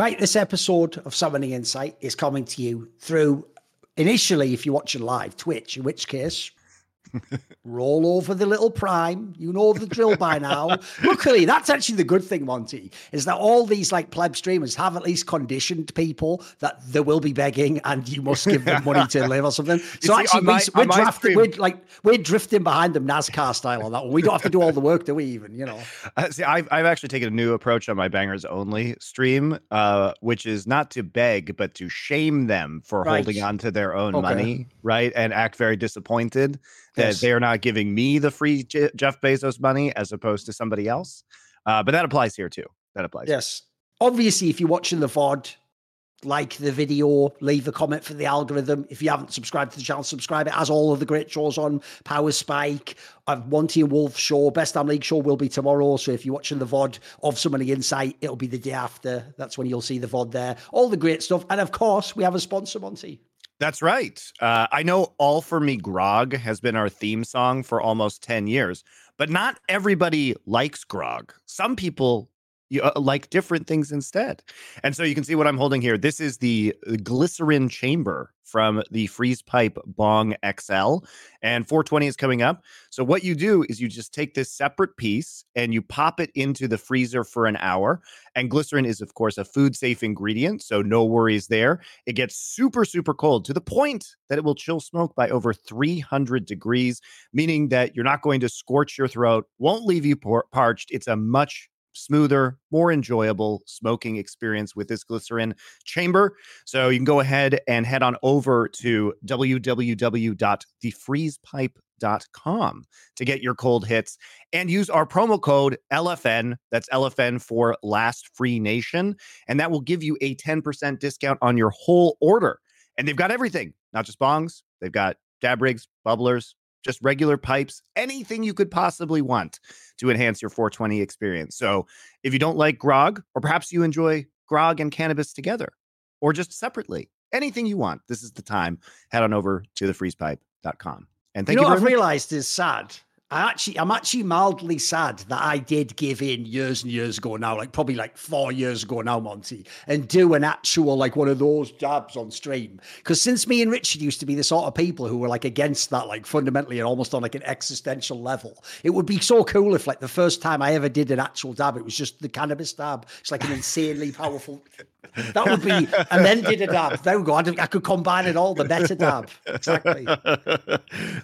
Right, this episode of Summoning Insight is coming to you through initially, if you're watching live, Twitch, in which case roll over the little prime. You know the drill by now. Luckily, that's actually the good thing, Monty, is that all these like pleb streamers have at least conditioned people that they will be begging and you must give them money to live or something. So see, actually, my- we, my drafting, we're like we're drifting behind them NASCAR style on that one. We don't have to do all the work, do we? Even you know. Uh, see, I've I've actually taken a new approach on my bangers only stream, uh, which is not to beg, but to shame them for Right. holding on to their own Okay. money, right? And act very disappointed Yes. they are not giving me the free Je- Jeff Bezos money as opposed to somebody else. Uh, but that applies here too. That applies. here. Yes. Obviously, if you're watching the VOD, like the video, leave a comment for the algorithm. If you haven't subscribed to the channel, subscribe. It has all of the great shows on Power Spike, uh, Monty and Wolf show. Best Damn League show will be tomorrow. So if you're watching the VOD of Summoning Insight, it'll be the day after. That's when you'll see the VOD there. All the great stuff. And of course, we have a sponsor, Monty. That's right. Uh, I know All For Me Grog has been our theme song for almost 10 years, but not everybody likes Grog. Some people you, uh, like different things instead. And so you can see what I'm holding here. This is the glycerin chamber from the Freeze Pipe Bong XL, and 420 is coming up. So what you do is you just take this separate piece and you pop it into the freezer for an hour. And glycerin is, of course, a food safe ingredient. So no worries there. It gets super, super cold to the point that it will chill smoke by over 300 degrees, meaning that you're not going to scorch your throat, won't leave you par- parched. It's a much smoother, more enjoyable smoking experience with this glycerin chamber. So you can go ahead and head on over to www.thefreezepipe.com to get your cold hits and use our promo code LFN. That's LFN for Last Free Nation. And that will give you a 10% discount on your whole order. And they've got everything, not just bongs, they've got dab rigs, bubblers, just regular pipes, anything you could possibly want to enhance your 420 experience. So if you don't like grog, or perhaps you enjoy grog and cannabis together, or just separately, anything you want, this is the time. Head on over to thefreezepipe.com. And thank you you, know what I've realized is sad. I actually, I'm actually mildly sad that I did give in years and years ago now, like probably like four years ago now, Monty, and do an actual like one of those dabs on stream. Because since me and Richard used to be the sort of people who were like against that, like fundamentally and almost on like an existential level, it would be so cool if like the first time I ever did an actual dab, it was just the cannabis dab. It's like an insanely powerful. That would be, and then did a dab. There we go. I, I could combine it all. The better dab. Exactly.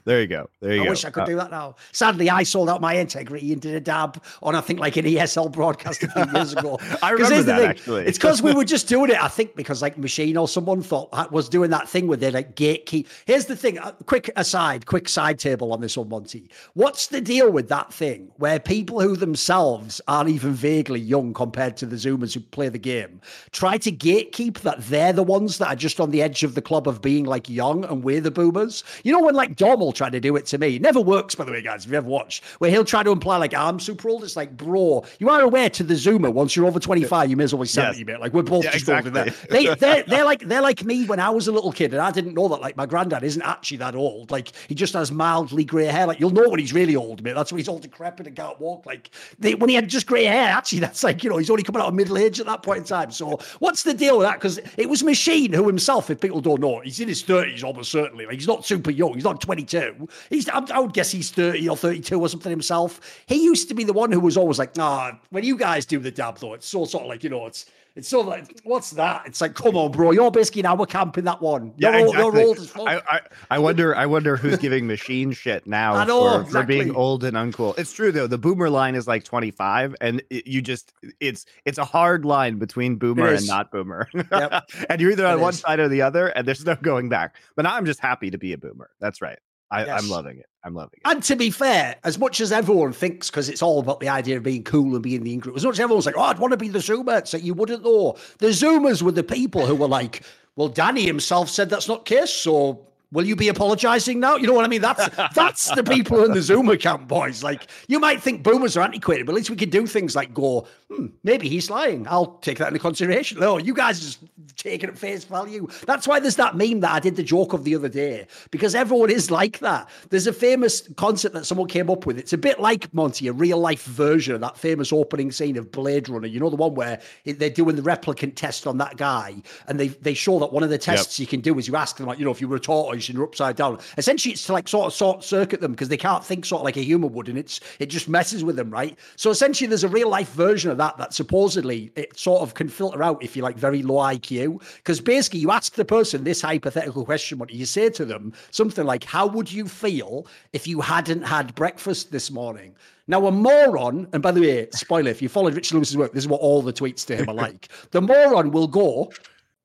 there you go. There you I go. wish I could Uh, do that now. Sadly, I sold out my integrity and did a dab on, I think, like an ESL broadcast a few years ago. I remember that, thing, actually. It's because we were just doing it, I think, because like Machine or someone thought uh, was doing that thing with their like gatekeep. Here's the thing uh, quick aside, quick side table on this one, Monty. What's the deal with that thing where people who themselves aren't even vaguely young compared to the Zoomers who play the game try to gatekeep that they're the ones that are just on the edge of the club of being like young and we're the boomers? You know, when like Dom will try to do it to me, it never works, by the way, guys, if you ever watched, where he'll try to imply like I'm super old. It's like, bro, you are aware to the Zoomer, once you're over 25, you may as well be 70, Yes. mate. Like we're both Yeah, just older than exactly. that. They, they're, they're like they're like me when I was a little kid, and I didn't know that like my granddad isn't actually that old. Like he just has mildly grey hair. Like you'll know when he's really old, mate. That's when he's all decrepit and can't walk. Like they, when he had just grey hair, actually, that's like you know he's only coming out of middle age at that point in time. So what's the deal with that? Because it was Machine who himself, if people don't know, he's in his thirties almost certainly. Like he's not super young. He's not twenty two. He's I, would guess he's thirty or thirty two or something himself. He used to be the one who was always like, nah. When you guys do the dab though, it's so sort of like you know it's. It's so like, what's that? It's like, come on, bro. You're basically in our camp in that one. Yeah, you're, exactly. you're old as fuck. I, I, I wonder I wonder who's giving machine shit now I know, for, for being old and uncool. It's true though. The boomer line is like 25 and it, you just it's it's a hard line between boomer and not boomer. Yep. and you're either on It one is. side or the other and there's no going back. But I'm just happy to be a boomer. That's right. I, Yes. I'm loving it. I'm loving it. And to be fair, as much as everyone thinks, because it's all about the idea of being cool and being the in group, as much as everyone's like, oh, I'd want to be the Zoomer, so you wouldn't know. The Zoomers were the people who were like, well, Danny himself said that's not case, so Will you be apologizing now? You know what I mean? That's that's the people in the Zoom account, boys. Like you might think boomers are antiquated, but at least we can do things like go, hmm, maybe he's lying. I'll take that into consideration. No, you guys just take it at face value. That's why there's that meme that I did the joke of the other day, because everyone is like that. There's a famous concept that someone came up with. It's a bit like Monty, a real life version of that famous opening scene of Blade Runner. You know the one where they're doing the replicant test on that guy, and they they show that one of the tests yep. you can do is you ask them like, you know, if you were a tortoise and you're upside down. Essentially, it's to like sort of sort circuit them because they can't think sort of like a human would, and it's it just messes with them, right? So essentially, there's a real life version of that that supposedly it sort of can filter out if you like very low IQ. Because basically, you ask the person this hypothetical question, what do you say to them something like, "How would you feel if you hadn't had breakfast this morning?" Now, a moron, and by the way, spoiler, if you followed Richard Lewis's work, this is what all the tweets to him are like. the moron will go,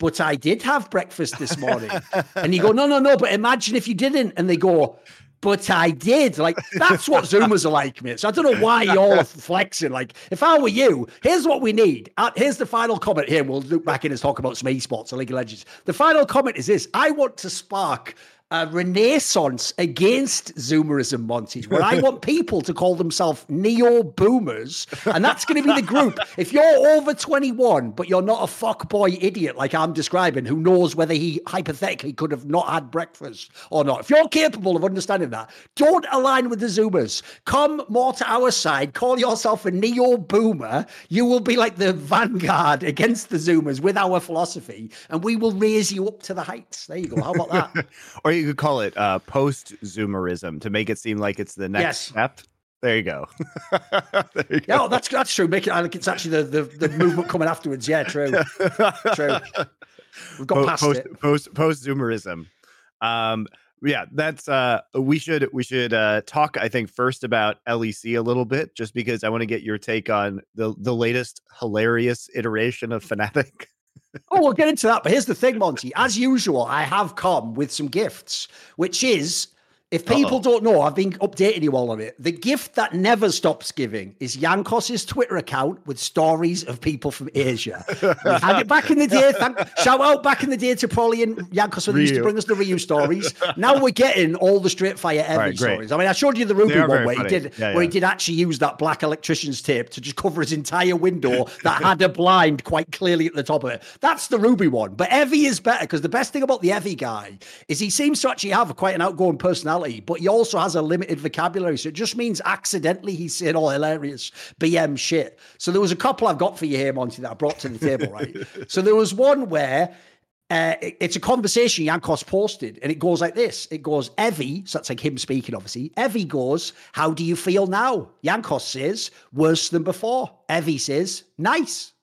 but I did have breakfast this morning. and you go, no, no, no, but imagine if you didn't. And they go, but I did. Like, that's what Zoomers are like, mate. So I don't know why you're flexing. Like, if I were you, here's what we need. Uh, here's the final comment here. We'll look back in and talk about some esports or League of Legends. The final comment is this I want to spark a renaissance against Zoomerism, Monty, where I want people to call themselves neo boomers. And that's going to be the group. If you're over 21, but you're not a fuckboy idiot like I'm describing, who knows whether he hypothetically could have not had breakfast or not, if you're capable of understanding that, don't align with the Zoomers. Come more to our side, call yourself a neo boomer. You will be like the vanguard against the Zoomers with our philosophy, and we will raise you up to the heights. There you go. How about that? or you could call it uh, post Zoomerism to make it seem like it's the next yes. step. There you go. there you yeah, go. that's that's true. Make it like it's actually the, the, the movement coming afterwards. Yeah, true. true. We've got past post, it. Post post Zoomerism. Um, yeah, that's uh we should we should uh talk I think first about LEC a little bit just because I want to get your take on the the latest hilarious iteration of Fnatic oh, we'll get into that. But here's the thing, Monty. As usual, I have come with some gifts, which is if people Uh-oh. don't know, I've been updating you all on it. The gift that never stops giving is Jankos's Twitter account with stories of people from Asia. we had it back in the day. Thank, shout out back in the day to Polly and Jankos when they used to bring us the Ryu stories. Now we're getting all the straight fire Evi right, stories. I mean, I showed you the Ruby one where funny. he did yeah, where yeah. he did actually use that black electrician's tape to just cover his entire window that had a blind quite clearly at the top of it. That's the Ruby one. But Evi is better because the best thing about the Evi guy is he seems to actually have quite an outgoing personality personality, but he also has a limited vocabulary. So it just means accidentally he's saying all hilarious BM shit. So there was a couple I've got for you here, Monty, that I brought to the table, right? so there was one where uh, it's a conversation Jankos posted, and it goes like this. It goes, Evi, so that's like him speaking, obviously. Evi goes, How do you feel now? Jankos says, Worse than before. Evi says, Nice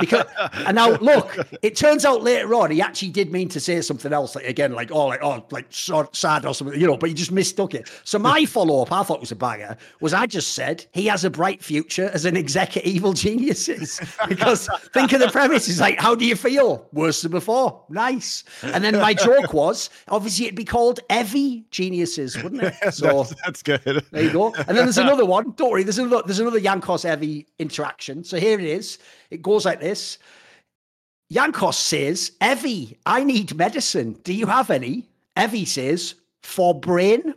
because and now look, it turns out later on he actually did mean to say something else, like again, like oh, like oh, like sad or something, you know, but he just mistook it. So my follow up, I thought was a banger, was I just said he has a bright future as an exec at Evil Geniuses because think of the premise. He's like, how do you feel? Worse than before. Nice. And then my joke was obviously it'd be called Evie Geniuses, wouldn't it? So that's, that's good. There you go. And then there's another one. Don't worry. There's another. There's another Jankos Evi interaction. So here it is. It goes like this. Jankos says, Evi, I need medicine. Do you have any? Evi says, for brain.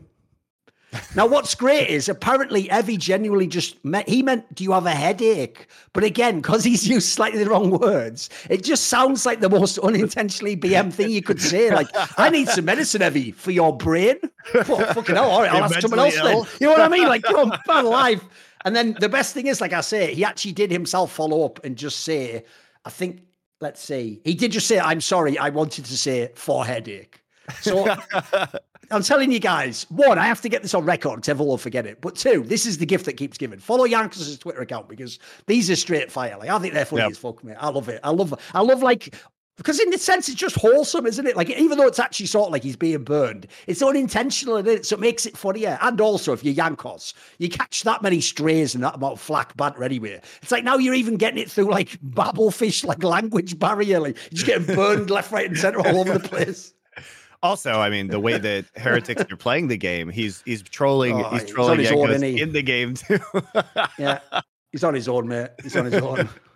now, what's great is apparently Evi genuinely just meant, he meant, do you have a headache? But again, because he's used slightly the wrong words, it just sounds like the most unintentionally BM thing you could say. Like, I need some medicine, Evi, for your brain. Well, fucking hell, all right, I'll ask someone else Ill. then. You know what I mean? Like, you're on bad life. And then the best thing is, like I say, he actually did himself follow up and just say, I think, let's see, he did just say, I'm sorry, I wanted to say for headache. So I'm telling you guys, one, I have to get this on record because everyone will forget it. But two, this is the gift that keeps giving. Follow Jankos' Twitter account because these are straight fire. Like I think they're funny yep. as fuck, mate. I love it. I love I love like because in the sense, it's just wholesome, isn't it? Like, even though it's actually sort of like he's being burned, it's unintentional, in it? So it makes it funnier. And also, if you're Jankos, you catch that many strays and that amount of flack banter anyway. It's like now you're even getting it through like babblefish, like language barrier. Like, you're just getting burned left, right, and center all over the place. Also, I mean, the way that heretics are playing the game, he's he's trolling, oh, he's trolling he's own, in the game too. yeah, he's on his own, mate. He's on his own.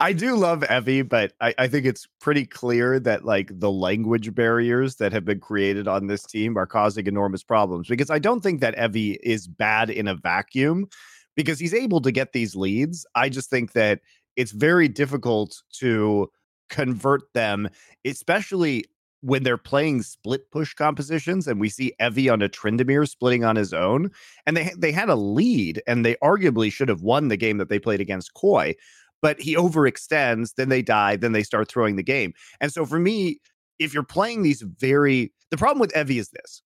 I do love Evi, but I, I, think it's pretty clear that like the language barriers that have been created on this team are causing enormous problems because I don't think that Evi is bad in a vacuum because he's able to get these leads. I just think that it's very difficult to convert them, especially when they're playing split push compositions and we see Evi on a Tryndamere splitting on his own and they they had a lead and they arguably should have won the game that they played against Koi but he overextends then they die then they start throwing the game and so for me if you're playing these very the problem with Evi is this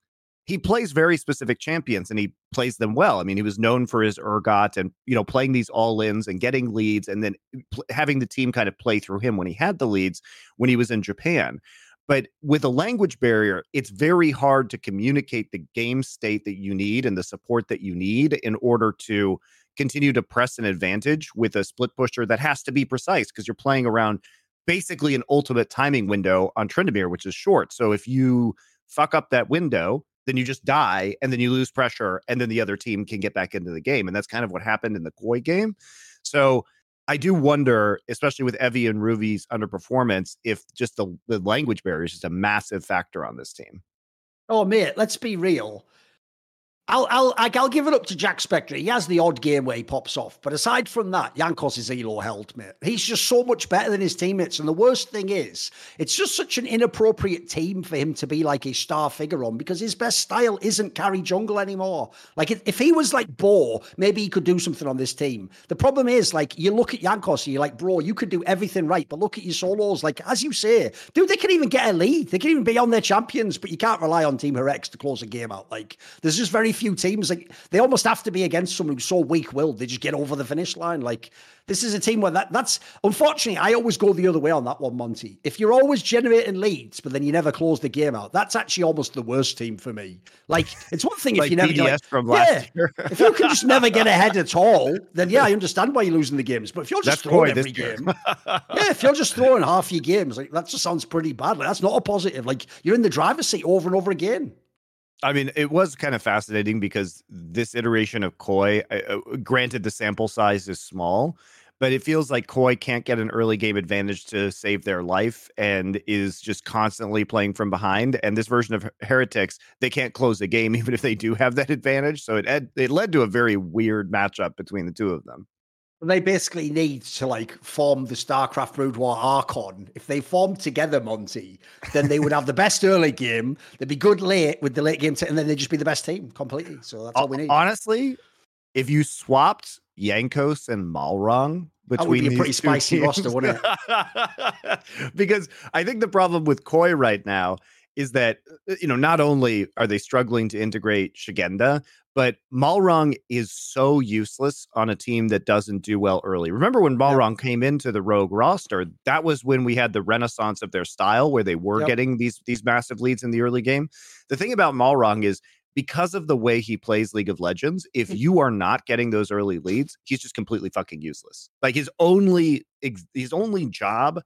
he plays very specific champions and he plays them well. I mean, he was known for his Urgot and you know playing these all ins and getting leads, and then pl- having the team kind of play through him when he had the leads when he was in Japan. But with a language barrier, it's very hard to communicate the game state that you need and the support that you need in order to continue to press an advantage with a split pusher that has to be precise because you're playing around basically an ultimate timing window on Tryndamere, which is short. So if you fuck up that window, then you just die and then you lose pressure and then the other team can get back into the game. And that's kind of what happened in the Koi game. So I do wonder, especially with Evi and Ruby's underperformance, if just the, the language barrier is just a massive factor on this team. Oh, mate, let's be real. I'll I'll I'll give it up to Jackspektra. He has the odd game where he pops off, but aside from that, Jankos is elo held, mate. He's just so much better than his teammates. And the worst thing is, it's just such an inappropriate team for him to be like a star figure on because his best style isn't carry jungle anymore. Like if he was like Bo, maybe he could do something on this team. The problem is, like you look at Jankos and you're like, bro, you could do everything right, but look at your solos. Like as you say, dude, they can even get a lead. They can even be on their champions, but you can't rely on Team Heretics to close a game out. Like there's just very few teams like they almost have to be against someone who's so weak-willed they just get over the finish line. Like this is a team where that that's unfortunately I always go the other way on that one, Monty. If you're always generating leads, but then you never close the game out, that's actually almost the worst team for me. Like it's one thing like if you never BDS like, from last yeah, year. if you can just never get ahead at all, then yeah, I understand why you're losing the games. But if you're just That's throwing every game, yeah, if you're just throwing half your games, like that just sounds pretty bad. Like that's not a positive. Like you're in the driver's seat over and over again. I mean, it was kind of fascinating because this iteration of Koi, uh, granted, the sample size is small, but it feels like Koi can't get an early game advantage to save their life and is just constantly playing from behind. And this version of Heretics, they can't close the game even if they do have that advantage. So it it led to a very weird matchup between the two of them. They basically need to like form the StarCraft Brood War Archon. If they formed together, Monty, then they would have the best early game. They'd be good late with the late game, t- and then they'd just be the best team completely. So that's all we need. Honestly, if you swapped Jankos and Malrang that would between be a pretty spicy roster, teams- wouldn't it? because I think the problem with Koi right now is that uh, you know not only are they struggling to integrate Szygenda, but Malrang is so useless on a team that doesn't do well early. Remember when Malrang came into the Rogue roster? That was when we had the renaissance of their style, where they were Yep. getting these these massive leads in the early game. The thing about Malrang is because of the way he plays League of Legends, if Mm. you are not getting those early leads, he's just completely fucking useless. Like his only his only job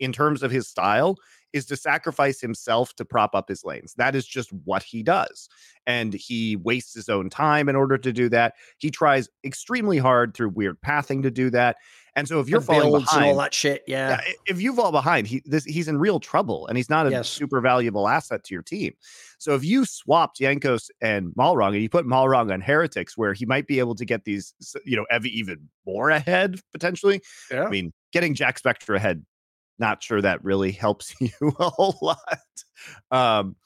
in terms of his style is to sacrifice himself to prop up his lanes. That is just what he does. And he wastes his own time in order to do that. He tries extremely hard through weird pathing to do that. And so if you're The falling behind, all that shit. Yeah. yeah, if you fall behind, he this he's in real trouble, and he's not a Yes. super valuable asset to your team. So if you swapped Jankos and Malrang, and you put Malrang on Heretics, where he might be able to get these, you know, Evi even more ahead potentially. Yeah. I mean, getting Jackspektra ahead, not sure that really helps you a whole lot. Um,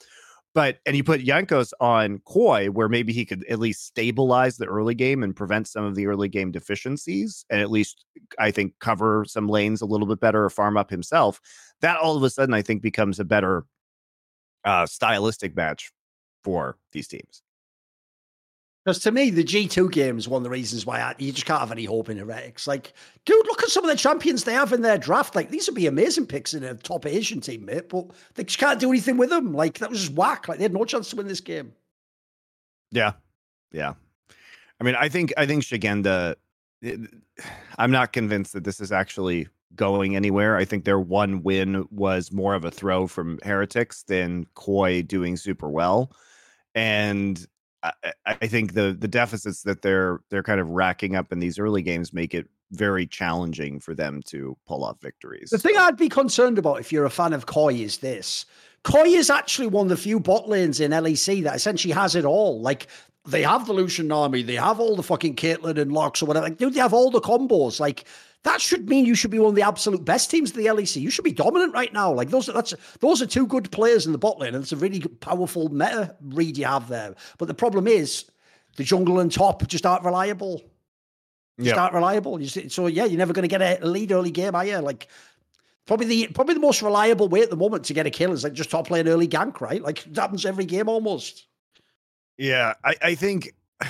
but and you put Jankos on Koi, where maybe he could at least stabilize the early game and prevent some of the early game deficiencies, and at least I think cover some lanes a little bit better or farm up himself. That all of a sudden I think becomes a better uh, stylistic match for these teams. Because to me, the G2 game is one of the reasons why I, you just can't have any hope in Heretics. Like, dude, look at some of the champions they have in their draft. Like, these would be amazing picks in a top Asian team, mate, but they just can't do anything with them. Like, that was just whack. Like, they had no chance to win this game. Yeah, yeah. I mean, I think I think Szygenda. it- I'm not convinced that this is actually going anywhere. I think their one win was more of a throw from Heretics than Koi doing super well, and I, I think the the deficits that they're they're kind of racking up in these early games make it very challenging for them to pull off victories. The thing I'd be concerned about if you're a fan of Koi is this. Koi is actually one of the few bot lanes in LEC that essentially has it all. Like they have the Lucian Nami, they have all the fucking Caitlyn and Lux or whatever. Like, dude, they have all the combos. Like that should mean you should be one of the absolute best teams of the LEC. You should be dominant right now. Like those, that's those are two good players in the bot lane, and it's a really powerful meta read you have there. But the problem is, the jungle and top just aren't reliable. Just yep. aren't reliable. You see, so yeah, you're never going to get a lead early game, are you? Like probably the probably the most reliable way at the moment to get a kill is like just top lane early gank, right? Like it happens every game almost. Yeah, I, I think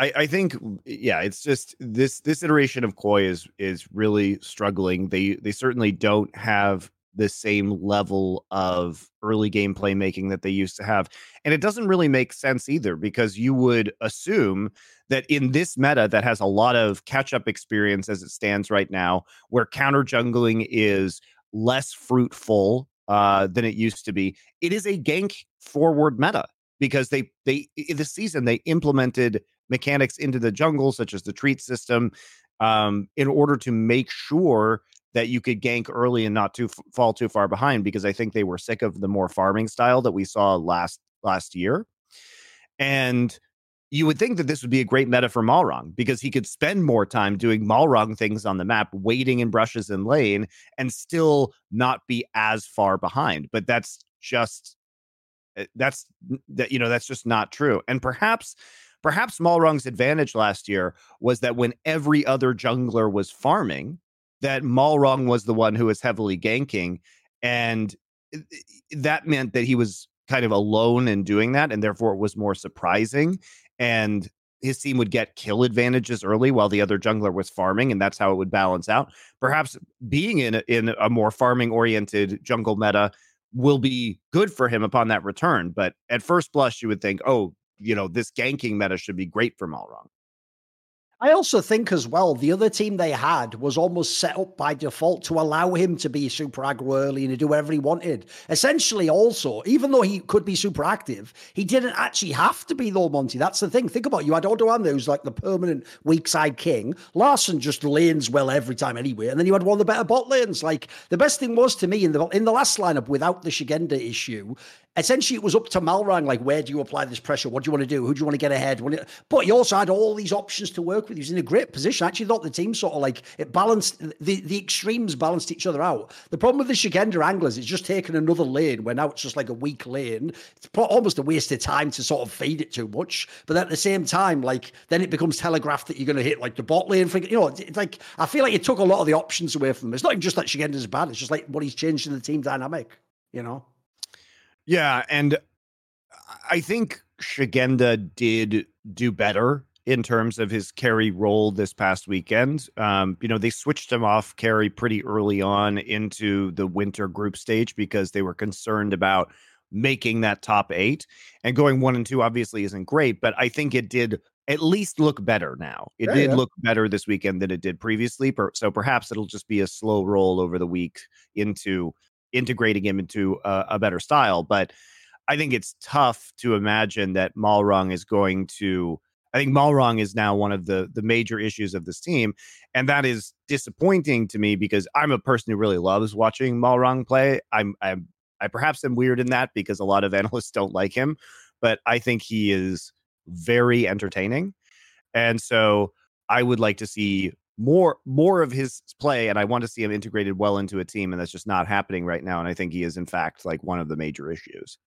I, I think yeah, it's just this this iteration of Koi is is really struggling. They they certainly don't have the same level of early game playmaking that they used to have. And it doesn't really make sense either because you would assume that in this meta that has a lot of catch up experience as it stands right now, where counter jungling is less fruitful uh, than it used to be, it is a gank forward meta because they they this season they implemented mechanics into the jungle, such as the treat system, um, in order to make sure that you could gank early and not too f- fall too far behind. Because I think they were sick of the more farming style that we saw last last year, and you would think that this would be a great meta for Malrang because he could spend more time doing Malrang things on the map, waiting in brushes and lane, and still not be as far behind. But that's just Eh, that's that you know that's just not true. And perhaps Perhaps Malrang's advantage last year was that when every other jungler was farming, that Malrang was the one who was heavily ganking. And eh, eh, that meant that he was kind of alone in doing that. And therefore it was more surprising. And his team would get kill advantages early while the other jungler was farming, and that's how it would balance out. Perhaps being in a, in a more farming oriented jungle meta will be good for him upon that return. But at first blush, you would think, oh, you know, this ganking meta should be great for Malrang. I also think as well, the other team they had was almost set up by default to allow him to be super aggro early and to do whatever he wanted. Essentially, also, even though he could be super active, he didn't actually have to be though, Monty. That's the thing. Think about it. you had Odoamne, who's like the permanent weak side king. Larssen just lanes well every time anyway. And then you had one of the better bot lanes. Like the best thing was to me in the in the last lineup without the Szygenda issue, essentially it was up to Malrang, like, where do you apply this pressure? What do you want to do? Who do you want to get ahead? But he also had all these options to work with. He was in a great position. I actually thought the team sort of like it balanced the, the extremes balanced each other out. The problem with the Szygenda anglers is just taking another lane where now it's just like a weak lane. It's almost a waste of time to sort of feed it too much. But at the same time, like then it becomes telegraphed that you're going to hit like the bot lane. For, you know, it's like I feel like it took a lot of the options away from them. It's not even just that Szygenda's bad. It's just like what he's changed in the team dynamic. You know. Yeah, and I think Szygenda did do better in terms of his carry role this past weekend. Um, you know, they switched him off carry pretty early on into the winter group stage because they were concerned about making that top eight. And going one and two obviously isn't great, but I think it did at least look better now. It yeah, did yeah. look better this weekend than it did previously. So perhaps it'll just be a slow roll over the week into integrating him into a, a better style. But I think it's tough to imagine that Malrang is going to. I think Malrang is now one of the the major issues of this team, and that is disappointing to me because I'm a person who really loves watching Malrang play. I'm I'm I perhaps am weird in that because a lot of analysts don't like him, but I think he is very entertaining, and so I would like to see more more of his play and I want to see him integrated well into a team and that's just not happening right now and I think he is in fact like one of the major issues.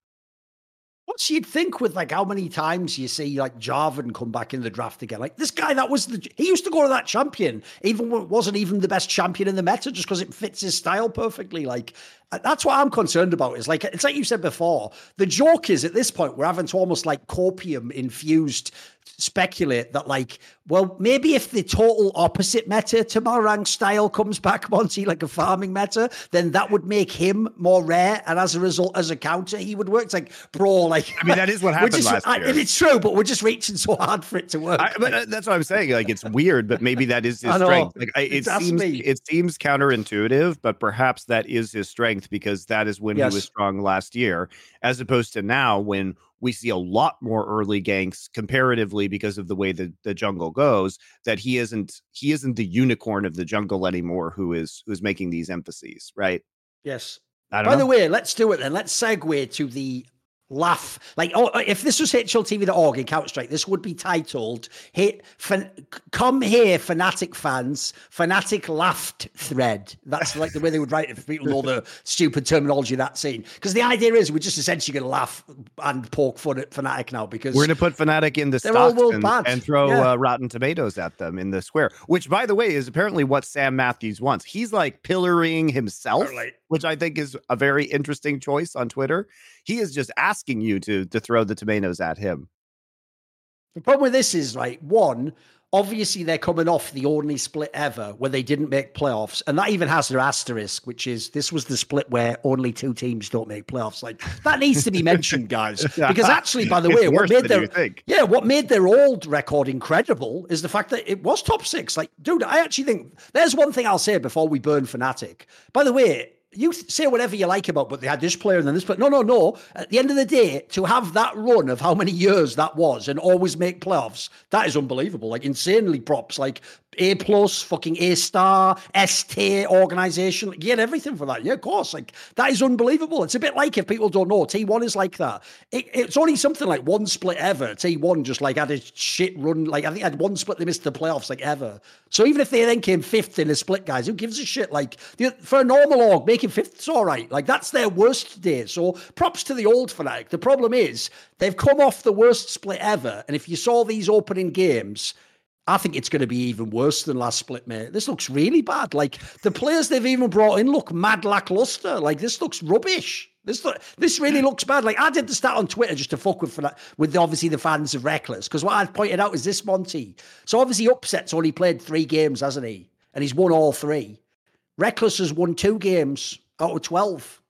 What you'd think with like how many times you see like Jarvan come back in the draft again? Like this guy that was the he used to go to that champion, even wasn't even the best champion in the meta, just because it fits his style perfectly. Like uh, that's what I'm concerned about. Is like it's like you said before. The joke is at this point we're having to almost like copium infused speculate that like, well, maybe if the total opposite meta to Malrang style comes back, Monty, like a farming meta, then that would make him more rare. And as a result, as a counter, he would work. It's like, bro, like Like, I mean, that is what happened just, last year. I, it's true, but we're just reaching so hard for it to work. I, but uh, that's what I'm saying. Like, it's weird, but maybe that is his strength. Like, I, it seems me. it seems counterintuitive, but perhaps that is his strength because that is when Yes. he was strong last year, as opposed to now when we see a lot more early ganks comparatively because of the way the, the jungle goes. That he isn't he isn't the unicorn of the jungle anymore, who is who's making these emphases, right? yes. I don't By know. the way, let's do it then. Let's segue to the laugh. Like, oh, if this was HLTV.org in Counter Strike, this would be titled "Hit fan, Come Here, Fnatic Fans, Fnatic Laughed Thread." That's like the way they would write it for people know the stupid terminology that scene. Because the idea is we're just essentially going to laugh and poke fun at Fnatic now because We're going to put Fnatic in the stocks and, and throw Yeah. uh, Rotten Tomatoes at them in the square, which, by the way, is apparently what Sam Mathews wants. He's like pillorying himself, which I think is a very interesting choice on Twitter. He is just asking you to to throw the tomatoes at him. The problem with this is right. One, obviously they're coming off the only split ever where they didn't make playoffs, and that even has their asterisk, which is this was the split where only two teams don't make playoffs. Like that needs to be mentioned, guys, because actually, by the way, what made their yeah, what made their old record incredible is the fact that it was top six. Like, dude, I actually think there's one thing I'll say before we burn Fnatic. By the way, you say whatever you like about, but they had this player and then this player. No, no, no. At the end of the day, to have that run of how many years that was and always make playoffs, that is unbelievable. Like insanely props. Like A plus, fucking A star, S tier organization. Get everything for that. Yeah, of course. Like that is unbelievable. It's a bit like if people don't know, T1 is like that. It, it's only something like one split ever. T1 just like had a shit run. Like I think had one split they missed the playoffs like ever. So even if they then came fifth in a split, guys, who gives a shit? Like for a normal org, making fifth is all right. Like that's their worst day. So props to the old Fnatic. The problem is they've come off the worst split ever. And if you saw these opening games, I think it's going to be even worse than last split, mate. This looks really bad. Like the players they've even brought in look mad lackluster. Like this looks rubbish. This look, this really mm. looks bad. Like I did the stat on Twitter just to fuck with with obviously the fans of Rekkles because what I pointed out is this Monty. So obviously Upset's only played three games, hasn't he? And he's won all three. Rekkles has won two games out of twelve.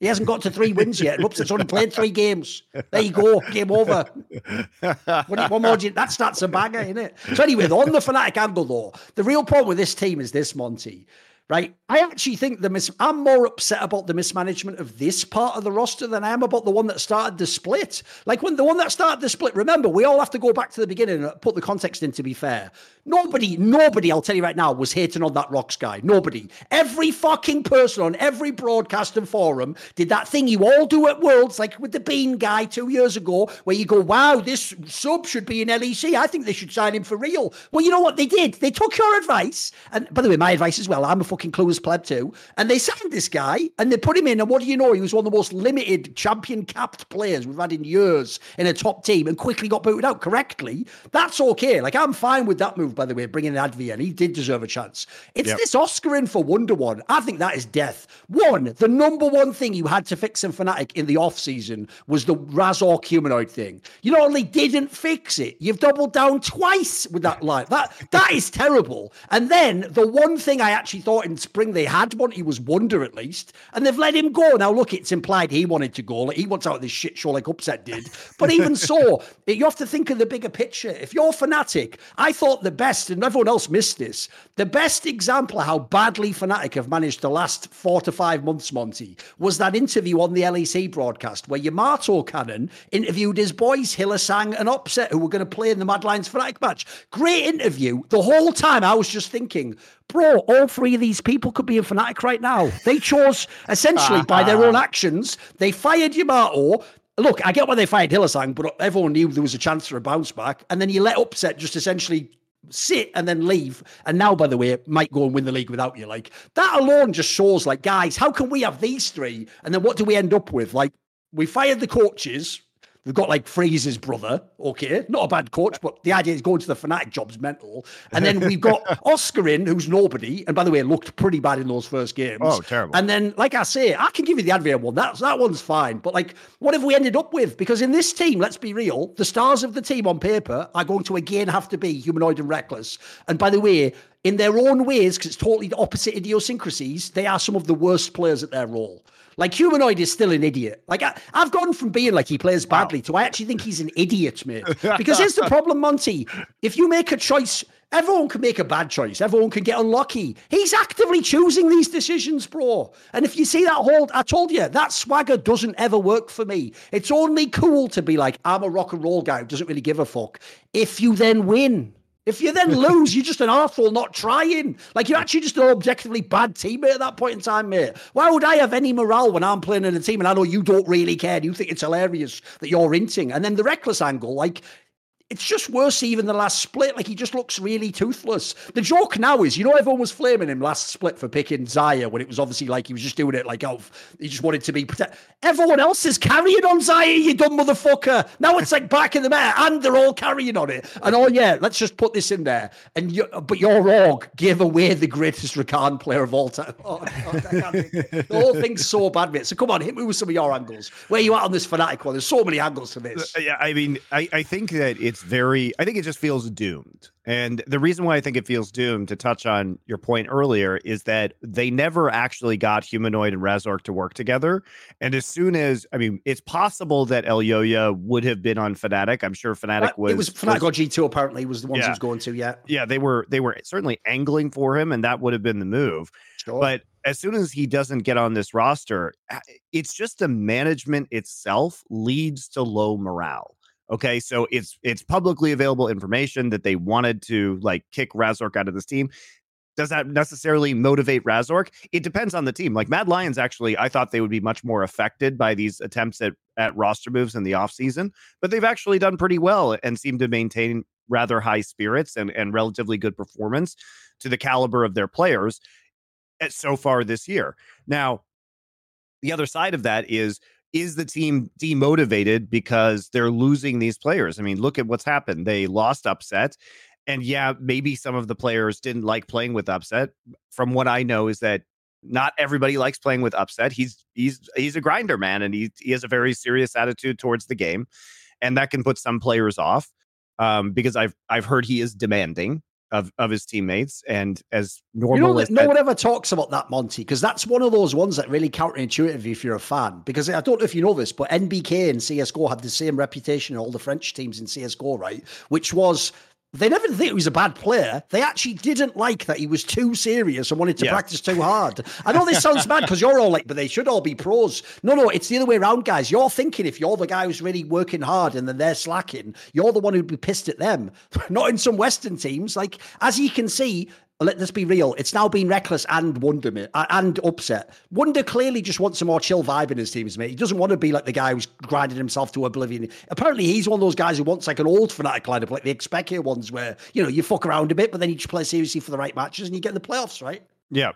He hasn't got to three wins yet. and Upset's only played three games. There you go, game over. What more do you, that starts a banger, isn't it? So anyway, on the Fnatic angle though, the real problem with this team is this, Monty. Right, I actually think the mis- I'm more upset about the mismanagement of this part of the roster than I am about the one that started the split. Like when the one that started the split, remember, we all have to go back to the beginning and put the context in. To be fair, nobody, nobody, I'll tell you right now, was hating on that Rhuckz guy. Nobody, every fucking person on every broadcast and forum did that thing you all do at Worlds, like with the Bean guy two years ago, where you go, "Wow, this sub should be in LEC. I think they should sign him for real." Well, you know what they did? They took your advice, and by the way, my advice as well. I'm a fucking clueless pleb too, and they signed this guy and they put him in. And what do you know? He was one of the most limited champion capped players we've had in years in a top team, and quickly got booted out correctly. That's okay. Like I'm fine with that move, by the way, bringing in Advi, and he did deserve a chance. It's Yep. this Oscarinin for Wunder One. I think that is death. One, the number one thing you had to fix in Fnatic in the off season was the Razork humanoid thing. You not only didn't fix it, you've doubled down twice with that line. That that is terrible. And then the one thing I actually thought in spring they had one, he was Wunder at least, and they've let him go. Now look, it's implied he wanted to go. Like he wants out of this shit show like Upset did. But even so, you have to think of the bigger picture. If you're Fnatic, I thought the best, and everyone else missed this, the best example of how badly Fnatic have managed the last four to five months, Monty, was that interview on the LEC broadcast where Yamato Cannon interviewed his boys, Hylissang and Upset, who were going to play in the Mad Lions Fnatic match. Great interview. The whole time I was just thinking, bro, all three of these people could be in Fnatic right now. They chose, essentially, by their own actions, they fired Yamato. Look, I get why they fired Hylissang, but everyone knew there was a chance for a bounce back. And then you let Upset just essentially sit and then leave. And now, by the way, might go and win the league without you. Like that alone just shows, like, guys, how can we have these three? And then what do we end up with? Like, we fired the coaches. We've got like Fraser's brother, okay, not a bad coach, but the idea is going to the Fnatic job's mental. And then we've got Oscarinin, who's nobody, and by the way, looked pretty bad in those first games. Oh, terrible. And then, like I say, I can give you the Adrian one. That's that one's fine. But like, what have we ended up with? Because in this team, let's be real, the stars of the team on paper are going to again have to be humanoid and Rekkles. And by the way, in their own ways, because it's totally the opposite idiosyncrasies, they are some of the worst players at their role. Like humanoid is still an idiot. Like I, have gone from being like he plays badly wow. to I actually think he's an idiot, mate. Because here's the problem, Monty. If you make a choice, everyone can make a bad choice. Everyone can get unlucky. He's actively choosing these decisions, bro. And if you see that hold, I told you that swagger doesn't ever work for me. It's only cool to be like I'm a rock and roll guy who doesn't really give a fuck. If you then win. If you then lose, you're just an arsehole not trying. Like you're actually just an objectively bad teammate at that point in time, mate. Why would I have any morale when I'm playing in a team and I know you don't really care? You think it's hilarious that you're inting. And then the Rekkles angle, like it's just worse even the last split. Like he just looks really toothless. The joke now is, you know, everyone was flaming him last split for picking Xayah when it was obviously like he was just doing it like oh, he just wanted to be protect. Everyone else is carrying on Xayah, you dumb motherfucker. Now it's like back in the mat, and they're all carrying on it. And oh yeah, let's just put this in there. And you, but your org gave away the greatest Rakan player of all time. Oh, the whole thing's so bad, mate. So come on, hit me with some of your angles. Where you at on this Fnatic one? There's so many angles to this. Yeah, I mean, I, I think that it's it's very i think it just feels doomed and the reason why i think it feels doomed to touch on your point earlier is that they never actually got humanoid and razork to work together and as soon as i mean it's possible that Elyoya would have been on Fnatic. i'm sure Fnatic was it was Fnatic was, g2 apparently was the ones yeah, he was going to yeah yeah they were they were certainly angling for him and that would have been the move sure. but as soon as he doesn't get on this roster, it's just the management itself leads to low morale. Okay, so it's it's publicly available information that they wanted to like kick Razork out of this team. Does that necessarily motivate Razork? It depends on the team. Like Mad Lions, actually, I thought they would be much more affected by these attempts at at roster moves in the offseason, but they've actually done pretty well and seem to maintain rather high spirits and, and relatively good performance to the caliber of their players at so far this year. Now, the other side of that is is the team demotivated because they're losing these players? I mean, look at what's happened. They lost upset. And yeah, maybe some of the players didn't like playing with upset. From what I know, is that not everybody likes playing with upset. He's he's he's a grinder man and he he has a very serious attitude towards the game. And that can put some players off. Um, because I've I've heard he is demanding of of his teammates and as normal you know, as no that, one ever talks about that monty because that's one of those ones that really counterintuitive if you're a fan because i don't know if you know this but nbk and csgo had the same reputation all the french teams in csgo right? Which was they never think he was a bad player. They actually didn't like that he was too serious and wanted to yeah. practice too hard. I know this sounds bad because you're all like, but they should all be pros. No, no, it's the other way around, guys. You're thinking if you're the guy who's really working hard and then they're slacking, you're the one who'd be pissed at them. Not in some Western teams. Like, as you can see, let us be real. It's now been Rekkles and Wunder and upset. Wunder clearly just wants a more chill vibe in his teams, mate. He doesn't want to be like the guy who's grinding himself to oblivion. Apparently, he's one of those guys who wants like an old Fnatic lineup, like the Xpeke ones, where you know you fuck around a bit, but then you just play seriously for the right matches and you get in the playoffs, right? Yeah.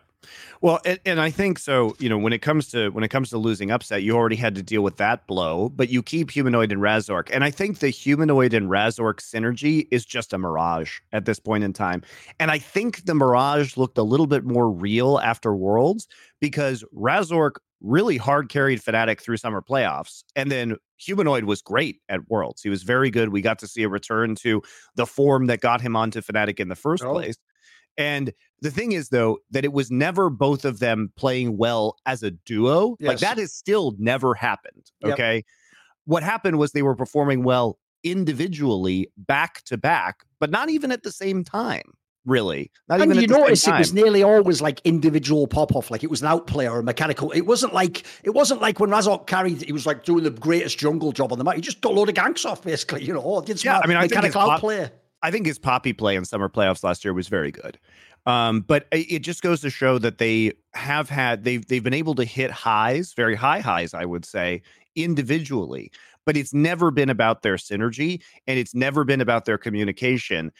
Well, and, and, I think so. You know, when it comes to when it comes to losing upset, you already had to deal with that blow, but you keep humanoid and Razork, and I think the humanoid and Razork synergy is just a mirage at this point in time. And I think the mirage looked a little bit more real after Worlds because Razork really hard carried Fnatic through summer playoffs, and then humanoid was great at Worlds. He was very good. We got to see a return to the form that got him onto Fnatic in the first oh. place. And the thing is, though, that it was never both of them playing well as a duo. Yes. Like that has still never happened. Okay. Yep. What happened was they were performing well individually back to back, but not even at the same time. Really, not and even. You notice it was nearly always like individual pop off, like it was an outplayer or a mechanical. It wasn't like it wasn't like when Razork carried. He was like doing the greatest jungle job on the map. He just got a load of ganks off, basically. You know, yeah. I mean, I mechanical outplayer. I think his poppy play in summer playoffs last year was very good. Um, but it just goes to show that they have had they've they've been able to hit highs, very high highs, I would say, individually. But it's never been about their synergy and it's never been about their communication.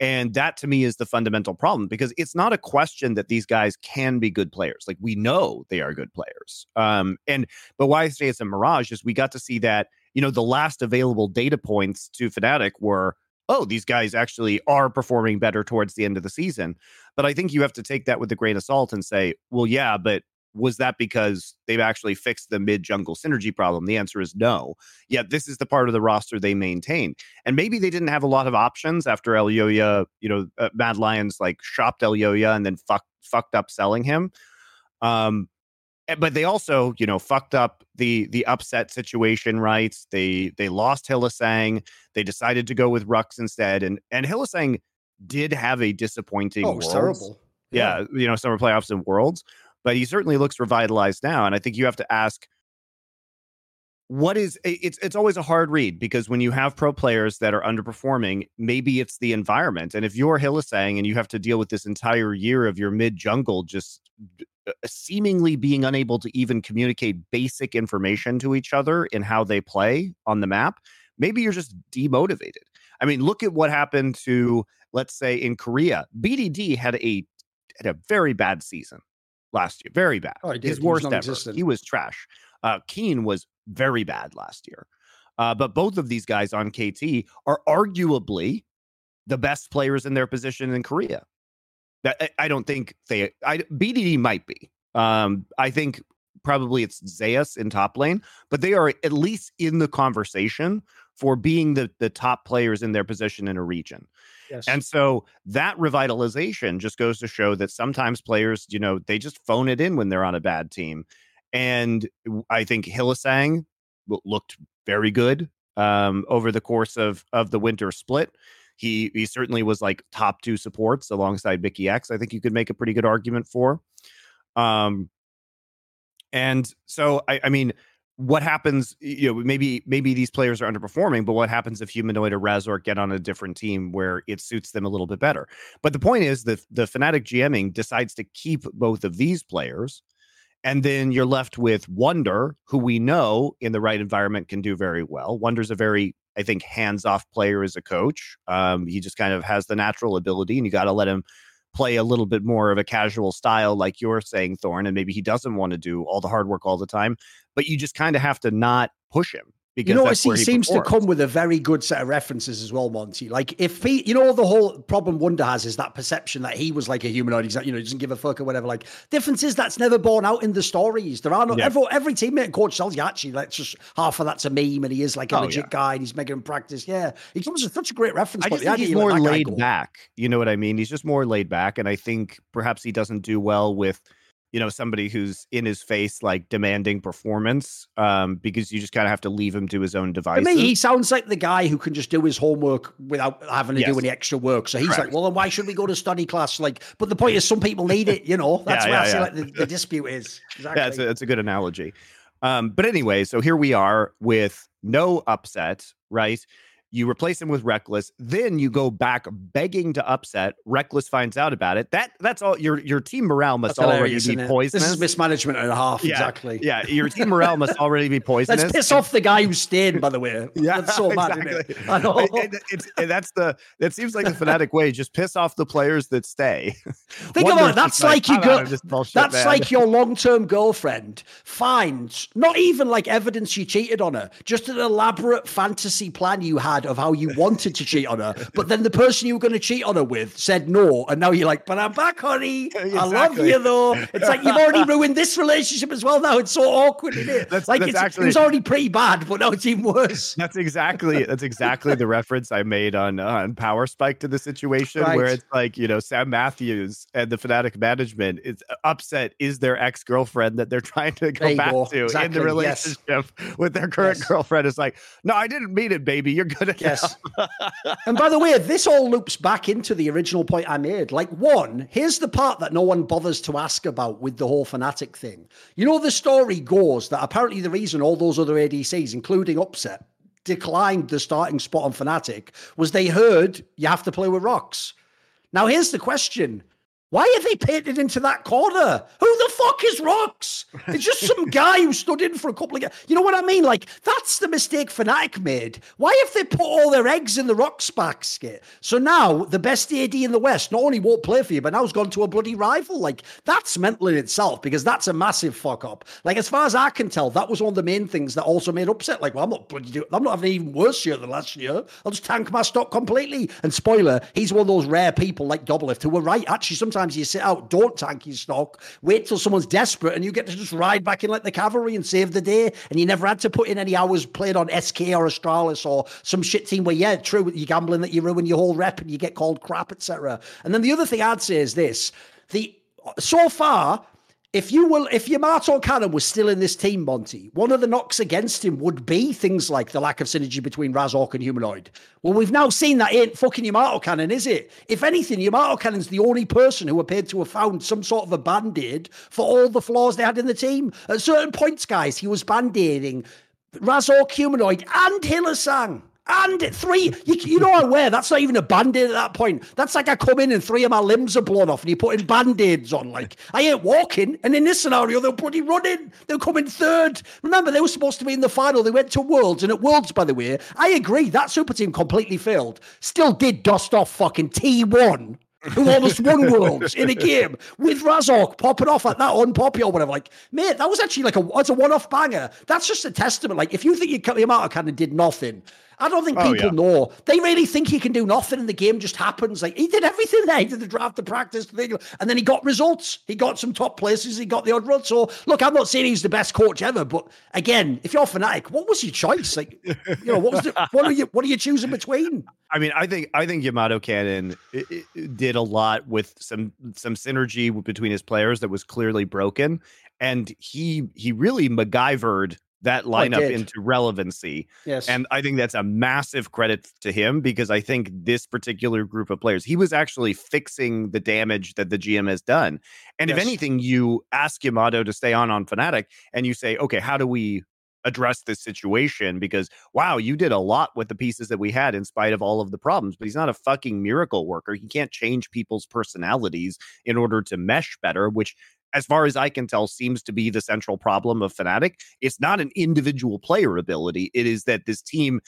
And that to me is the fundamental problem because it's not a question that these guys can be good players. Like we know they are good players. Um, and but why I say it's a mirage is we got to see that you know, the last available data points to Fnatic were, oh, these guys actually are performing better towards the end of the season. But I think you have to take that with a grain of salt and say, well, yeah, but was that because they've actually fixed the mid jungle synergy problem? The answer is no. Yet this is the part of the roster they maintain. And maybe they didn't have a lot of options after Elyoya, you know, uh, Mad Lions like shopped Elyoya and then fucked fucked up selling him. Um, Eh, but they also, you know, fucked up the the upset situation, right? They they lost Hylissang. They decided to go with Rhuckz instead, and and Hylissang did have a disappointing. Oh, terrible. Yeah. yeah, you know, summer playoffs and worlds but he certainly looks revitalized now. And I think you have to ask what is it's it's always a hard read because when you have pro players that are underperforming, maybe it's the environment. And if you're Hylissang and you have to deal with this entire year of your mid jungle just seemingly being unable to even communicate basic information to each other in how they play on the map, maybe you're just demotivated. I mean, look at what happened to let's say in Korea. BDD had a had a very bad season last year. Very bad. Oh, His worst ever. He was trash. Uh, Kiin was very bad last year. Uh, but both of these guys on KT are arguably the best players in their position in Korea. That I don't think they. I BDD might be. Um, I think probably it's Zeus in top lane, but they are at least in the conversation for being the the top players in their position in a region. Yes. And so that revitalization just goes to show that sometimes players, you know, they just phone it in when they're on a bad team. And I think Hylissang looked very good um, over the course of of the winter split. He he certainly was like top two supports alongside Mikyx. X. I think you could make a pretty good argument for. Um, and so I, I mean, what happens you know maybe maybe these players are underperforming but what happens if humanoid or razork get on a different team where it suits them a little bit better but the point is that the fnatic gming decides to keep both of these players and then you're left with Wunder, who we know in the right environment can do very well Wunder's a very i think hands-off player as a coach. Um, he just kind of has the natural ability and you got to let him play a little bit more of a casual style, like you're saying, Thorin, and maybe he doesn't want to do all the hard work all the time, but you just kind of have to not push him you know, he, he seems performs. to come with a very good set of references as well, Monty. Like if he, you know, the whole problem Wunder has is that perception that he was like a humanoid. He's not, you know, he doesn't give a fuck or whatever. Like difference is that's never borne out in the stories. There are no yeah. every, every teammate and coach tells you actually that's just half of that's a meme and he is like a oh, legit yeah. guy and he's making him practice. Yeah, he comes with such a great reference. I just think he's more like, laid back. You know what I mean? He's just more laid back, and I think perhaps he doesn't do well with you know somebody who's in his face like demanding performance um because you just kind of have to leave him to his own devices. I mean, he sounds like the guy who can just do his homework without having to yes. do any extra work. So he's Correct. like, well, then why should we go to study class? Like, but the point is, some people need it. You know, that's yeah, where yeah, I yeah. see like the, the, dispute is. Exactly. Yeah, that's a, a good analogy. Um, but anyway, so here we are with no upset, right? You replace him with Rekkles. then you go back begging to upset. Rekkles finds out about it. That that's all. Your your team morale must that's already be poisonous. This is mismanagement and a half. Yeah, exactly. Yeah, your team morale must already be poisonous. Let's piss off the guy who stayed. By the way, yeah, that's so exactly. mad. It? I know. It, it, it, that's the. It seems like the Fnatic way. Just piss off the players that stay. Think about it. That's like, like you go. That's man. like your long term girlfriend finds not even like evidence you cheated on her, just an elaborate fantasy plan you had of how you wanted to cheat on her, but then the person you were going to cheat on her with said no, and now you're like, "But I'm back, honey. Exactly. I love you, though." It's like you've already ruined this relationship as well. Now it's so awkward, isn't it? That's, like that's it's, actually, it was already pretty bad, but now it's even worse. That's exactly that's exactly the reference I made on uh, on Power Spike to the situation right. where it's like you know Sam Mathews and the Fnatic management is upset is their ex girlfriend that they're trying to go back go. to exactly. in the relationship yes. with their current yes. girlfriend is like, no, I didn't mean it, baby. You're gonna yes and by the way, this all loops back into the original point I made. Like, one, here's the part that no one bothers to ask about with the whole Fnatic thing. You know, the story goes that apparently the reason all those other ADCs, including Upset, declined the starting spot on Fnatic was they heard you have to play with Rocks. Now, here's the question Why are they painted into that corner? Who the fuck is Rocks? It's just some guy who stood in for a couple of games. You know what I mean? Like, that's the mistake Fnatic made. Why have they put all their eggs in the Rocks basket? So now the best AD in the West not only won't play for you, but now has gone to a bloody rival. Like, that's mental in itself because that's a massive fuck up. Like, as far as I can tell, that was one of the main things that also made upset. Like, well, I'm not bloody, I'm not having an even worse year than last year. I'll just tank my stock completely. And spoiler, he's one of those rare people like Doublelift who were right. Actually, sometimes sometimes you sit out, don't tank your stock, wait till someone's desperate, and you get to just ride back in like the cavalry and save the day. And you never had to put in any hours played on SK or Astralis or some shit team where, yeah, true, you're gambling that you ruin your whole rep and you get called crap, etc. And then the other thing I'd say is this: the so far if you will, if Yamato Cannon was still in this team, Monty, one of the knocks against him would be things like the lack of synergy between Razork and Humanoid. Well, we've now seen that ain't fucking Yamato Cannon, is it? If anything, Yamato Cannon's the only person who appeared to have found some sort of a band-aid for all the flaws they had in the team. At certain points, guys, he was band-aiding Razork Humanoid and Hylissang. And three, you, you know, I wear that's not even a band aid at that point. That's like I come in and three of my limbs are blown off and you're putting band aids on. Like, I ain't walking. And in this scenario, they're bloody running. They're coming third. Remember, they were supposed to be in the final. They went to Worlds. And at Worlds, by the way, I agree, that super team completely failed. Still did dust off fucking T1 who almost won worlds in a game with Razork popping off at that unpopular whatever. Like, mate, that was actually like a it's a one-off banger. That's just a testament. Like, if you think you cut the amount of cannon did nothing, I don't think oh, people yeah. know. They really think he can do nothing and the game just happens. Like he did everything there. He did the draft, the practice, thing, and then he got results. He got some top places. He got the odd run. So look, I'm not saying he's the best coach ever, but again, if you're Fnatic, what was your choice? Like, you know, what was the, what are you what are you choosing between? I mean, I think I think Yamato Cannon did a lot with some some synergy between his players that was clearly broken, and he he really MacGyvered that oh, lineup into relevancy. Yes. And I think that's a massive credit to him because I think this particular group of players, he was actually fixing the damage that the GM has done. And yes. if anything, you ask Yamato to stay on on Fnatic and you say, okay, how do we address this situation because wow you did a lot with the pieces that we had in spite of all of the problems but he's not a fucking miracle worker he can't change people's personalities in order to mesh better which as far as I can tell, seems to be the central problem of Fnatic. It's not an individual player ability. It is that this team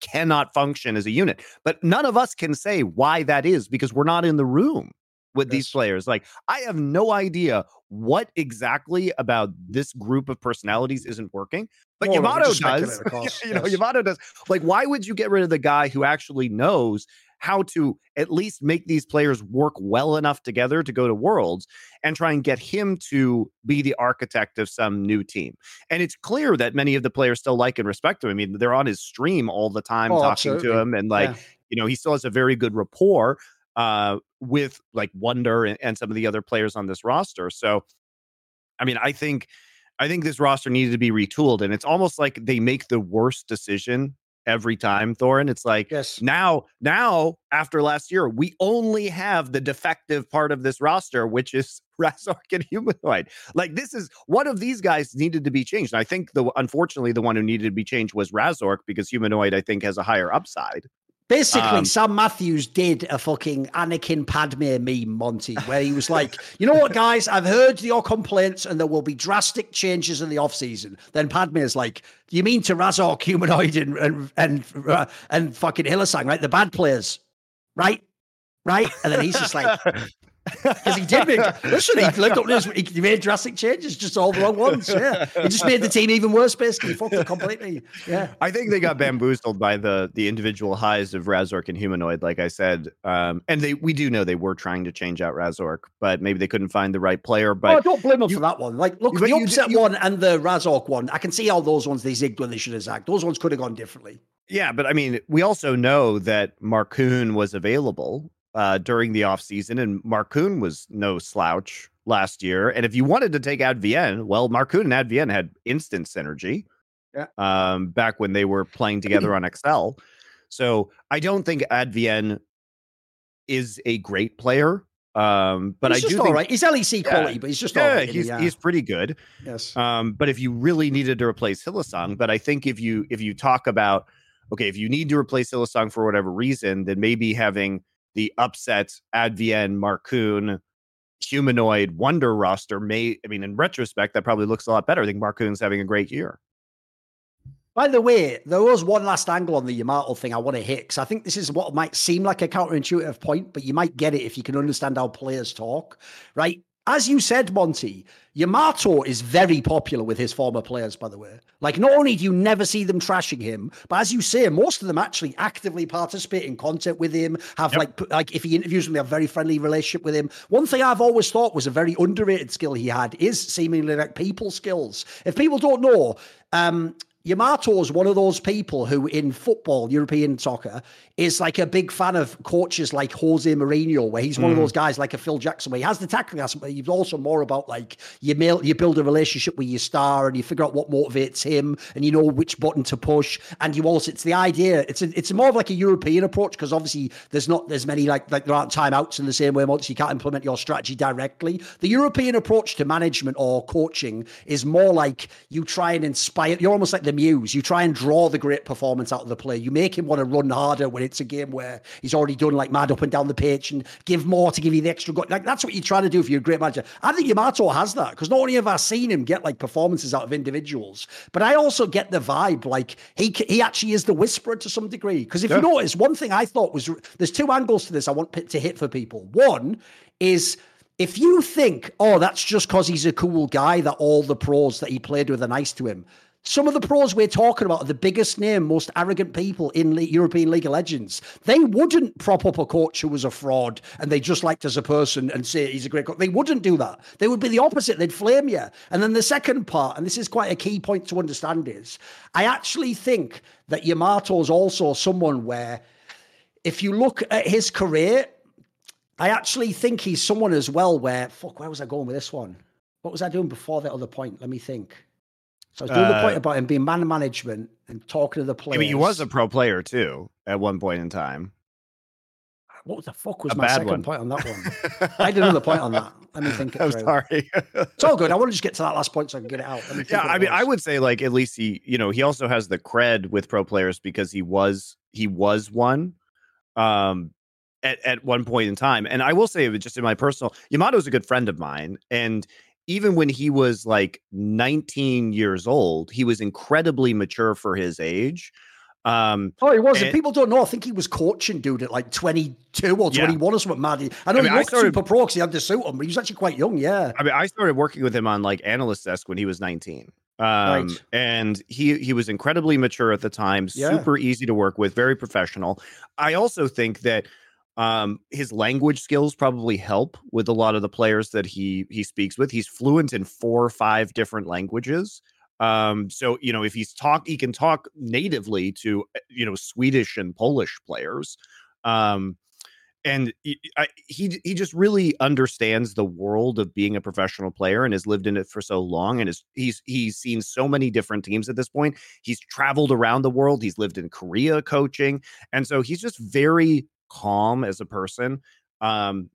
cannot function as a unit. But none of us can say why that is because we're not in the room with yes. these players. Like, I have no idea what exactly about this group of personalities isn't working. Yamato does. you know, yes. Yamato does. Like, why would you get rid of the guy who actually knows how to at least make these players work well enough together to go to worlds and try and get him to be the architect of some new team. And it's clear that many of the players still like and respect him. I mean, they're on his stream all the time oh, talking absolutely. to him and like, yeah. you know, he still has a very good rapport uh, with like Wunder and, and some of the other players on this roster. So, I mean, I think I think this roster needed to be retooled, and it's almost like they make the worst decision every time, Thorin. It's like yes. now, now after last year, we only have the defective part of this roster, which is Razork and Humanoid. Like this is one of these guys needed to be changed. And I think the unfortunately the one who needed to be changed was Razork because Humanoid I think has a higher upside. Basically, um, Sam Mathews did a fucking Anakin Padme meme, Monty, where he was like, you know what, guys, I've heard your complaints and there will be drastic changes in the off season. Then Padme is like, you mean to Razork, Humanoid, and and and, uh, and fucking Hylissang, right? The bad players, right? Right? And then he's just like, because he did make listen, he looked up this, he made drastic changes, just all the wrong ones. Yeah, he just made the team even worse. Basically, he fucked it completely. Yeah, I think they got bamboozled by the the individual highs of Razork and Humanoid, like I said. Um, and they we do know they were trying to change out Razork, but maybe they couldn't find the right player. But oh, don't blame them for that one. Like, look, the upset you, one and the Razork one, I can see all those ones they zigged when they should have zagged. Those ones could have gone differently. Yeah, but I mean, we also know that Markoon was available uh, during the offseason, and Markoon was no slouch last year. And if you wanted to take Advienne, well, Markoon and Advienne had instant synergy yeah. um, back when they were playing together on Excel. So I don't think Advienne is a great player. Um, but he's I do all think right. he's LEC quality, yeah, but he's just yeah, right, he's he's pretty good. Yes. Um, but if you really needed to replace Hylissang, but I think if you if you talk about okay, if you need to replace Hylissang for whatever reason, then maybe having the upset Advienne Markoon, humanoid Wunder roster may I mean in retrospect that probably looks a lot better. I think Markoon's having a great year. By the way, there was one last angle on the Yamato thing I want to hit because I think this is what might seem like a counterintuitive point, but you might get it if you can understand how players talk, right? As you said, Monty, Yamato is very popular with his former players, by the way. Like, not only do you never see them trashing him, but as you say, most of them actually actively participate in content with him, have yep. like, like if he interviews them, they have a very friendly relationship with him. One thing I've always thought was a very underrated skill he had is seemingly like people skills. If people don't know, um, Yamato is one of those people who, in football, European soccer, is like a big fan of coaches like Jose Mourinho, where he's one of mm. those guys like a Phil Jackson, where he has the tackling aspect, but he's also more about like you mail, you build a relationship with your star and you figure out what motivates him and you know which button to push. And you also, it's the idea, it's a, it's more of like a European approach because obviously there's not, there's many like, like there aren't timeouts in the same way, once you can't implement your strategy directly. The European approach to management or coaching is more like you try and inspire, you're almost like the muse. You try and draw the great performance out of the player. You make him want to run harder when it's a game where he's already done like mad up and down the pitch and give more to give you the extra. Like that's what you're trying to do if you're a great manager. I think Yamato has that because not only have I seen him get like performances out of individuals, but I also get the vibe like he he actually is the whisperer to some degree. Because if yeah. you notice, one thing I thought was there's two angles to this I want to hit for people. One is if you think, oh, that's just because he's a cool guy that all the pros that he played with are nice to him, some of the pros we're talking about are the biggest name, most arrogant people in Le- European League of Legends. They wouldn't prop up a coach who was a fraud and they just liked as a person and say he's a great coach. They wouldn't do that. They would be the opposite. They'd flame you. And then the second part, and this is quite a key point to understand, is I actually think that Yamato is also someone where, if you look at his career, I actually think he's someone as well where, fuck, where was I going with this one? What was I doing before that other point? Let me think. So I was doing uh, the point about him being man management and talking to the players. I mean, he was a pro player too at one point in time. What the fuck was a my second one. point on that one? I did another point on that. Let me think. It I'm sorry. it's all good. I want to just get to that last point so I can get it out. yeah, I mean, I would say like at least he, you know, he also has the cred with pro players because he was he was one. Um, at, at one point in time. And I will say, just in my personal, Yamato Yamato's a good friend of mine, and even when he was like 19 years old, he was incredibly mature for his age. Um, oh, he was. And, people don't know. I think he was coaching dude at like 22 or 21 yeah. or something mad. I know I mean, he looked started, super pro because he had to suit him, but he was actually quite young. Yeah. I mean, I started working with him on like analyst desk when he was 19. Um, right. and he he was incredibly mature at the time, yeah. super easy to work with, very professional. I also think that um, his language skills probably help with a lot of the players that he he speaks with. He's fluent in four or five different languages. Um, so you know, if he's talk, he can talk natively to eh, you know Swedish and Polish players. Um, and he, I, he he just really understands the world of being a professional player and has lived in it for so long and is he's he's seen so many different teams at this point he's traveled around the world he's lived in korea coaching and so he's just very calm as a person. Um,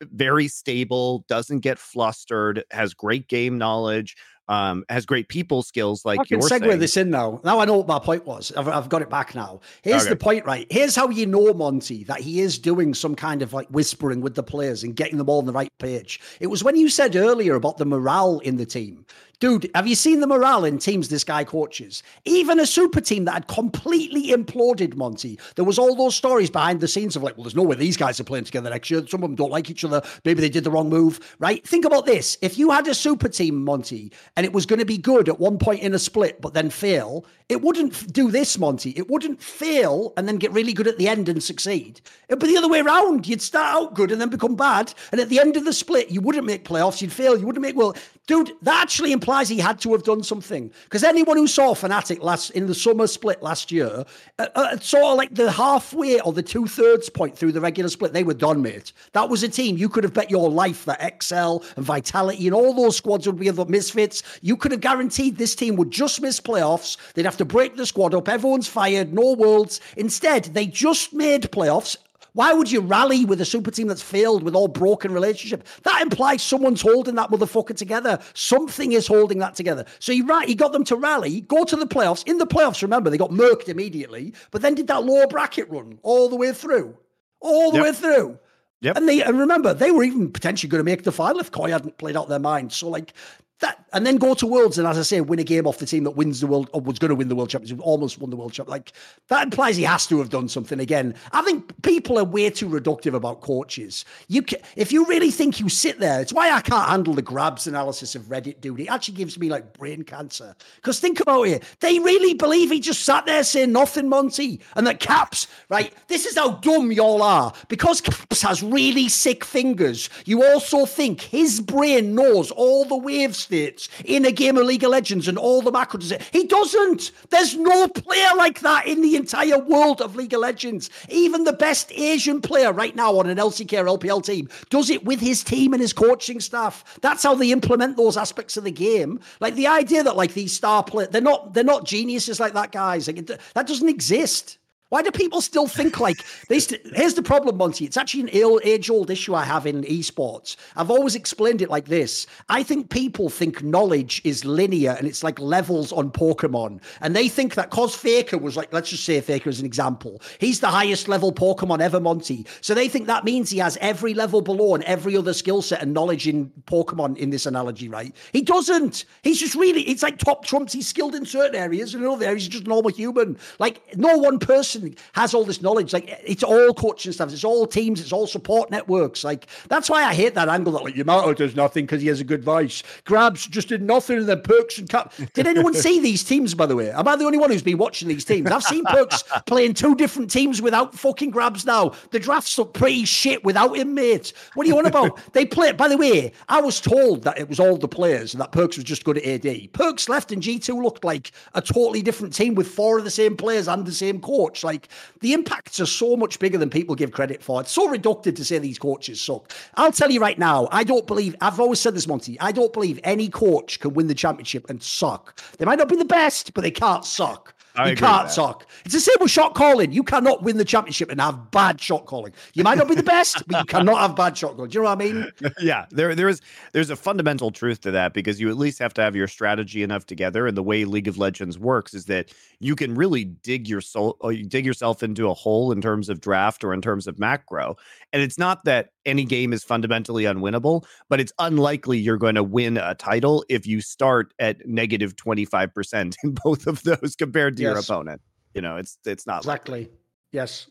very stable, doesn't get flustered, has great game knowledge, um, has great people skills. Like I can segue saying. this in now. Now I know what my point was. I've, I've got it back now. Here's okay. the point, right? Here's how you know Monty that he is doing some kind of like whispering with the players and getting them all on the right page. It was when you said earlier about the morale in the team. Dude, have you seen the morale in teams this guy coaches? Even a super team that had completely imploded, Monty. There was all those stories behind the scenes of like, well, there's no way these guys are playing together next year. Some of them don't like each other. Maybe they did the wrong move, right? Think about this. If you had a super team, Monty, and it was going to be good at one point in a split, but then fail, it wouldn't do this, Monty. It wouldn't fail and then get really good at the end and succeed. It'd be the other way around. You'd start out good and then become bad. And at the end of the split, you wouldn't make playoffs. You'd fail. You wouldn't make, well, dude, that actually implies he had to have done something. Because anyone who saw Fnatic last in the summer split last year, uh, uh, sort of like the halfway or the two thirds point through the regular split, they were done, mate. That was a team you could have bet your life that Excel and Vitality and all those squads would be the misfits. You could have guaranteed this team would just miss playoffs. They'd have to break the squad up. Everyone's fired. No worlds. Instead, they just made playoffs why would you rally with a super team that's failed with all broken relationship? That implies someone's holding that motherfucker together. Something is holding that together. So he right, he got them to rally, go to the playoffs. In the playoffs, remember, they got murked immediately, but then did that lower bracket run all the way through. All the yep. way through. Yep. And they and remember they were even potentially going to make the final if Koi hadn't played out their mind. So like that, and then go to Worlds and as I say, win a game off the team that wins the world or was going to win the world championship, almost won the world championship. Like that implies he has to have done something again. I think people are way too reductive about coaches. You can, if you really think you sit there, it's why I can't handle the Grabbz analysis of Reddit, dude. It actually gives me like brain cancer. Because think about it, they really believe he just sat there saying nothing, Monty, and that Caps, right? This is how dumb y'all are. Because Caps has really sick fingers. You also think his brain knows all the waves states in a game of League of Legends and all the macro does it. He doesn't. There's no player like that in the entire world of League of Legends. Even the best Asian player right now on an LCK or LPL team does it with his team and his coaching staff. That's how they implement those aspects of the game. Like the idea that like these star players, they're not they're not geniuses like that, guys. Like that doesn't exist. Why do people still think like this? Here's the problem, Monty. It's actually an ill, age old issue I have in esports. I've always explained it like this. I think people think knowledge is linear and it's like levels on Pokemon. And they think that because Faker was like, let's just say Faker as an example, he's the highest level Pokemon ever, Monty. So they think that means he has every level below and every other skill set and knowledge in Pokemon in this analogy, right? He doesn't. He's just really, it's like top trumps. He's skilled in certain areas and in other areas, he's just normal human. Like no one person has all this knowledge. Like it's all coaching staff, it's all teams, it's all support networks. Like that's why I hate that angle that like Yamato does nothing because he has a good voice. Grabbz just did nothing and then Perkz and Cap. Did anyone see these teams, by the way? Am I the only one who's been watching these teams? I've seen Perkz playing two different teams without fucking Grabbz now. The drafts look pretty shit without him, mate. What are you on about? they play by the way, I was told that it was all the players and that Perkz was just good at AD. Perkz left and G2 looked like a totally different team with four of the same players and the same coach. Like the impacts are so much bigger than people give credit for. It's so reductive to say these coaches suck. I'll tell you right now, I don't believe, I've always said this, Monty, I don't believe any coach can win the championship and suck. They might not be the best, but they can't suck. I you can't suck. It's the same with shot calling. You cannot win the championship and have bad shot calling. You might not be the best, but you cannot have bad shot calling. Do you know what I mean? yeah, there there is there's a fundamental truth to that because you at least have to have your strategy enough together. And the way League of Legends works is that you can really dig your soul, you dig yourself into a hole in terms of draft or in terms of macro. And it's not that any game is fundamentally unwinnable, but it's unlikely you're going to win a title if you start at negative 25% in both of those compared to yes. your opponent. You know, it's it's not exactly. Likely. Yes.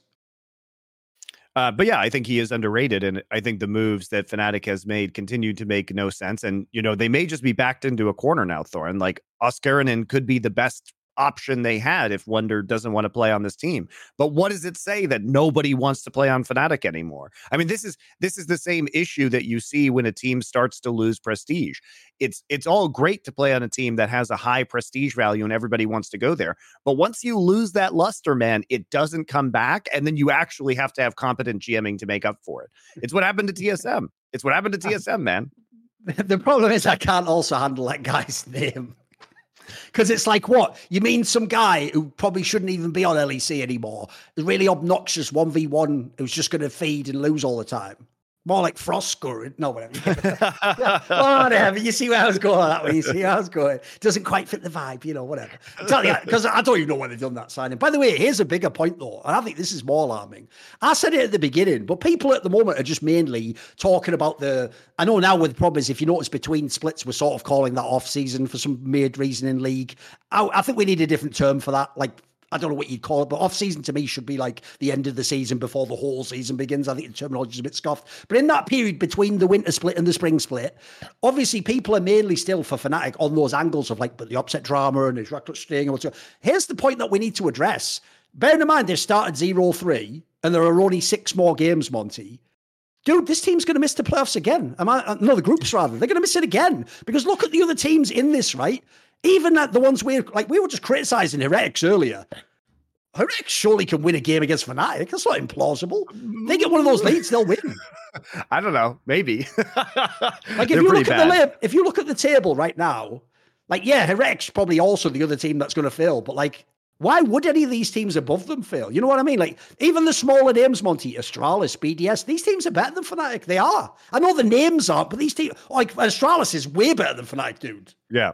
Uh, but yeah, I think he is underrated, and I think the moves that Fnatic has made continue to make no sense. And you know, they may just be backed into a corner now, Thorin. Like Oscarinin could be the best option they had if Wonder doesn't want to play on this team. But what does it say that nobody wants to play on Fnatic anymore? I mean, this is this is the same issue that you see when a team starts to lose prestige. It's it's all great to play on a team that has a high prestige value and everybody wants to go there. But once you lose that luster, man, it doesn't come back and then you actually have to have competent GMing to make up for it. It's what happened to TSM. It's what happened to TSM, man. The problem is I can't also handle that guy's name. Because it's like, what? You mean some guy who probably shouldn't even be on LEC anymore? Really obnoxious 1v1 who's just going to feed and lose all the time? More like frost scoring. No, whatever. whatever. Oh, you see where I was going that way. You see where I was going. Doesn't quite fit the vibe, you know, whatever. Because I don't even know why they've done that signing. By the way, here's a bigger point, though. And I think this is more alarming. I said it at the beginning, but people at the moment are just mainly talking about the. I know now with the problem is if you notice between splits, we're sort of calling that off season for some weird reason in league. I, I think we need a different term for that. Like I don't know what you'd call it, but off season to me should be like the end of the season before the whole season begins. I think the terminology is a bit scoffed. But in that period between the winter split and the spring split, obviously people are mainly still for Fnatic on those angles of like but the upset drama and his Rekkles string and what's Here's the point that we need to address. Bearing in mind they've started 0-3 and there are only six more games, Monty. Dude, this team's going to miss the playoffs again. Am I? Uh, no, the groups rather. They're going to miss it again because look at the other teams in this, right? Even at the ones we're like, we were just criticizing Heretics earlier. Heretics surely can win a game against Fnatic. That's not implausible. They get one of those leads, they'll win. I don't know. Maybe. like if you look bad. at the if you look at the table right now, like yeah, Heretics probably also the other team that's going to fail. But like, why would any of these teams above them fail? You know what I mean? Like even the smaller names, Monty, Astralis, BDS, these teams are better than Fnatic. They are. I know the names aren't, but these teams, like Astralis, is way better than Fnatic, dude. Yeah.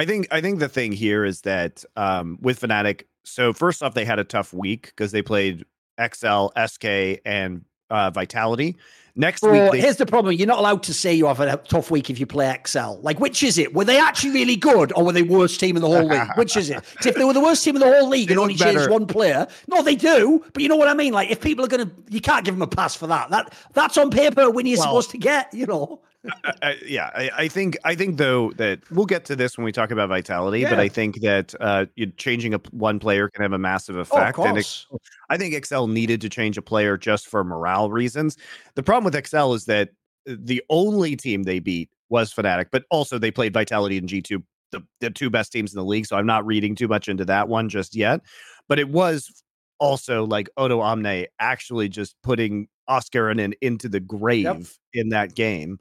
I think I think the thing here is that um, with Fnatic, so first off, they had a tough week because they played XL, SK, and uh, Vitality. Next well, week, they, here's the problem: you're not allowed to say you have a tough week if you play XL. Like, which is it? Were they actually really good, or were they worst team in the whole league? Which is it? if they were the worst team in the whole league They and only changed one player, no, they do. But you know what I mean? Like, if people are gonna, you can't give them a pass for that. That that's on paper when you're Well- supposed to get. You know. I, yeah, I, I think I think though that we'll get to this when we talk about vitality, but I think that uh, changing a one player can have a massive Oh, of effect. and it, course. I think Excel needed to change a player just for morale reasons. The problem with Excel is that the only team they beat was Fnatic, but also they played Vitality and G2, the, the two best teams in the league. So I'm not reading too much into that one just yet. But it was also like Odoamne actually just putting Oscarinin into the grave in that game.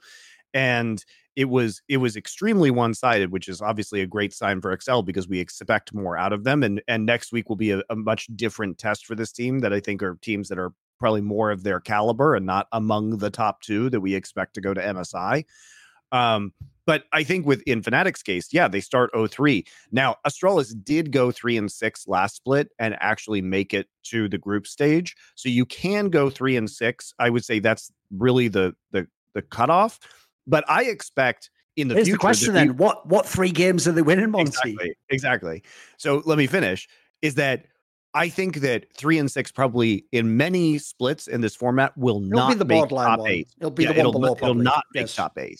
And it was it was extremely one-sided, which is obviously a great sign for Excel because we expect more out of them. And and next week will be a, a much different test for this team that I think are teams that are probably more of their caliber and not among the top two that we expect to go to MSI. Um, but I think with in Fnatic's case, yeah, they start 0-3. Now, Astralis did go three and six last split and actually make it to the group stage. So you can go three and six. I would say that's really the the the cutoff. But I expect in the Here's future the question we- then: What what three games are they winning, Monty? Exactly. Exactly. So let me finish. Is that I think that three and six probably in many splits in this format will It'll not be the make top one. eight. It'll be Yeah, the one it'll, below. it'll probably. not make Yes. top eight.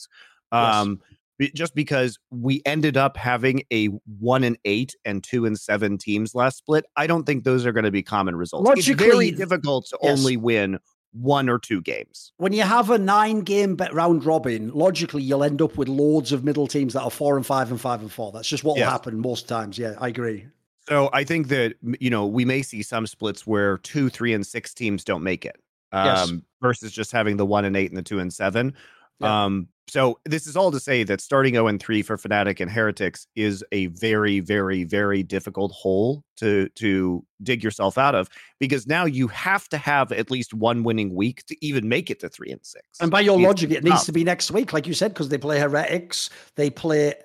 Um, be- just because we ended up having a one and eight and two and seven teams last split, I don't think those are going to be common results. it's very difficult to yes. only win one or two games. when you have a nine game bet round robin, logically you'll end up with loads of middle teams that are four and five and five and four. That's just what will Yes. happen most times. Yeah, I agree. So I think that you know we may see some splits where two, three, and six teams don't make it, um, Yes. versus just having the one and eight and the two and seven. Yeah. Um, so this is all to say that starting 0 and 3 for Fnatic and Heretics is a very, very, very difficult hole to to dig yourself out of because now you have to have at least one winning week to even make it to three and six. And by your It's logic, it needs to be next week, like you said, because they play Heretics, they play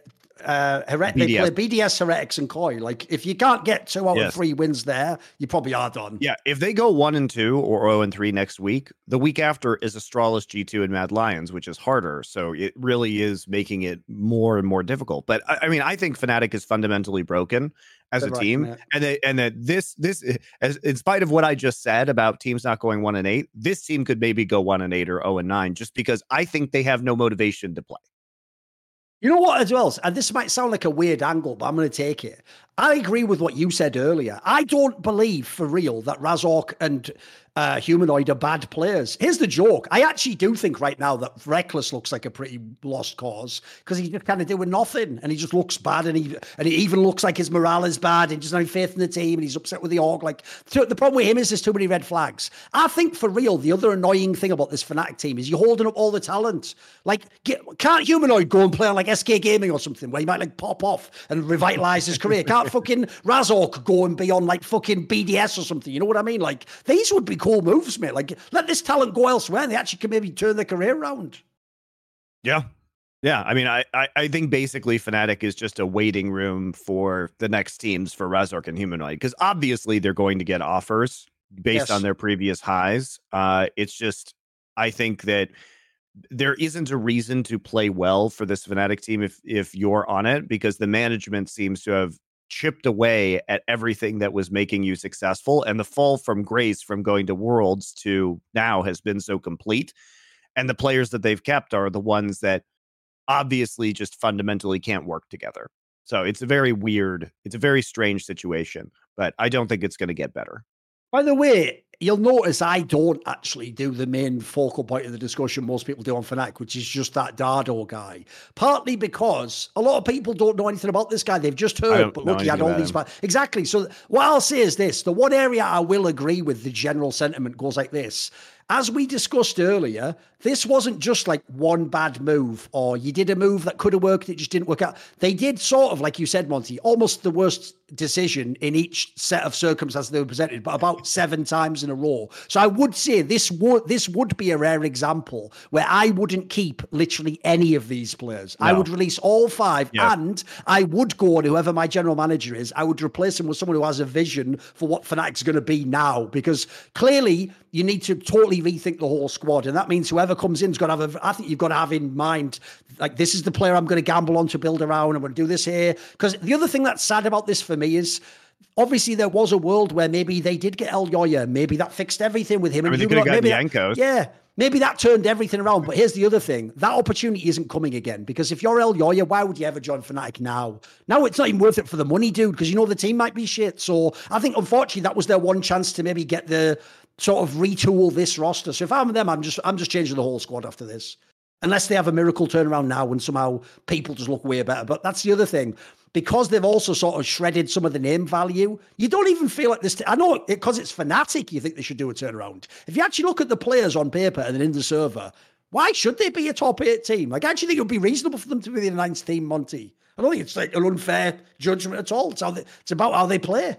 uh Heret- they BDS. play BDS, Heretics, and Koi. Like if you can't get two out Yes. of three wins there, you probably are done. Yeah, if they go one and two or zero and three next week, the week after is Astralis, G two, and Mad Lions, which is harder. So it really is making it more and more difficult. But I, I mean, I think Fnatic is fundamentally broken as a Good team, yeah. and that and that this this as in spite of what I just said about teams not going one and eight, this team could maybe go one and eight or zero and nine, just because I think they have no motivation to play. You know what, as well, and this might sound like a weird angle, but I'm going to take it. I agree with what you said earlier. I don't believe for real that Razork and uh, Humanoid are bad players. Here's the joke. I actually do think right now that Rekkles looks like a pretty lost cause because he's just kind of doing nothing and he just looks bad and he and it even looks like his morale is bad he doesn't have faith in the team and he's upset with the org. Like so the problem with him is there's too many red flags. I think for real, the other annoying thing about this Fnatic team is you're holding up all the talent. Like, get, can't Humanoid go and play on like SK Gaming or something where he might like pop off and revitalize his career? Can't fucking Razork go and be on like fucking BDS or something? You know what I mean? Like, these would be cool moves, mate. Like, let this talent go elsewhere and they actually can maybe turn their career around. Yeah. Yeah. I mean, I, I, I think basically Fnatic is just a waiting room for the next teams for Razork and Humanoid because obviously they're going to get offers based Yes. on their previous highs. Uh, it's just, I think that there isn't a reason to play well for this Fnatic team if if you're on it because the management seems to have chipped away at everything that was making you successful and the fall from grace from going to worlds to now has been so complete and the players that they've kept are the ones that obviously just fundamentally can't work together. So it's a very weird it's a very strange situation but i don't think it's going to get better. By the way, you'll notice I don't actually do the main focal point of the discussion most people do on Fnatic, which is just that Dardo guy. Partly because a lot of people don't know anything about this guy. They've just heard, but look, he had all these. him. Exactly. So what I'll say is this: the one area I will agree with the general sentiment goes like this. As we discussed earlier, this wasn't just like one bad move or you did a move that could have worked, it just didn't work out. They did sort of, like you said, Monty, almost the worst decision in each set of circumstances they were presented, but about seven times in a row. So I would say this would this would be a rare example where I wouldn't keep literally any of these players. No. I would release all five, and I would go on whoever my general manager is. I would replace him with someone who has a vision for what Fnatic's going to be now, because clearly you need to totally rethink the whole squad, and that means whoever comes in's got to have. A, I think you've got to have in mind like this is the player I'm going to gamble on to build around. I'm going to do this here because the other thing that's sad about this for me is obviously there was a world where maybe they did get Elyoya. Maybe that fixed everything with him. I mean, and they could have Jankos. Yeah. Maybe that turned everything around. But here's the other thing. That opportunity isn't coming again. Because if you're Elyoya, why would you ever join Fnatic now? Now it's not even worth it for the money, dude, because you know the team might be shit. So I think unfortunately that was their one chance to maybe get the sort of retool this roster. So if I'm them, I'm just I'm just changing the whole squad after this. Unless they have a miracle turnaround now and somehow people just look way better. But that's the other thing because they've also sort of shredded some of the name value, you don't even feel like this. T- I know because it, it's Fnatic, you think they should do a turnaround. If you actually look at the players on paper and then in the server, why should they be a top eight team? Like, I actually think it would be reasonable for them to be the ninth team, Monty. I don't think it's like an unfair judgment at all. It's, they, it's about how they play.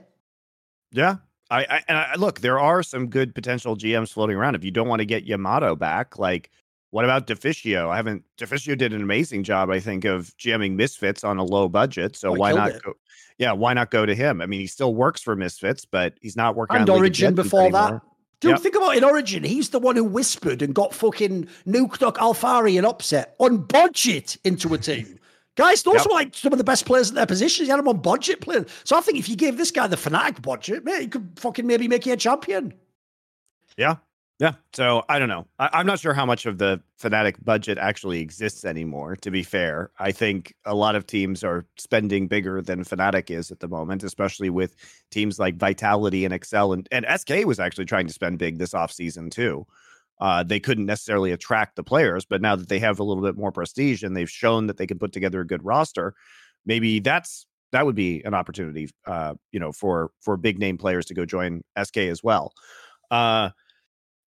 Yeah. I, I and I, look, there are some good potential GMs floating around. If you don't want to get Yamato back, like what about Deficio? I haven't. Deficio did an amazing job, I think, of GMing Misfits on a low budget. So oh, why not it. go? Yeah, why not go to him? I mean, he still works for Misfits, but he's not working and on Origen before anymore. that. Dude, yep. think about in Origen. He's the one who whispered and got fucking Nukeduck Alphari and upset on budget into a team. Guys, those yep. were like some of the best players in their positions. He had them on budget players. So I think if you gave this guy the Fnatic budget, man, he could fucking maybe make you a champion. Yeah, yeah. So I don't know. I, am not sure how much of the Fnatic budget actually exists anymore, to be fair. I think a lot of teams are spending bigger than Fnatic is at the moment, especially with teams like Vitality and Excel. And, and SK was actually trying to spend big this offseason, too. Uh, they couldn't necessarily attract the players, but now that they have a little bit more prestige and they've shown that they can put together a good roster, maybe that's that would be an opportunity, uh, you know, for for big name players to go join SK as well. Uh,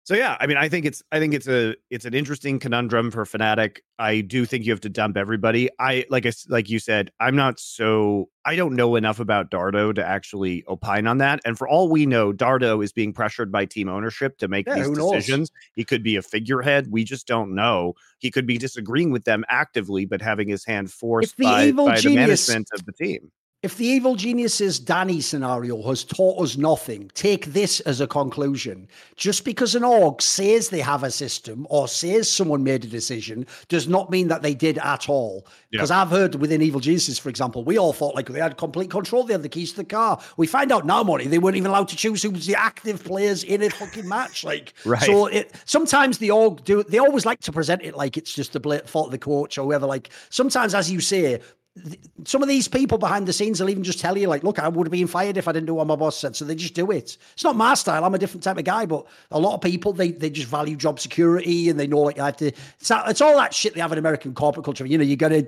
so yeah, I mean, I think it's I think it's a it's an interesting conundrum for Fnatic. I do think you have to dump everybody. I like I like you said, I'm not so I don't know enough about Dardo to actually opine on that. And for all we know, Dardo is being pressured by team ownership to make yeah, these decisions. He could be a figurehead. We just don't know. He could be disagreeing with them actively, but having his hand forced by, by the management of the team if the evil genius's Danny scenario has taught us nothing, take this as a conclusion. Just because an org says they have a system or says someone made a decision does not mean that they did at all. Because yeah. I've heard within Evil Geniuses, for example, we all thought like they had complete control, they had the keys to the car. We find out now, Monty, they weren't even allowed to choose who was the active players in a fucking match. Like, right. so it, sometimes the org do, they always like to present it like it's just the fault of the coach or whoever. Like, sometimes, as you say, some of these people behind the scenes will even just tell you, like, look, I would have been fired if I didn't do what my boss said. So they just do it. It's not my style. I'm a different type of guy, but a lot of people, they they just value job security and they know like I have to. It's, it's all that shit they have in American corporate culture. You know, you got to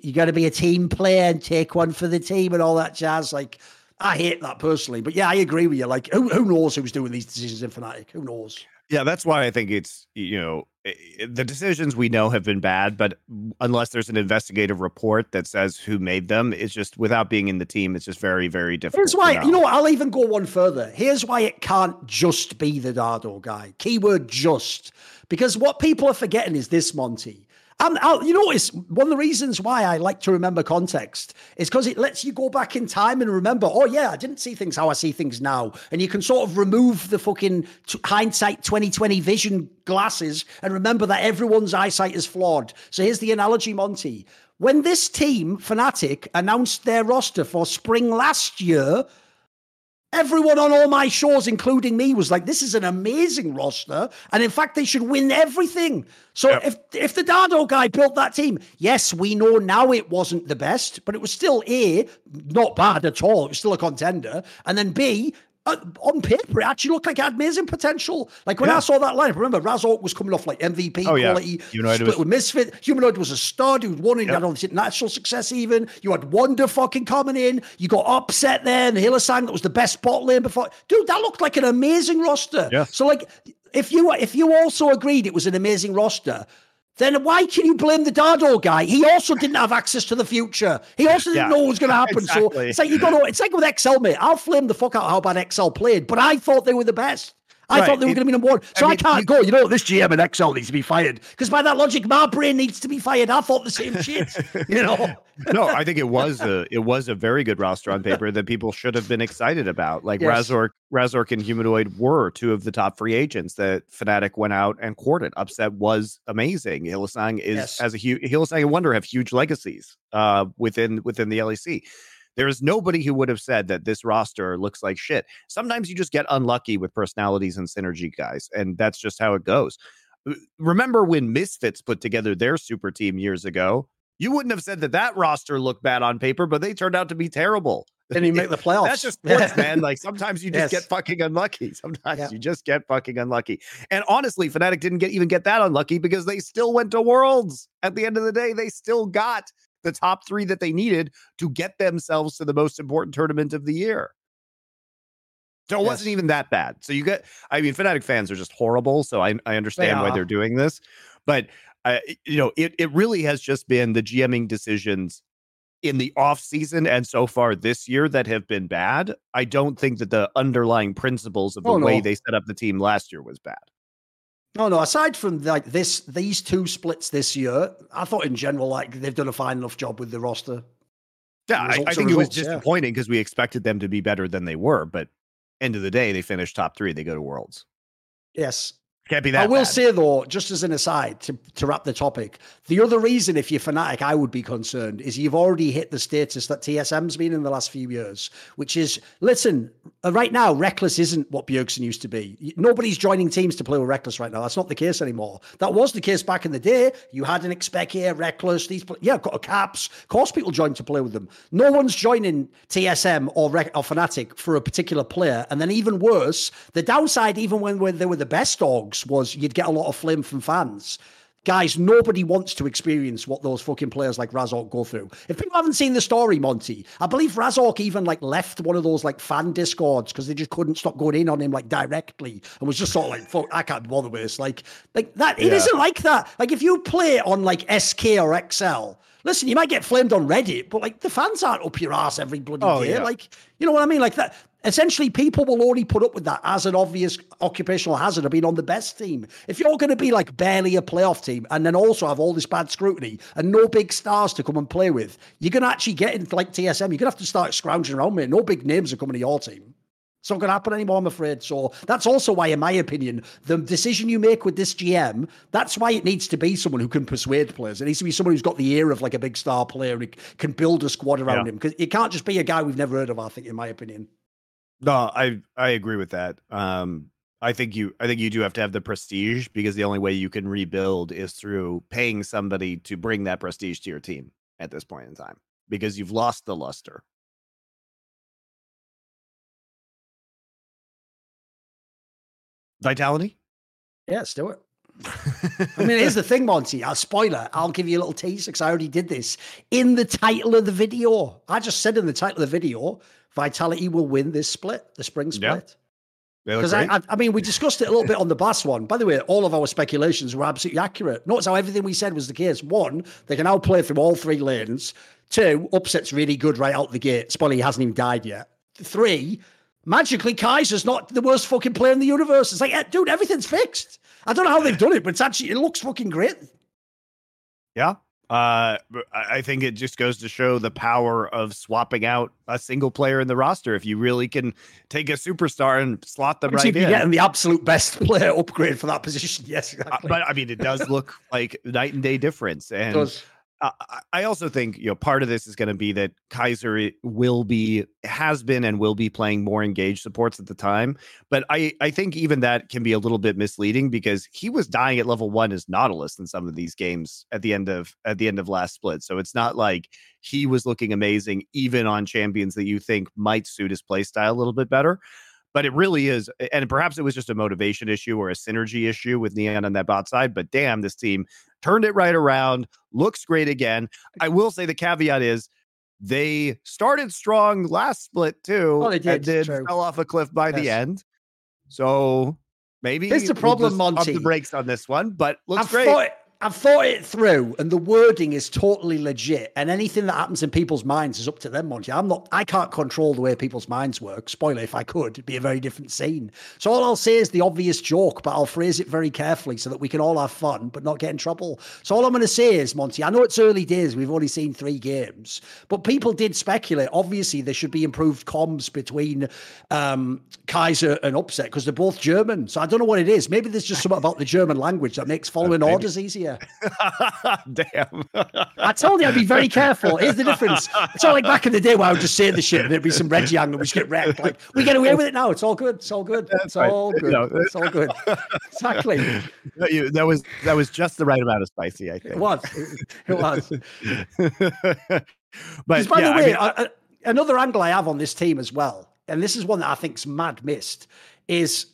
you got to be a team player and take one for the team and all that jazz. Like, I hate that personally. But yeah, I agree with you. Like, who, who knows who's doing these decisions in Fnatic? Who knows? Yeah, that's why I think it's you know eh, eh, the decisions we know have been bad, but unless there's an investigative report that says who made them, it's just without being in the team, it's just very very difficult. Here's why you know I'll even go one further. Here's why it can't just be the Dardo guy. Keyword just because what people are forgetting is this, Monty. And I'll, you notice one of the reasons why I like to remember context is because it lets you go back in time and remember, oh, yeah, I didn't see things how I see things now. And you can sort of remove the fucking t- hindsight 2020 vision glasses and remember that everyone's eyesight is flawed. So here's the analogy, Monty. When this team, Fnatic, announced their roster for spring last year, Everyone on all my shows, including me, was like, "This is an amazing roster," and in fact, they should win everything. So yep. if if the Dardo guy built that team, yes, we know now it wasn't the best, but it was still a not bad at all. It was still a contender, and then B, uh, on paper, it actually looked like it had amazing potential. Like when yeah. I saw that lineup, remember Razork was coming off like MVP oh, quality. Yeah. Humanoid split was... with Misfit. Humanoid was a stud who won and yep. had all this international success. Even you had Wunder fucking coming in. You got upset there, and Hylissang that was the best bot lane before. Dude, that looked like an amazing roster. Yeah. So like, if you if you also agreed it was an amazing roster, then why can you blame the Dardo guy? He also didn't have access to the future. He also didn't yeah, know what was going to happen. Exactly. So it's like you got to. It's like with Excel, mate. I'll flame the fuck out how bad Excel played, but I thought they were the best. I right. thought they were going to be number one. So I, mean, I can't you, go, you know, this GM and XL needs to be fired. Because by that logic, my brain needs to be fired. I thought the same shit. you know? no, I think it was a it was a very good roster on paper that people should have been excited about. Like yes. Razork, Razork and Humanoid were two of the top free agents that Fnatic went out and courted. Upset was amazing. Hylissang is yes. as a huge Hylissang and Wunder have huge legacies uh within within the LEC. There is nobody who would have said that this roster looks like shit. Sometimes you just get unlucky with personalities and synergy guys, and that's just how it goes. Uh, remember when Misfits put together their super team years ago? You wouldn't have said that that roster looked bad on paper, but they turned out to be terrible. Didn't even make the playoffs. That's just sports, man. Like sometimes you just yes. get fucking unlucky. Sometimes yeah. you just get fucking unlucky. And honestly, Fnatic didn't get even get that unlucky because they still went to Worlds. At the end of the day, they still got the top three that they needed to get themselves to the most important tournament of the year. So it yes. wasn't even that bad. So you get, I mean, Fnatic fans are just horrible. So I, I understand they why they're doing this. But, uh, you know, it, it really has just been the GMing decisions in the off season and so far this year that have been bad. I don't think that the underlying principles of the oh, way they set up the team last year was bad. No, no. Aside from like this, these two splits this year, I thought in general like they've done a fine enough job with the roster. Yeah, I, I, think results, it was disappointing because yeah. we expected them to be better than they were, but end of the day, they finished top three. They go to Worlds. Yes, can't be that. I will bad. say though, just as an aside to, to wrap the topic, the other reason if you're Fnatic, I would be concerned is you've already hit the status that TSM's been in the last few years, which is listen, uh, right now, Rekkles isn't what Bjergsen used to be. Nobody's joining teams to play with Rekkles right now. That's not the case anymore. That was the case back in the day. You had an expect here, Rekkles. these yeah, got a caps. Of course, people joined to play with them. No one's joining TSM or Re- or Fnatic for a particular player. And then even worse, the downside, even when, when they were the best dogs was you'd get a lot of flame from fans. Guys, nobody wants to experience what those fucking players like Razork go through. If people haven't seen the story, Monty, I believe Razork even like left one of those like fan discords because they just couldn't stop going in on him like directly and was just sort of like, fuck, I can't bother with this. Like, like that, it yeah. not like that. Like if you play on like SK or XL, listen, you might get flamed on Reddit, but like the fans aren't up your ass every bloody oh, day. Yeah. Like, you know what I mean? Like that essentially people will only put up with that as an obvious occupational hazard of being on the best team. If you're going to be like barely a playoff team and then also have all this bad scrutiny and no big stars to come and play with, you're going to actually get into like TSM. You're going to have to start scrounging around, mate. No big names are coming to your team. It's not going to happen anymore, I'm afraid. So that's also why, in my opinion, the decision you make with this GM, that's why it needs to be someone who can persuade players. It needs to be someone who's got the ear of like a big star player and can build a squad around yeah. him. Because it can't just be a guy we've never heard of, I think, in my opinion. No, I I agree with that. Um, I think you I think you do have to have the prestige because the only way you can rebuild is through paying somebody to bring that prestige to your team at this point in time because you've lost the luster. Vitality? Yeah, let's do it. I mean, here's the thing, Monty. I'll spoiler. I'll give you a little teaser because I already did this in the title of the video. I just said in the title of the video Vitality will win this split, the spring split. Because I, I, I, mean, we discussed it a little bit on the Bass one. By the way, all of our speculations were absolutely accurate. Notice how everything we said was the case. One, they can now play through all three lanes. Two, upset's really good right out the gate. Spoiler, he hasn't even died yet. Three, magically, Kaiser's not the worst fucking player in the universe. It's like, eh, dude, everything's fixed. I don't know how they've done it, but it's actually, it looks fucking great. Yeah. Uh, I think it just goes to show the power of swapping out a single player in the roster. If you really can take a superstar and slot them right in, you're getting the absolute best player upgrade for that position. Yes, uh, exactly. Uh, but I mean, it does look like night and day difference. And I also think you know part of this is going to be that Kaiser will be has been and will be playing more engaged supports at the time, but I I think even that can be a little bit misleading because he was dying at level one as Nautilus in some of these games at the end of at the end of last split, so it's not like he was looking amazing even on champions that you think might suit his playstyle a little bit better but it really is. And perhaps it was just a motivation issue or a synergy issue with Neon on that bot side. But damn, this team turned it right around, looks great again. I will say the caveat is they started strong last split too, oh, they did, and then true. fell off a cliff by yes. the end. So maybe it's the problem, we'll Monty. Up the brakes on this one, but looks I great. Thought, I've thought it through, and the wording is totally legit. And anything that happens in people's minds is up to them, Monty. I'm not. I can't control the way people's minds work. Spoiler: if I could, it'd be a very different scene. So all I'll say is the obvious joke, but I'll phrase it very carefully so that we can all have fun, but not get in trouble. So all I'm going to say is, Monty, I know it's early days. We've only seen three games, but people did speculate. Obviously, there should be improved comms between um, Kaiser and Upset because they're both German. So I don't know what it is. Maybe there's just something about the German language that makes following orders easier. Damn. I told you I'd be very careful. Here's the difference. It's not like back in the day where I would just say the shit and there'd be some Reggie and we just get wrecked. Like we get away with it now. It's all good. It's all good. It's all good. It's all good. Exactly. that was that was just the right amount of spicy. I think it was. It was. but by yeah, the way, I mean, I, another angle I have on this team as well, and this is one that I think's mad missed, is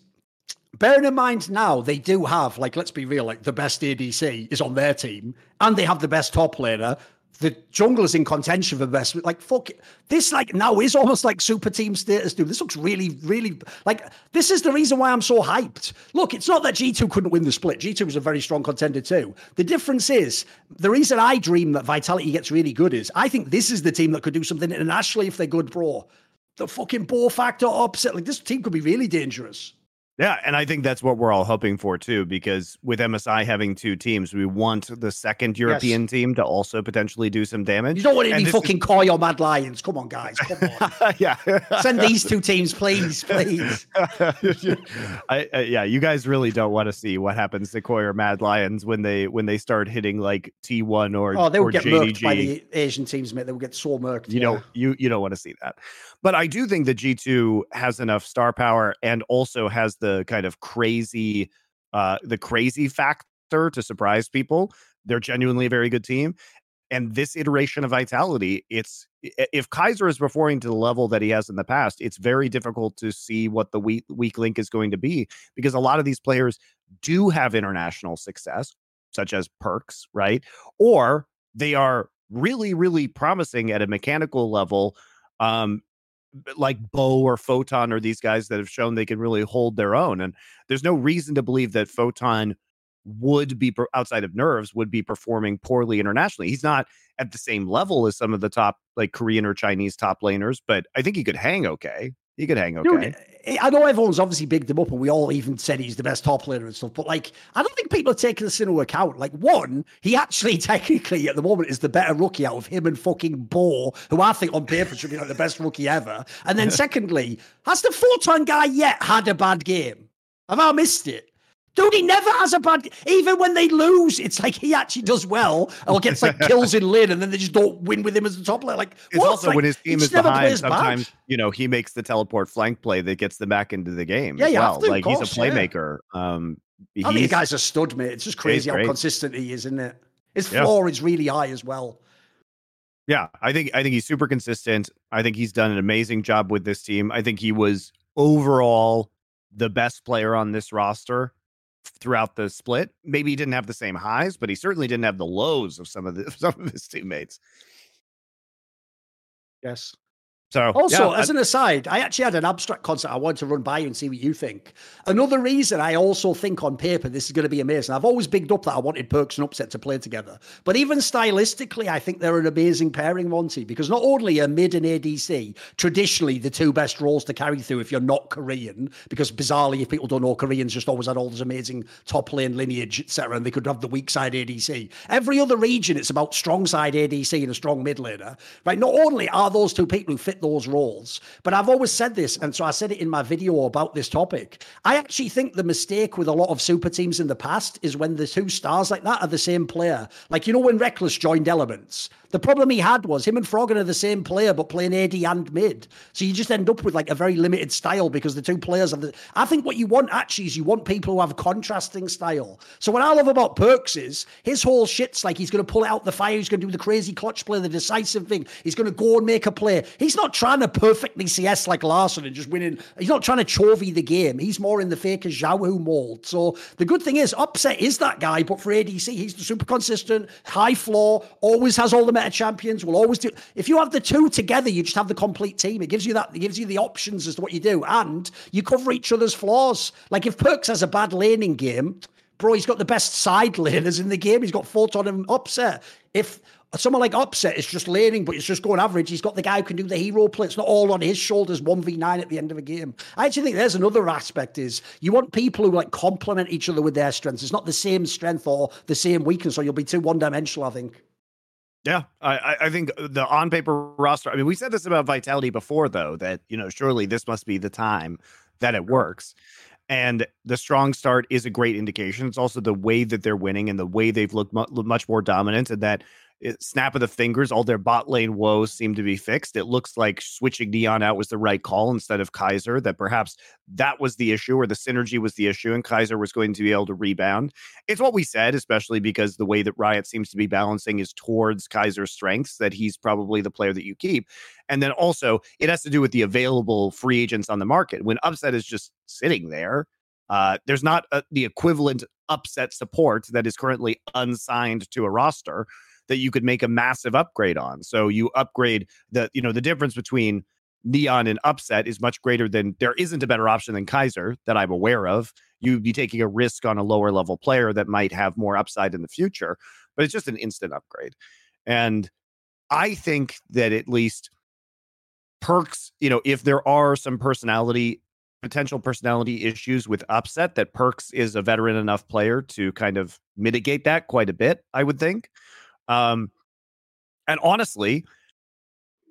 bearing in mind now they do have, like, let's be real, like the best ADC is on their team, and they have the best top laner. The jungle is in contention for best. Like, fuck it. This, like, now is almost like super team status, dude. This looks really, really like this is the reason why I'm so hyped. Look, it's not that G2 couldn't win the split. G2 was a very strong contender too. The difference is the reason I dream that Vitality gets really good is I think this is the team that could do something internationally if they're good, bro. The fucking ball factor opposite Like, this team could be really dangerous. Yeah, and I think that's what we're all hoping for too, because with MSI having two teams, we want the second European yes. team to also potentially do some damage. You don't want any fucking is... Koi or Mad Lions. Come on, guys. Come on. yeah. Send these two teams, please, please. I, uh, yeah, you guys really don't want to see what happens to Koi or Mad Lions when they when they start hitting like T1 or Oh, they would get JDG. murked by the Asian teams, mate. They would get so murked. You yeah. know, you you don't want to see that. But I do think that G2 has enough star power and also has the kind of crazy uh the crazy factor to surprise people. They're genuinely a very good team. And this iteration of Vitality, it's if Kaiser is performing to the level that he has in the past, it's very difficult to see what the weak, weak link is going to be because a lot of these players do have international success, such as Perkz, right? Or they are really, really promising at a mechanical level um, like Bo or Photon or these guys that have shown they can really hold their own. And there's no reason to believe that Photon would be outside of nerves would be performing poorly internationally. He's not at the same level as some of the top like Korean or Chinese top laners, but I think he could hang okay. He could hang okay. Dude, I know everyone's obviously bigged him up, and we all even said he's the best top player and stuff. But like, I don't think people are taking this into account. Like, one, he actually technically at the moment is the better rookie out of him and fucking Bo, who I think on paper should be like the best rookie ever. And then secondly, has the Photon guy yet had a bad game? Have I missed it? Dude, he never has a bad. Even when they lose, it's like he actually does well or gets like kills in lane, and then they just don't win with him as the top player. Like, it's what? also like, when his team is behind. Sometimes bad. you know he makes the teleport flank play that gets them back into the game. Yeah, yeah. Well. Like course, he's a playmaker. Yeah. Um, I think the guy's a stud, mate. It's just crazy how consistent he is, isn't it? His floor yeah. is really high as well. Yeah, I think I think he's super consistent. I think he's done an amazing job with this team. I think he was overall the best player on this roster throughout the split. Maybe he didn't have the same highs, but he certainly didn't have the lows of some of the some of his teammates. Yes. So also, yeah, as an aside, I actually had an abstract concept I wanted to run by you and see what you think. Another reason I also think on paper this is going to be amazing. I've always bigged up that I wanted Perkz and Upset to play together, but even stylistically, I think they're an amazing pairing, Monty. Because not only are mid and ADC traditionally the two best roles to carry through if you're not Korean, because bizarrely, if people don't know, Koreans just always had all this amazing top lane lineage, etc., and they could have the weak side ADC. Every other region, it's about strong side ADC and a strong mid laner, right? Not only are those two people who fit those roles. But I've always said this, and so I said it in my video about this topic. I actually think the mistake with a lot of super teams in the past is when the two stars like that are the same player. Like, you know, when Rekkles joined Elements, the problem he had was him and Froggen are the same player, but playing AD and mid. So you just end up with like a very limited style because the two players are the. I think what you want actually is you want people who have contrasting style. So what I love about Perkz is his whole shit's like he's going to pull out the fire, he's going to do the crazy clutch play, the decisive thing. He's going to go and make a play. He's not trying to perfectly CS like Larssen and just winning. He's not trying to chovy the game. He's more in the Faker Xiaohu mold. So the good thing is, Upset is that guy, but for ADC, he's the super consistent, high floor, always has all the meta champions. Will always do. If you have the two together, you just have the complete team. It gives you that. It gives you the options as to what you do, and you cover each other's flaws. Like if Perkz has a bad laning game, bro, he's got the best side laners in the game. He's got Photon and Upset. If someone like Upset is just laning, but it's just going average, he's got the guy who can do the hero play. It's not all on his shoulders, 1v9 at the end of a game. I actually think there's another aspect is you want people who like complement each other with their strengths. It's not the same strength or the same weakness, or you'll be too one-dimensional, I think. Yeah, I, I think the on paper roster. I mean, we said this about Vitality before, though, that you know, surely this must be the time that it works. And the strong start is a great indication. It's also the way that they're winning and the way they've looked mu- much more dominant, and that snap of the fingers, all their bot lane woes seem to be fixed. It looks like switching Neon out was the right call instead of Kaiser, that perhaps that was the issue or the synergy was the issue, and Kaiser was going to be able to rebound. It's what we said, especially because the way that Riot seems to be balancing is towards Kaiser's strengths, that he's probably the player that you keep. And then also, it has to do with the available free agents on the market. When Upset is just sitting there, uh, there's not a, the equivalent upset support that is currently unsigned to a roster that you could make a massive upgrade on. So you upgrade the, you know, the difference between Neon and Upset is much greater than there isn't a better option than Kaiser that I'm aware of. You'd be taking a risk on a lower level player that might have more upside in the future, but it's just an instant upgrade. And I think that at least Perkz, you know, if there are some personality potential personality issues with upset that Perkz is a veteran enough player to kind of mitigate that quite a bit i would think um, and honestly,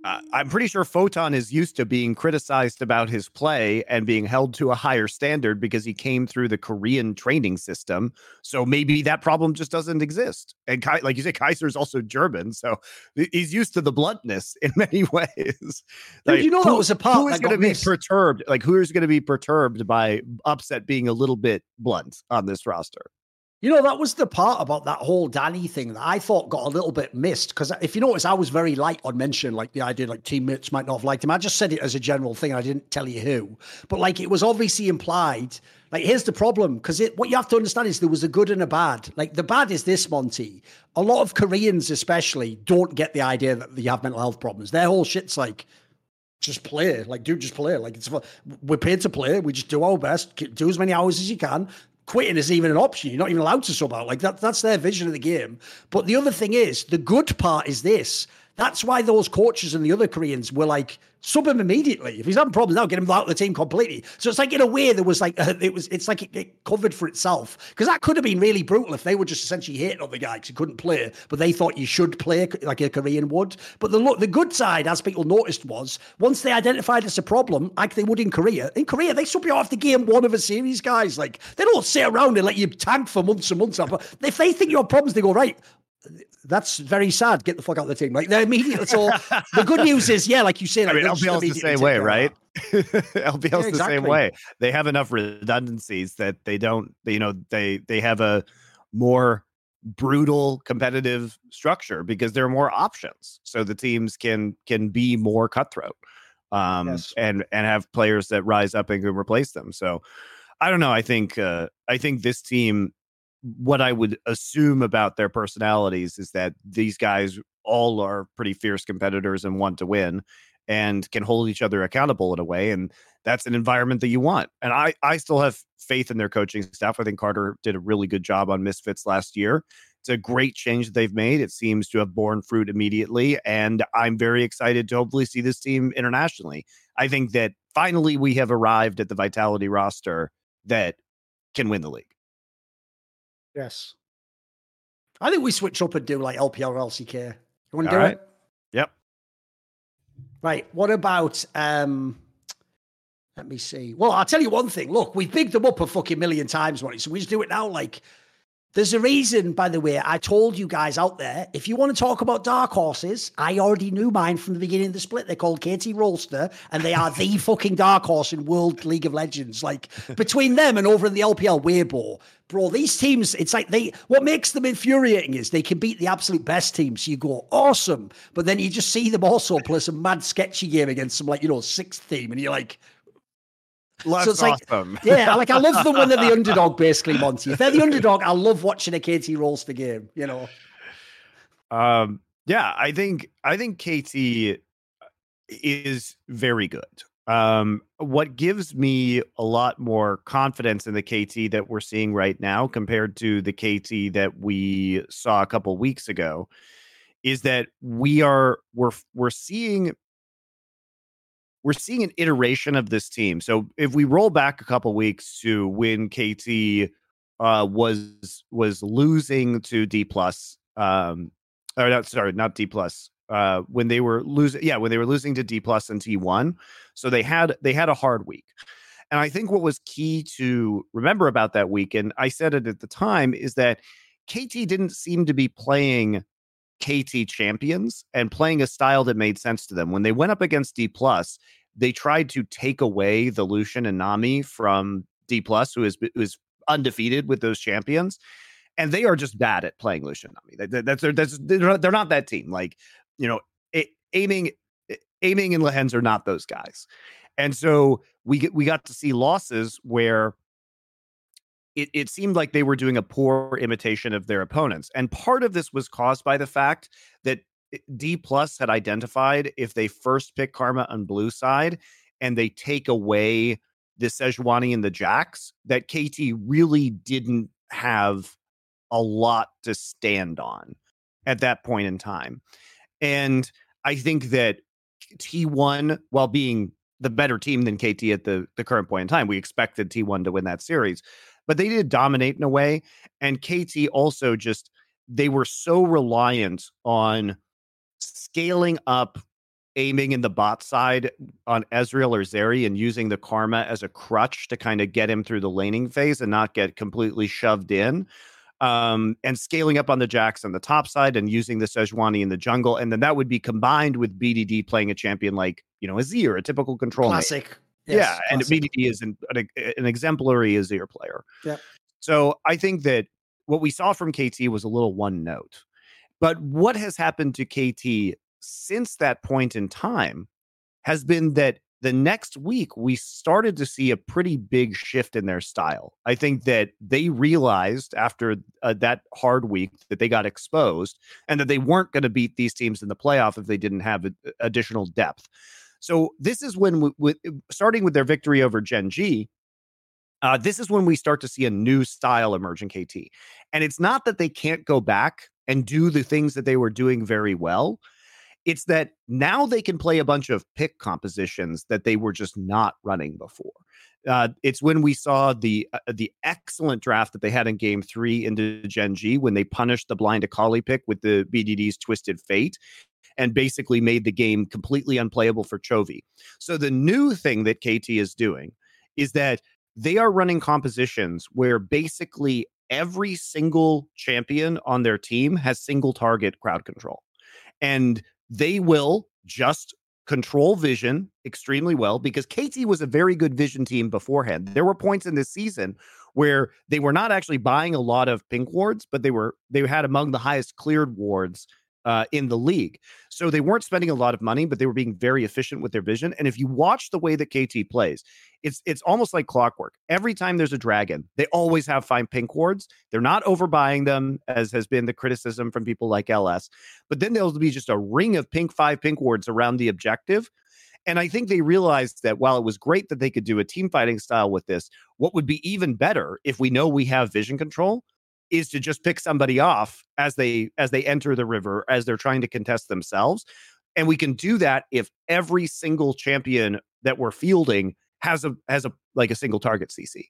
uh, I'm pretty sure Photon is used to being criticized about his play and being held to a higher standard because he came through the Korean training system. So maybe that problem just doesn't exist. And Kai, like you say, Kaiser is also German, so he's used to the bluntness in many ways. like, you know who, that was a part who is going to be perturbed? Like who is going to be perturbed by upset being a little bit blunt on this roster? You know, that was the part about that whole Danny thing that I thought got a little bit missed. Because if you notice, I was very light on mentioning like the idea like teammates might not have liked him. I just said it as a general thing. I didn't tell you who. But like it was obviously implied. Like, here's the problem. Because what you have to understand is there was a good and a bad. Like, the bad is this, Monty. A lot of Koreans, especially, don't get the idea that you have mental health problems. Their whole shit's like, just play. Like, dude, just play. Like, it's we're paid to play. We just do our best. Do as many hours as you can quitting is even an option. You're not even allowed to sub out. Like that, that's their vision of the game. But the other thing is, the good part is this. That's why those coaches and the other Koreans were like, sub him immediately. If he's having problems now, get him out of the team completely. So it's like in a way there was like uh, it was it's like it, it covered for itself because that could have been really brutal if they were just essentially hating on the guy because he couldn't play, but they thought you should play like a Korean would. But the the good side, as people noticed, was once they identified it's a problem, like they would in Korea. In Korea, they sub you off the game one of a series, guys. Like they don't sit around and let you tank for months and months. But if they think you have problems, they go right that's very sad. Get the fuck out of the team. Like they're immediately. So the good news is, yeah, like you said, like, I mean, LPL's the same way, right? LPL's yeah, exactly. the same way. They have enough redundancies that they don't. You know, they they have a more brutal competitive structure because there are more options, so the teams can can be more cutthroat, um, yes. and and have players that rise up and can replace them. So. I don't know. I think uh, I think this team what I would assume about their personalities is that these guys all are pretty fierce competitors and want to win and can hold each other accountable in a way and that's an environment that you want and i i still have faith in their coaching staff. I think carter did a really good job on misfits last year. It's a great change that they've made. It seems to have borne fruit immediately and i'm very excited to hopefully see this team internationally. I think that finally we have arrived at the vitality roster that can win the league Yes. I think we switch up and do like LPL or LCK. You want to do right. it? Yep. Right. What about um let me see. Well, I'll tell you one thing. Look, we've bigged them up a fucking million times, Monty. So we just do it now. Like there's a reason, by the way, I told you guys out there, if you want to talk about dark horses, I already knew mine from the beginning of the split. They're called KT Rolster, and they are the fucking dark horse in World League of Legends. Like, between them and over in the LPL Weibo, bro, these teams, it's like they, what makes them infuriating is they can beat the absolute best teams. You go, awesome. But then you just see them also play some mad sketchy game against some, like, you know, sixth team, and you're like, Less so it's awesome. like, yeah, like I love them when they're the underdog, basically, Monty. If they're the underdog, I love watching a KT Rolster game, you know. Um, yeah, I think I think KT is very good. Um, what gives me a lot more confidence in the KT that we're seeing right now compared to the KT that we saw a couple weeks ago is that we are we're we're seeing we're seeing an iteration of this team. So if we roll back a couple weeks to when KT uh, was was losing to D plus, um, or not sorry, not D plus, uh, when they were losing, yeah, when they were losing to D plus and T one. So they had they had a hard week. And I think what was key to remember about that week, and I said it at the time, is that KT didn't seem to be playing KT champions and playing a style that made sense to them. When they went up against D plus, they tried to take away the Lucian and Nami from D plus, who is who is undefeated with those champions, and they are just bad at playing Lucian and Nami. That, that's, that's they're not, they're not that team. Like you know, it, aiming aiming and Lehends are not those guys, and so we get we got to see losses where it, it seemed like they were doing a poor imitation of their opponents. And part of this was caused by the fact that eh, D plus had identified if they first pick Karma on blue side and they take away the Sejuani and the Jax, that KT really didn't have a lot to stand on at that point in time. And I think that T1, while being the better team than KT at the, the current point in time, we expected T1 to win that series but they did dominate in a way. And KT also just they were so reliant on scaling up aiming in the bot side on Ezreal or Zeri and using the karma as a crutch to kind of get him through the laning phase and not get completely shoved in. Um, and scaling up on the Jax on the top side and using the Sejuani in the jungle. And then that would be combined with BDD playing a champion like, you know, Azir, a typical control. Classic. Yes, yeah, and BDD is an, an, an exemplary Azir player. Yeah. So I think that what we saw from KT was a little one note. But what has happened to KT since that point in time has been that the next week we started to see a pretty big shift in their style. I think that they realized after uh, that hard week that they got exposed and that they weren't going to beat these teams in the playoff if they didn't have a, additional depth. So this is when, we, we, uh, starting with their victory over Gen G, uh, this is when we start to see a new style emerge in KT. And it's not that they can't go back and do the things that they were doing very well. It's that now they can play a bunch of pick compositions that they were just not running before. Uh, it's when we saw the uh, the excellent draft that they had in Game Three into Gen G when they punished the blind Akali pick with the BDD's Twisted Fate, and basically made the game completely unplayable for Chovy. So the new thing that KT is doing is that they are running compositions where basically every single champion on their team has single target crowd control. And they will just control vision extremely well because KT was a very good vision team beforehand. There were points in this season where they were not actually buying a lot of pink wards, but they were they had among the highest cleared wards uh, in the league. So they weren't spending a lot of money, but they were being very efficient with their vision. And if you watch the way that KT plays, it's it's almost like clockwork. Every time there's a dragon, they always have fine pink wards. They're not overbuying them, as has been the criticism from people like LS. But then there'll be just a ring of pink five pink wards around the objective. And I think they realized that while it was great that they could do a team fighting style with this, what would be even better if we know we have vision control is to just pick somebody off as they as they enter the river as they're trying to contest themselves and we can do that if every single champion that we're fielding has a has a like a single target cc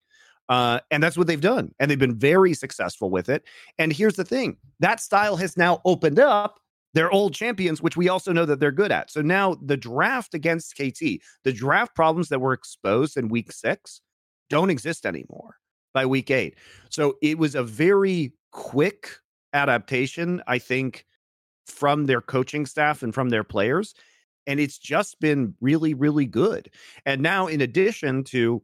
uh, and that's what they've done and they've been very successful with it and here's the thing that style has now opened up their old champions which we also know that they're good at so now the draft against kt the draft problems that were exposed in week six don't exist anymore by week eight. So it was a very quick adaptation, I think, from their coaching staff and from their players. And it's just been really, really good. And now, in addition to,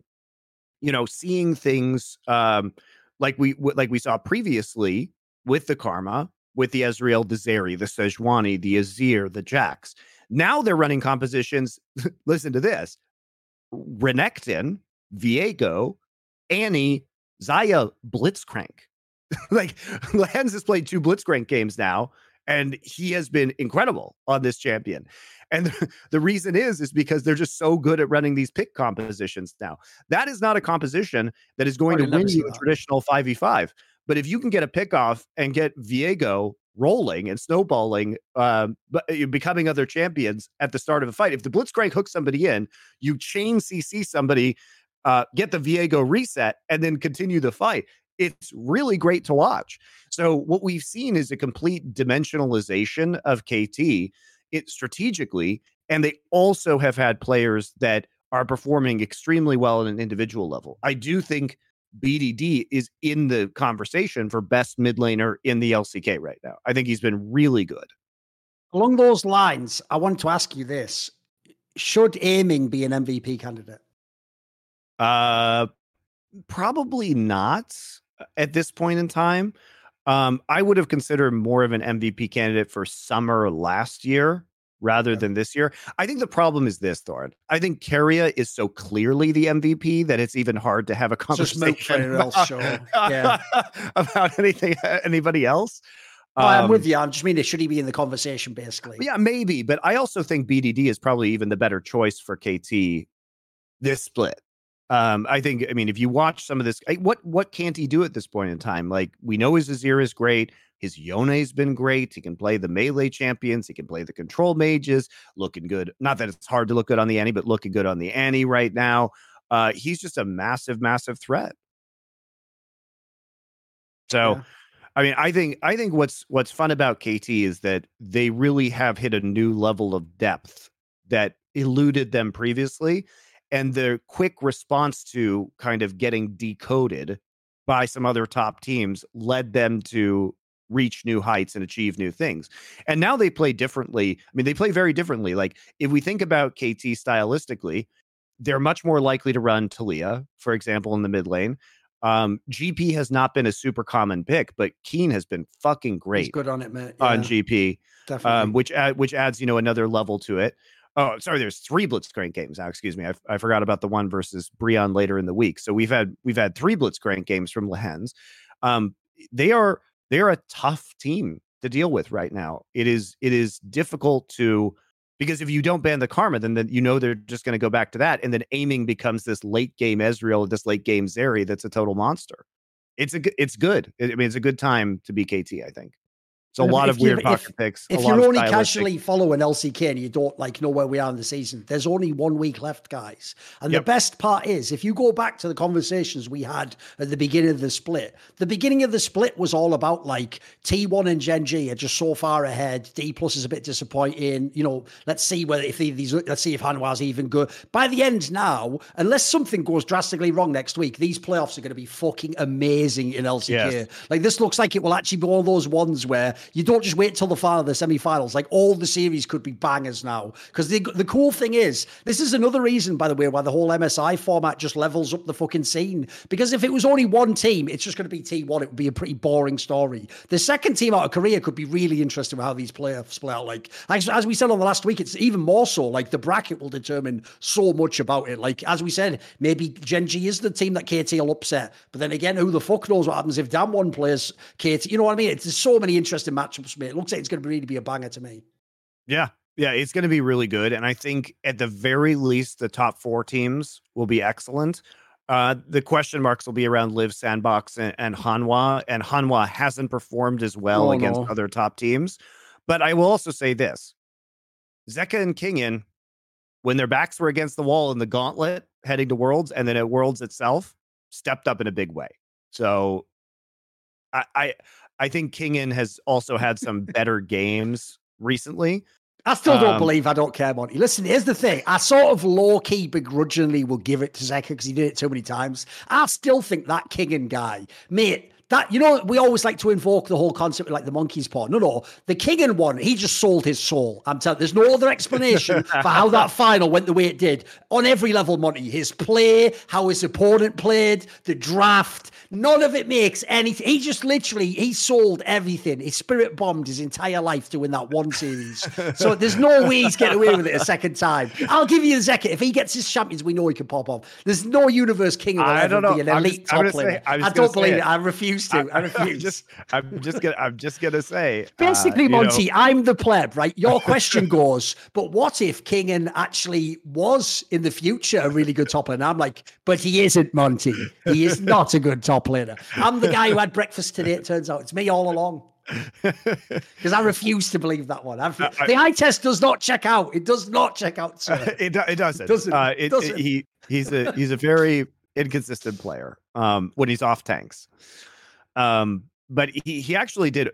you know, seeing things um, like we like we saw previously with the Karma, with the Ezreal, the Zeri, the Sejuani, the Azir, the Jax. Now they're running compositions. listen to this: Renekton, Viego, Annie, Xayah Blitzcrank. like Lehends has played two Blitzcrank games now, and he has been incredible on this champion. And the reason is is because they're just so good at running these pick compositions now. That is not a composition that is going to win you a traditional 5v5. But if you can get a pick off and get Viego rolling and snowballing, um, but uh, becoming other champions at the start of a fight. If the Blitzcrank hooks somebody in, you chain CC somebody, uh, get the Viego reset, and then continue the fight. It's really great to watch. So what we've seen is a complete dimensionalization of KT it strategically, and they also have had players that are performing extremely well at an individual level. I do think BDD is in the conversation for best mid laner in the LCK right now. I think he's been really good. Along those lines, I want to ask you this. Should aiming be an MVP candidate? Uh probably not uh, at this point in time. Um, I would have considered more of an MVP candidate for summer last year rather than this year. I think the problem is this, Thorin. I think Keria is so clearly the MVP that it's even hard to have a conversation about, yeah. about anything anybody else. Um, I'm with um, you. I just mean, should he be in the conversation, basically? Yeah, maybe. But I also think BDD is probably even the better choice for KT this split. Um, I think, I mean, if you watch some of this, what what can't he do at this point in time? Like, we know his Azir is great. His Yone's been great. He can play the melee champions. He can play the control mages. Looking good. Not that it's hard to look good on the Annie, but looking good on the Annie right now. Uh, he's just a massive, massive threat. So, yeah. I mean, I think I think what's what's fun about KT is that they really have hit a new level of depth that eluded them previously, and the quick response to kind of getting decoded by some other top teams led them to reach new heights and achieve new things. And now they play differently. I mean, they play very differently. Like if we think about KT stylistically, they're much more likely to run Taliyah, for example, in the mid lane. Um, GP has not been a super common pick, but Kiin has been fucking great. He's good on it, man. Yeah, on GP, definitely. Um, which ad, which adds you know another level to it. Oh, sorry. There's three Blitzcrank games now. Excuse me. I, I forgot about the one versus Brion later in the week. So we've had we've had three Blitzcrank games from Lehends. Um, they are they're a tough team to deal with right now. It is it is difficult to because if you don't ban the karma, then, then you know they're just going to go back to that, and then aiming becomes this late game Ezreal, this late game Zeri that's a total monster. It's a it's good. I mean, it's a good time to be KT. I think. A lot of weird pocket picks. If you're only casually following LCK and you don't like know where we are in the season, there's only one week left, guys. And yep. the best part is, if you go back to the conversations we had at the beginning of the split, the beginning of the split was all about like T1 and Gen G are just so far ahead. D plus is a bit disappointing. You know, let's see whether if these let's see if Hanwha's even good. By the end now, unless something goes drastically wrong next week, these playoffs are going to be fucking amazing in LCK. Yes. Like this looks like it will actually be one of those ones where you don't just wait till the final, of the semi-finals. Like all the series could be bangers now. Because the the cool thing is, this is another reason, by the way, why the whole MSI format just levels up the fucking scene. Because if it was only one team, it's just going to be T1. It would be a pretty boring story. The second team out of Korea could be really interesting with how these playoffs play out. Like as, as we said on the last week, it's even more so. Like the bracket will determine so much about it. Like as we said, maybe Gen G is the team that KT will upset. But then again, who the fuck knows what happens if Damwon plays KT? You know what I mean? It's, there's so many interesting matchups for me. It looks like it's going to really be a banger to me. Yeah. Yeah, it's going to be really good. And I think at the very least, the top four teams will be excellent. Uh, the question marks will be around Live Sandbox and, and Hanwha. And Hanwha hasn't performed as well oh, against no. other top teams. But I will also say this Zeka and Kingen, when their backs were against the wall in the gauntlet heading to Worlds and then at Worlds itself, stepped up in a big way. So I, I I think Kingen has also had some better games recently. I still don't um, believe I don't care, Monty. Listen, here's the thing. I sort of low key begrudgingly will give it to Zeka because he did it too many times. I still think that Kingen guy, mate, that you know, we always like to invoke the whole concept of like the monkey's paw. No, no, the Kingen one, he just sold his soul. I'm telling. There's no other explanation for how that final went the way it did on every level. Monty, his play, how his opponent played, the draft, none of it makes anything. He just literally he sold everything. He spirit bombed his entire life to win that one series. so there's no way he's getting away with it a second time. I'll give you the Zeka. If he gets his champions, we know he can pop off. There's no universe king will I ever be an elite top player. I don't believe it. it. I refuse refuse to. I, refuse. I'm just, I'm just gonna, I'm just gonna say. Basically, uh, Monty, know, I'm the pleb, right? Your question goes, but what if Kingen actually was in the future a really good top laner? I'm like, but he isn't, Monty. He is not a good top laner. I'm the guy who had breakfast today. It turns out it's me all along. Because I refuse to believe that one. Uh, the eye test does not check out. It does not check out. Sir. it, it doesn't. Doesn't. Uh, it, doesn't. It, he he's a he's a very inconsistent player. Um, when he's off tanks. Um, but he he actually did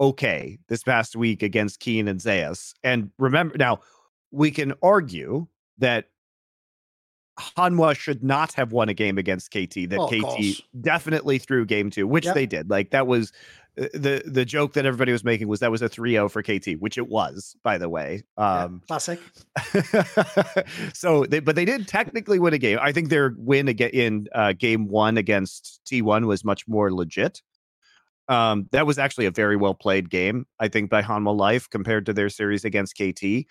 okay this past week against Kiin and Zeus. And remember now, we can argue that Hanwha should not have won a game against KT. That Oh, KT course. definitely threw game two, which Yep. they did. Like that was the the joke that everybody was making was that was a 3-0 for KT, which it was, by the way. Yeah, Um, classic. so they but they did technically win a game. I think their win again in uh, game one against T1 was much more legit. Um, that was actually a very well played game, I think, by Hanwha Life compared to their series against KT.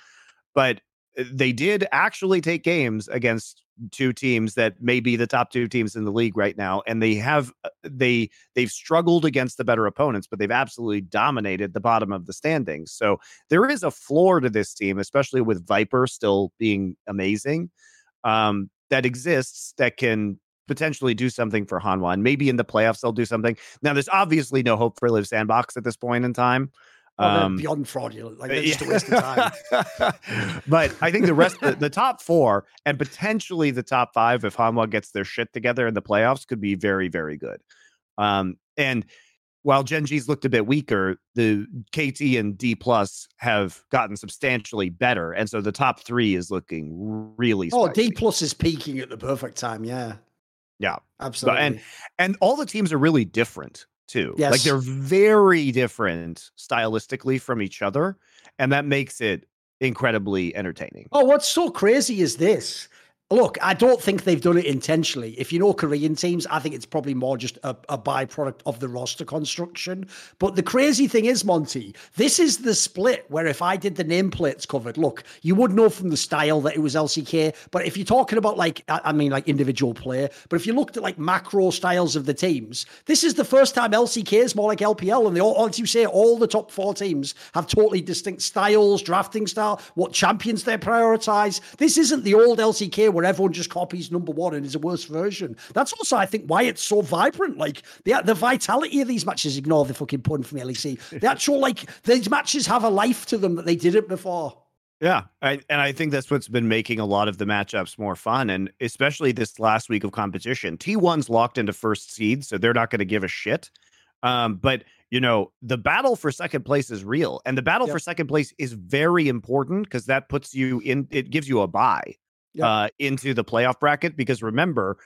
But uh, they did actually take games against two teams that may be the top two teams in the league right now, and they have uh, they they've struggled against the better opponents, but they've absolutely dominated the bottom of the standings. So there is a floor to this team, especially with Viper still being amazing, um, that exists that can potentially do something for Hanwha. And maybe in the playoffs they'll do something. Now, there's obviously no hope for Live Sandbox at this point in time. Um, beyond fraudulent. Like, uh, they're just a waste of time. but I think the rest, the, the top four, and potentially the top five, if Hanwha gets their shit together in the playoffs, could be very, very good. Um, and while Gen G's looked a bit weaker, the KT and D plus have gotten substantially better, and so the top three is looking really. Oh, spicy. D plus is peaking at the perfect time. Yeah. Yeah. Absolutely. And and all the teams are really different too. Like they're very different stylistically from each other, and that makes it incredibly entertaining. Oh, what's so crazy is this. Look, I don't think they've done it intentionally. If you know Korean teams, I think it's probably more just a, a byproduct of the roster construction. But the crazy thing is, Monty, this is the split where if I did the nameplates covered, look, you would know from the style that it was LCK. But if you're talking about like, I mean, like individual player, but if you looked at like macro styles of the teams, this is the first time LCK is more like LPL. And they all, all you say, all the top four teams have totally distinct styles, drafting style, what champions they prioritize. This isn't the old LCK where everyone just copies number one and is a worse version. That's also, I think, why it's so vibrant. Like the the vitality of these matches. Ignore the fucking pun from LEC. The actual like these matches have a life to them that they didn't before. Yeah, I, and I think that's what's been making a lot of the matchups more fun, and especially this last week of competition. T1's locked into first seed, so they're not going to give a shit. Um, but you know, the battle for second place is real, and the battle Yep. for second place is very important because that puts you in. It gives you a buy Yep. uh, into the playoff bracket. Because remember,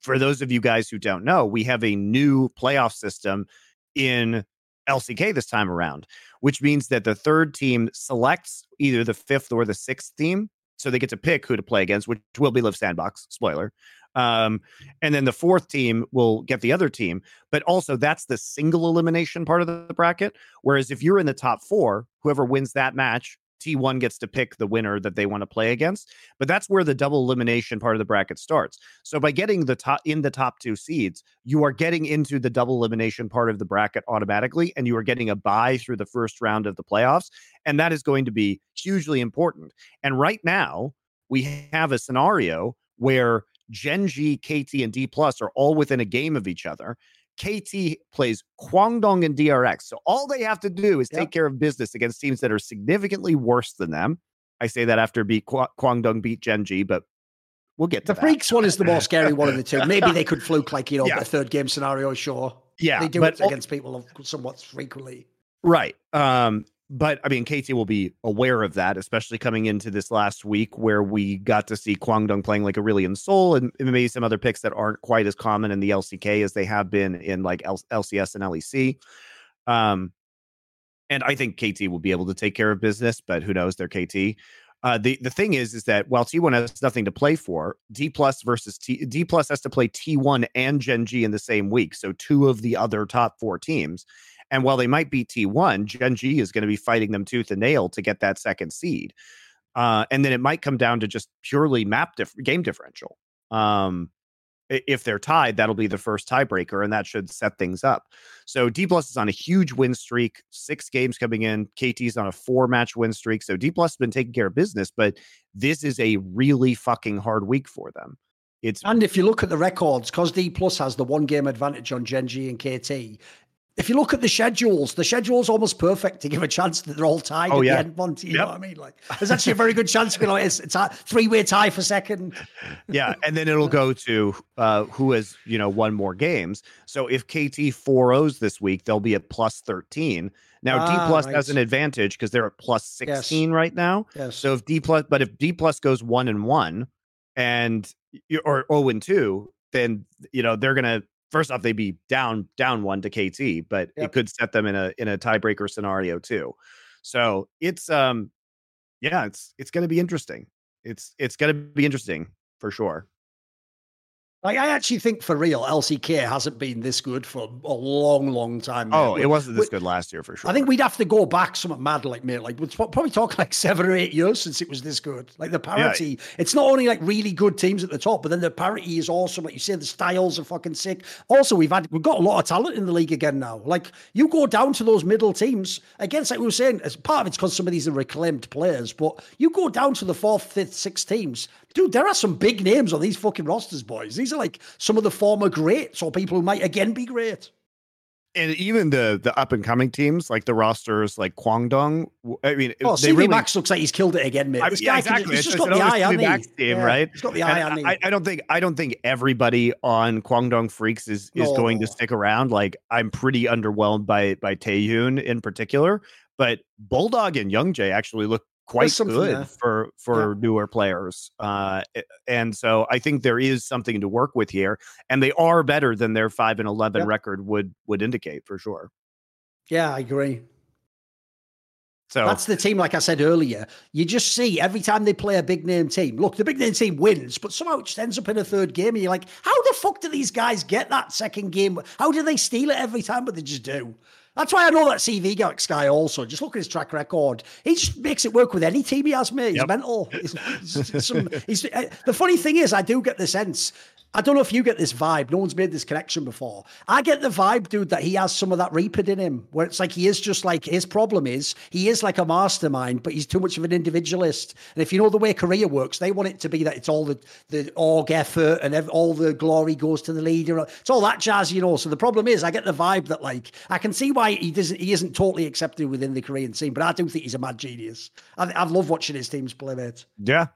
for those of you guys who don't know, we have a new playoff system in LCK this time around, which means that the third team selects either the fifth or the sixth team. So they get to pick who to play against, which will be Live Sandbox, spoiler. Um, and then the fourth team will get the other team. But also, that's the single elimination part of the bracket. Whereas if you're in the top four, whoever wins that match, T1 gets to pick the winner that they want to play against. But that's where the double elimination part of the bracket starts. So by getting the top in the top two seeds, you are getting into the double elimination part of the bracket automatically, and you are getting a bye through the first round of the playoffs. And that is going to be hugely important. And right now, we have a scenario where Gen G, KT, and D Plus are all within a game of each other. KT plays Kwangdong and DRX. So all they have to do is Yep. take care of business against teams that are significantly worse than them. I say that after beat Kwa- Kwangdong beat Gen G, but we'll get to The that. freaks one is the more scary one of the two. Maybe they could fluke like you know Yeah. a third game scenario. Sure, Yeah, they do it against people somewhat frequently. Right. Um, but I mean, KT will be aware of that, especially coming into this last week where we got to see Kwangdong playing like Aurelion Soul and maybe some other picks that aren't quite as common in the LCK as they have been in like L- LCS and LEC. Um, and I think KT will be able to take care of business, but who knows? They're KT. Uh, the the thing is, is that while T1 has nothing to play for, D plus versus T D plus has to play T1 and Gen G in the same week, so two of the other top four teams. And while they might beat T1, Gen G is going to be fighting them tooth and nail to get that second seed. Uh, and then it might come down to just purely map dif- game differential. Um, if they're tied, that'll be the first tiebreaker, and that should set things up. So D plus is on a huge win streak, six games coming in. KT's on a four match win streak. So D plus has been taking care of business, but this is a really fucking hard week for them. It's and if you look at the records, because D plus has the one game advantage on Gen G and KT, if you look at the schedules, the schedule's almost perfect to give a chance that they're all tied oh, at yeah. the end, Monty. You yep. know what I mean? Like, there's actually a very good chance to be like it's, it's a three-way tie for second. yeah, and then it'll go to uh, who has you know won more games. So if KT four O's this week, they'll be at plus thirteen. Now ah, D plus right. has an advantage because they're at plus sixteen yes. right now. Yes. So if D plus, but if D plus goes one and one, and or zero oh and two, then you know they're gonna first off, they'd be down down one to KT, but yep. it could set them in a in a tiebreaker scenario too. So it's um yeah, it's it's gonna be interesting. It's it's gonna be interesting for sure. Like, I actually think for real, LCK hasn't been this good for a long, long time. Oh, it wasn't this we, good last year for sure. I think we'd have to go back somewhat mad, like mate. Like we're probably talking like seven or eight years since it was this good. Like the parity, yeah. it's not only like really good teams at the top, but then the parity is awesome. Like you say, the styles are fucking sick. Also, we've had we've got a lot of talent in the league again now. Like you go down to those middle teams against, like we were saying, as part of it's because some of these are reclaimed players, but you go down to the fourth, fifth, sixth teams. Dude, there are some big names on these fucking rosters, boys. These are like some of the former greats or people who might again be great. And even the the up and coming teams, like the rosters, like Kwangdong. I mean, oh, they really, Max looks like he's killed it again, mate. This yeah, guy exactly. Can, he's just got the eye on Max team, yeah, right? He's got the eye on I, I, don't think I don't think everybody on Kwangdong Freaks is is no. going to stick around. Like I'm pretty underwhelmed by by Taeyoon in particular, but Bulldog and Young Jae actually look quite good there. for for yeah. newer players uh and so i think there is something to work with here and they are better than their 5 and 11 yeah. record would would indicate for sure yeah i agree so that's the team, like I said earlier. You just see every time they play a big name team. Look, the big name team wins, but somehow it just ends up in a third game. And you're like, how the fuck do these guys get that second game? How do they steal it every time? But they just do. That's why I know that CV guy also. Just look at his track record. He just makes it work with any team he has, mate. He's yep. mental. He's, he's, some, he's, uh, the funny thing is, I do get the sense I don't know if you get this vibe. No one's made this connection before. I get the vibe, dude, that he has some of that Reaper in him, where it's like he is just like his problem is he is like a mastermind, but he's too much of an individualist. And if you know the way Korea works, they want it to be that it's all the the org effort and ev- all the glory goes to the leader. It's all that jazz, you know. So the problem is, I get the vibe that like I can see why he doesn't he isn't totally accepted within the Korean scene, but I do think he's a mad genius. I, I love watching his teams play, mate. Yeah,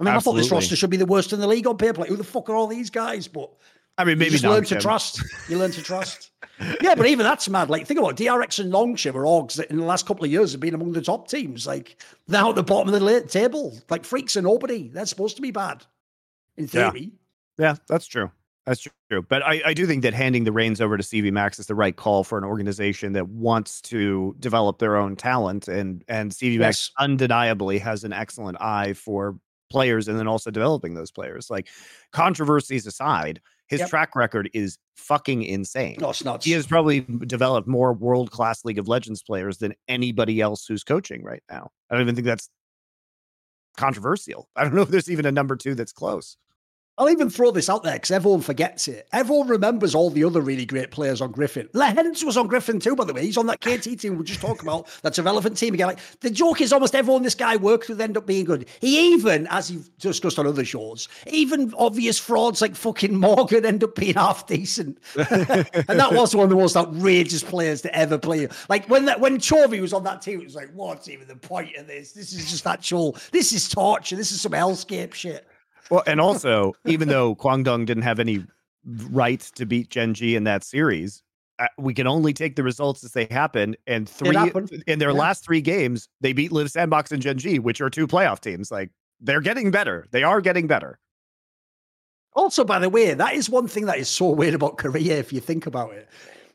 I mean, Absolutely. I thought this roster should be the worst in the league on paper. Like, who the fuck are all these guys? But I mean, maybe you just learn to trust. You learn to trust. yeah, but even that's mad. Like, think about it. DRX and Nongshim are orgs that in the last couple of years have been among the top teams. Like, they're at the bottom of the table. Like, Freecs are nobody. They're supposed to be bad, in theory. Yeah, yeah that's true. That's true. But I, I do think that handing the reins over to cvMax is the right call for an organization that wants to develop their own talent. And and CV yes. Max undeniably has an excellent eye for players and then also developing those players. Like controversies aside, his yep. track record is fucking insane. No, it's not. He has probably developed more world class League of Legends players than anybody else who's coaching right now. I don't even think that's controversial. I don't know if there's even a number two that's close. I'll even throw this out there because everyone forgets it. Everyone remembers all the other really great players on Griffin. Lehends was on Griffin too, by the way. He's on that KT team we just talked about. That's a relevant team again. Like the joke is almost everyone this guy works with end up being good. He even, as you've discussed on other shows, even obvious frauds like fucking Morgan end up being half decent. and that was one of the most outrageous players to ever play. Like when that when Chovy was on that team, it was like, what's even the point of this? This is just actual. This is torture. This is some hellscape shit. Well, and also, even though Kwangdong didn't have any right to beat Gen.G in that series, uh, we can only take the results as they happen. And three in their yeah. last three games, they beat Liiv Sandbox and Gen.G, which are two playoff teams. Like they're getting better. They are getting better. Also, by the way, that is one thing that is so weird about Korea if you think about it.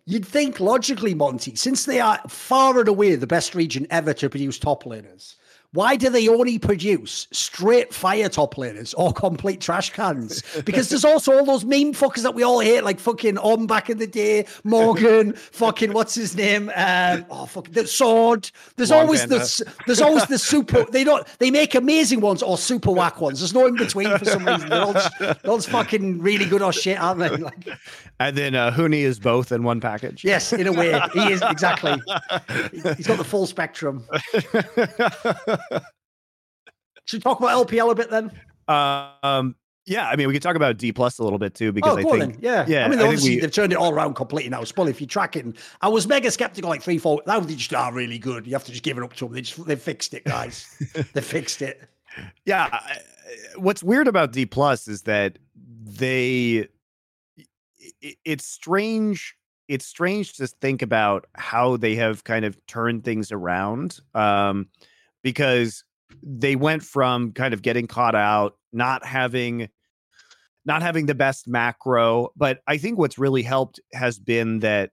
You'd think logically, Monty, since they are far and away the best region ever to produce top laners, why do they only produce straight fire top laners or complete trash cans? Because there's also all those meme fuckers that we all hate, like fucking Om back in the day, Morgan, fucking what's his name? Um, oh fuck the sword. There's Long always the there's always the super they don't they make amazing ones or super whack ones. There's no in between for some reason. They're all, they're all fucking really good or shit, aren't they? Like, and then uh, Huni is both in one package. Yes, in a way. He is exactly. He's got the full spectrum. Should we talk about LPL a bit then? Um, yeah, I mean, we could talk about D plus a little bit too because oh, I think, yeah, yeah. I mean, obviously we, they've turned it all around completely now. Spoil if you're tracking. I was mega skeptical like three, four. Now they just are really good. You have to just give it up to them. They just they fixed it, guys. they fixed it. Yeah. What's weird about D plus is that they. It's strange. It's strange to think about how they have kind of turned things around, um, because they went from kind of getting caught out, not having not having the best macro, but I think what's really helped has been that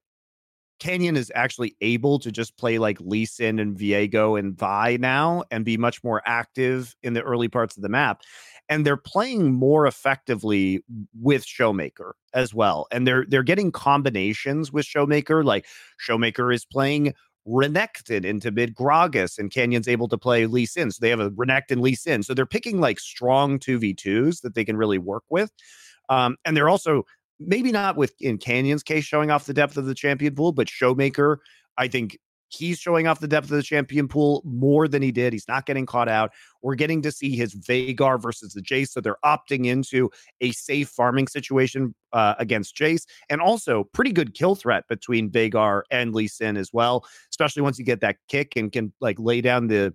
Canyon is actually able to just play like Lee Sin and Viego and Vi now and be much more active in the early parts of the map. And they're playing more effectively with Showmaker as well. And they're they're getting combinations with Showmaker. Like Showmaker is playing Renekton into mid Gragas, and Canyon's able to play Lee Sin. So they have a Renekton Lee Sin. So they're picking like strong 2v2s that they can really work with. Um, and they're also maybe not with in Canyon's case showing off the depth of the champion pool, but Showmaker, I think he's showing off the depth of the champion pool more than he did. He's not getting caught out. We're getting to see his Veigar versus the Jayce. So they're opting into a safe farming situation uh, against Jayce and also pretty good kill threat between Veigar and Lee Sin as well, especially once you get that kick and can like lay down the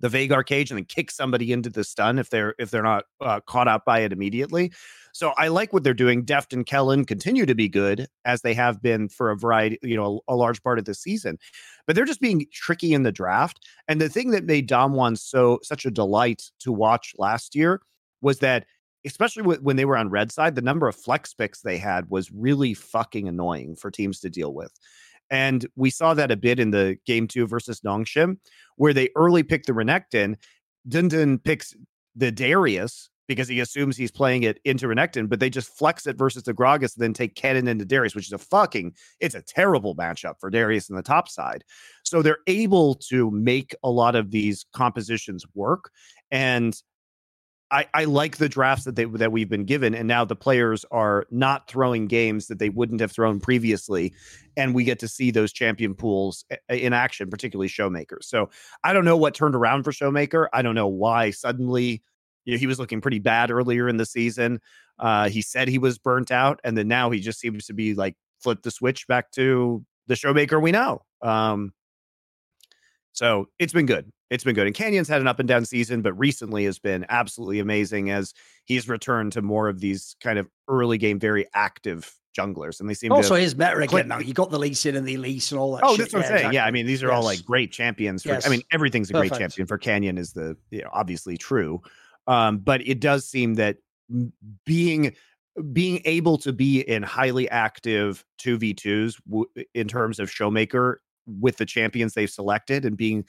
the Veigar cage and then kick somebody into the stun if they're if they're not uh, caught out by it immediately. So I like what they're doing. Deft and Kellin continue to be good as they have been for a variety, you know, a large part of the season. But they're just being tricky in the draft. And the thing that made Damwon so such a delight to watch last year was that especially when they were on red side, the number of flex picks they had was really fucking annoying for teams to deal with. And we saw that a bit in the game two versus Nongshim, where they early picked the Renekton. Dundun picks the Darius because he assumes he's playing it into Renekton, but they just flex it versus the Gragas and then take Kennen into Darius, which is a fucking, it's a terrible matchup for Darius in the top side. So they're able to make a lot of these compositions work. And I, I like the drafts that they that we've been given, and now the players are not throwing games that they wouldn't have thrown previously, and we get to see those champion pools in action, particularly Showmaker. So I don't know what turned around for Showmaker. I don't know why suddenly you know, he was looking pretty bad earlier in the season. Uh, he said he was burnt out, and then now he just seems to be like flip the switch back to the Showmaker we know. Um, so it's been good. It's been good. And Canyon's had an up and down season, but recently has been absolutely amazing as he's returned to more of these kind of early game, very active junglers. And they seem to also his meta again now. You got the Lee Sin and the Elise and all that. Oh, shit. that's what I'm saying. Exactly. Yeah, I mean, these are yes. all like great champions. For, yes. I mean, everything's a Perfect. great champion for Canyon is the you know, obviously true. Um, but it does seem that being being able to be in highly active 2v2s w- in terms of showmaker with the champions they've selected and being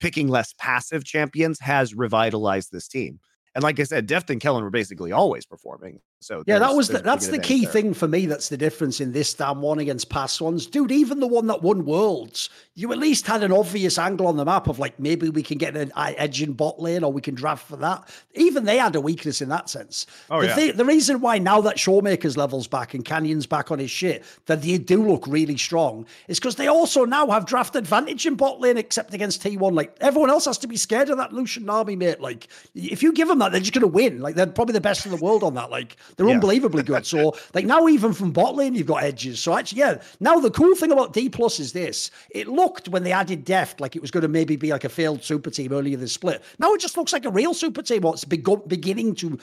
picking less passive champions has revitalized this team. And like I said, Deft and Kellin were basically always performing. So yeah, that was the, that's the key there. thing for me. That's the difference in this Damwon against past ones, dude. Even the one that won worlds, you at least had an obvious angle on the map of like maybe we can get an edge in bot lane or we can draft for that. Even they had a weakness in that sense. Oh, the, yeah. Th- the reason why now that Showmaker's levels back and Canyon's back on his shit that they do look really strong is because they also now have draft advantage in bot lane except against T1. Like everyone else has to be scared of that Lucian Nami, mate. Like if you give them that, they're just gonna win. Like they're probably the best in the world on that. Like they're yeah. unbelievably good. So like now even from bot lane you've got edges. So actually yeah. Now the cool thing about D plus is this: it looked when they added Deft like it was going to maybe be like a failed super team earlier this split. Now it just looks like a real super team. What's beginning to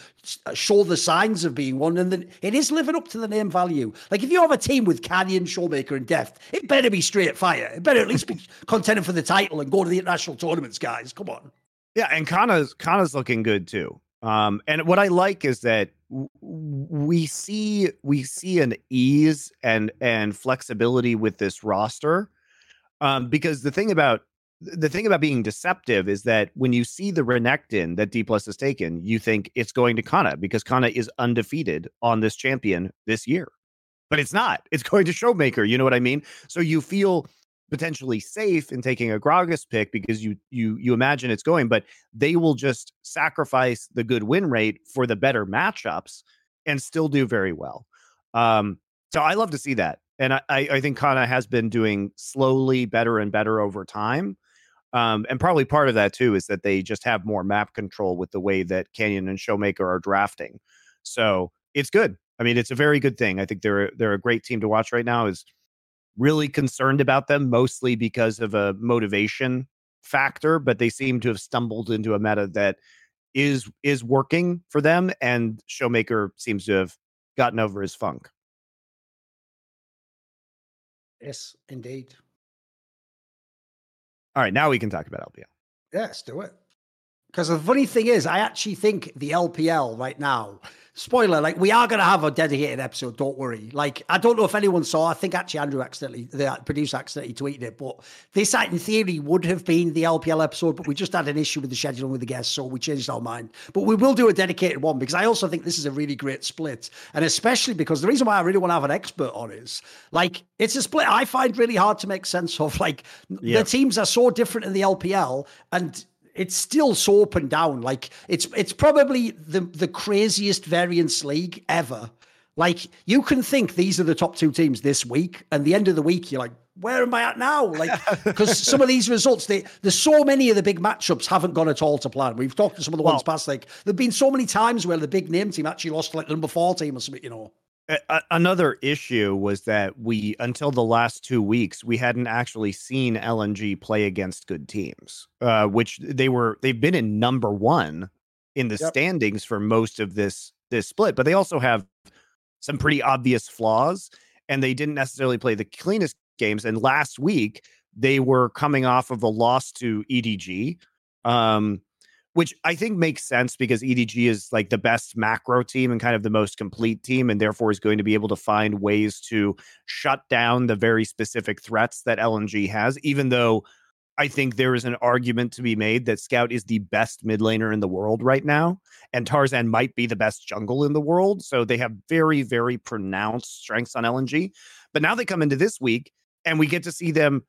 uh, show the signs of being one, and then it is living up to the name value. Like if you have a team with Canyon, Showmaker, and Deft, it better be straight fire. It better at least be contending for the title and go to the international tournaments, guys. Come on. Yeah, and Canna's Canna's looking good too. Um, and what I like is that we see we see an ease and and flexibility with this roster. Um, because the thing about the thing about being deceptive is that when you see the Renekton that D plus has taken, you think it's going to Canna because Canna is undefeated on this champion this year. But it's not. It's going to Showmaker. You know what I mean? So you feel potentially safe in taking a Gragas pick because you you you imagine it's going, but they will just sacrifice the good win rate for the better matchups and still do very well. Um, so I love to see that. And I, I think Canna has been doing slowly better and better over time. Um, and probably part of that too is that they just have more map control with the way that Canyon and Showmaker are drafting. So it's good. I mean, it's a very good thing. I think they're they're a great team to watch right now. Is really concerned about them mostly because of a motivation factor, but they seem to have stumbled into a meta that is is working for them, and Showmaker seems to have gotten over his funk. Yes, indeed. All right, now we can talk about LPL. Yes, do it. Because the funny thing is, I actually think the LPL right now spoiler, like we are going to have a dedicated episode. Don't worry. Like I don't know if anyone saw. I think actually Andrew accidentally, the producer accidentally tweeted it. But this, in theory, would have been the LPL episode, but we just had an issue with the scheduling with the guests, so we changed our mind. But we will do a dedicated one because I also think this is a really great split, and especially because the reason why I really want to have an expert on is like it's a split I find really hard to make sense of. Like yeah. the teams are so different in the LPL, and it's still so up and down. Like it's it's probably the the craziest variance league ever. Like you can think these are the top two teams this week, and the end of the week you're like, where am I at now? Like because some of these results, they there's so many of the big matchups haven't gone at all to plan. We've talked to some of the well, ones past. Like there've been so many times where the big name team actually lost to like the number four team or something. You know another issue was that we until the last two weeks we hadn't actually seen LNG play against good teams, uh, which they were they've been in number one in the yep. standings for most of this this split, but they also have some pretty obvious flaws, and they didn't necessarily play the cleanest games. And last week they were coming off of a loss to EDG. Um, which I think makes sense because EDG is like the best macro team and kind of the most complete team, and therefore is going to be able to find ways to shut down the very specific threats that LNG has, even though I think there is an argument to be made that Scout is the best mid laner in the world right now, and Tarzan might be the best jungle in the world. So they have very, very pronounced strengths on LNG. But now they come into this week and we get to see them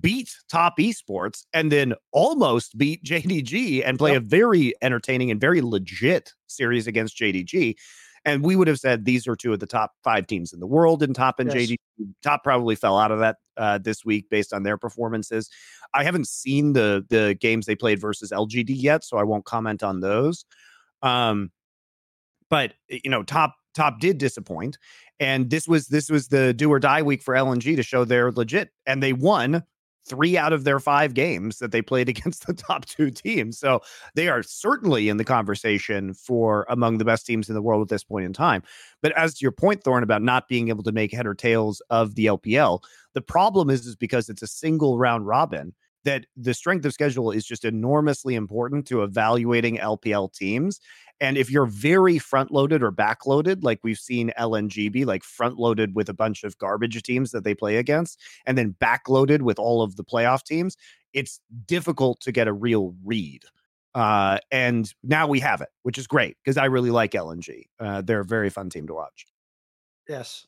beat top esports and then almost beat JDG and play yep. a very entertaining and very legit series against JDG. And we would have said these are two of the top five teams in the world in top and yes. JDG. Top probably fell out of that uh, this week based on their performances. I haven't seen the the games they played versus LGD yet, so I won't comment on those. Um, but you know, top top did disappoint and this was this was the do or die week for LNG to show they're legit and they won three out of their five games that they played against the top two teams. So they are certainly in the conversation for among the best teams in the world at this point in time. But as to your point, Thorin, about not being able to make head or tails of the LPL, the problem is, is because it's a single round robin that the strength of schedule is just enormously important to evaluating LPL teams. And if you're very front loaded or back loaded, like we've seen LNG be like front loaded with a bunch of garbage teams that they play against, and then back loaded with all of the playoff teams, it's difficult to get a real read. Uh, and now we have it, which is great because I really like LNG. Uh, they're a very fun team to watch. Yes.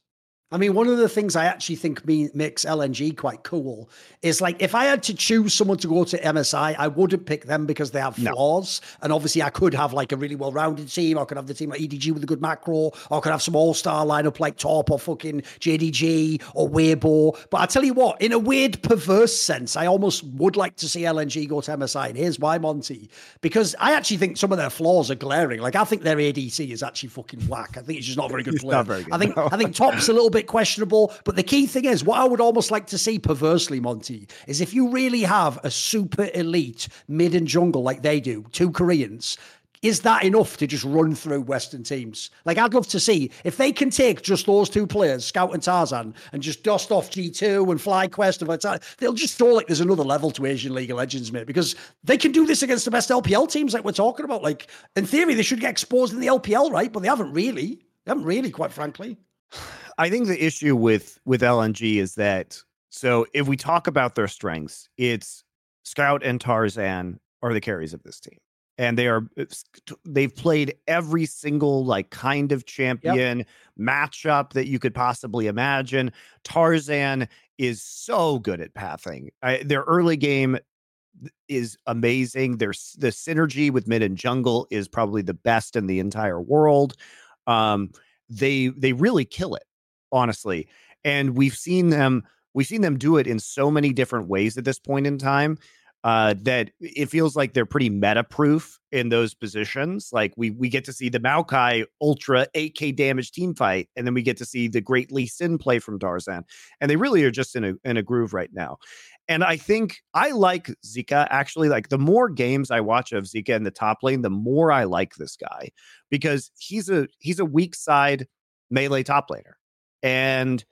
I mean, one of the things I actually think me, makes LNG quite cool is like if I had to choose someone to go to MSI, I wouldn't pick them because they have flaws. No. And obviously, I could have like a really well rounded team. I could have the team like EDG with a good macro, or I could have some all star lineup like Top or fucking JDG or Weibo. But I tell you what, in a weird, perverse sense, I almost would like to see LNG go to MSI. And here's why, Monty. Because I actually think some of their flaws are glaring. Like, I think their ADC is actually fucking whack. I think it's just not a very good player. Very good, I think no. I think Top's a little bit questionable. But the key thing is, what I would almost like to see perversely, Monty, is if you really have a super elite mid and jungle like they do, two Koreans, is that enough to just run through Western teams? Like, I'd love to see if they can take just those two players, Scout and Tarzan, and just dust off G2 and FlyQuest and like they'll just feel like there's another level to Asian League of Legends, mate, because they can do this against the best LPL teams like we're talking about. Like, in theory, they should get exposed in the LPL, right? But they haven't really. They haven't really, quite frankly. I think the issue with with LNG is that so if we talk about their strengths, it's Scout and Tarzan are the carries of this team. And they are they've played every single like kind of champion yep. matchup that you could possibly imagine. Tarzan is so good at pathing. I, their early game is amazing. There's the synergy with mid and jungle is probably the best in the entire world. Um, they they really kill it, honestly. And we've seen them we've seen them do it in so many different ways at this point in time uh, that it feels like they're pretty meta proof in those positions. Like we we get to see the Maokai Ultra 8K damage team fight, and then we get to see the great Lee Sin play from Tarzan, and they really are just in a in a groove right now. And I think I like Zika actually. Like the more games I watch of Zika in the top lane, the more I like this guy because he's a he's a weak side melee top laner, and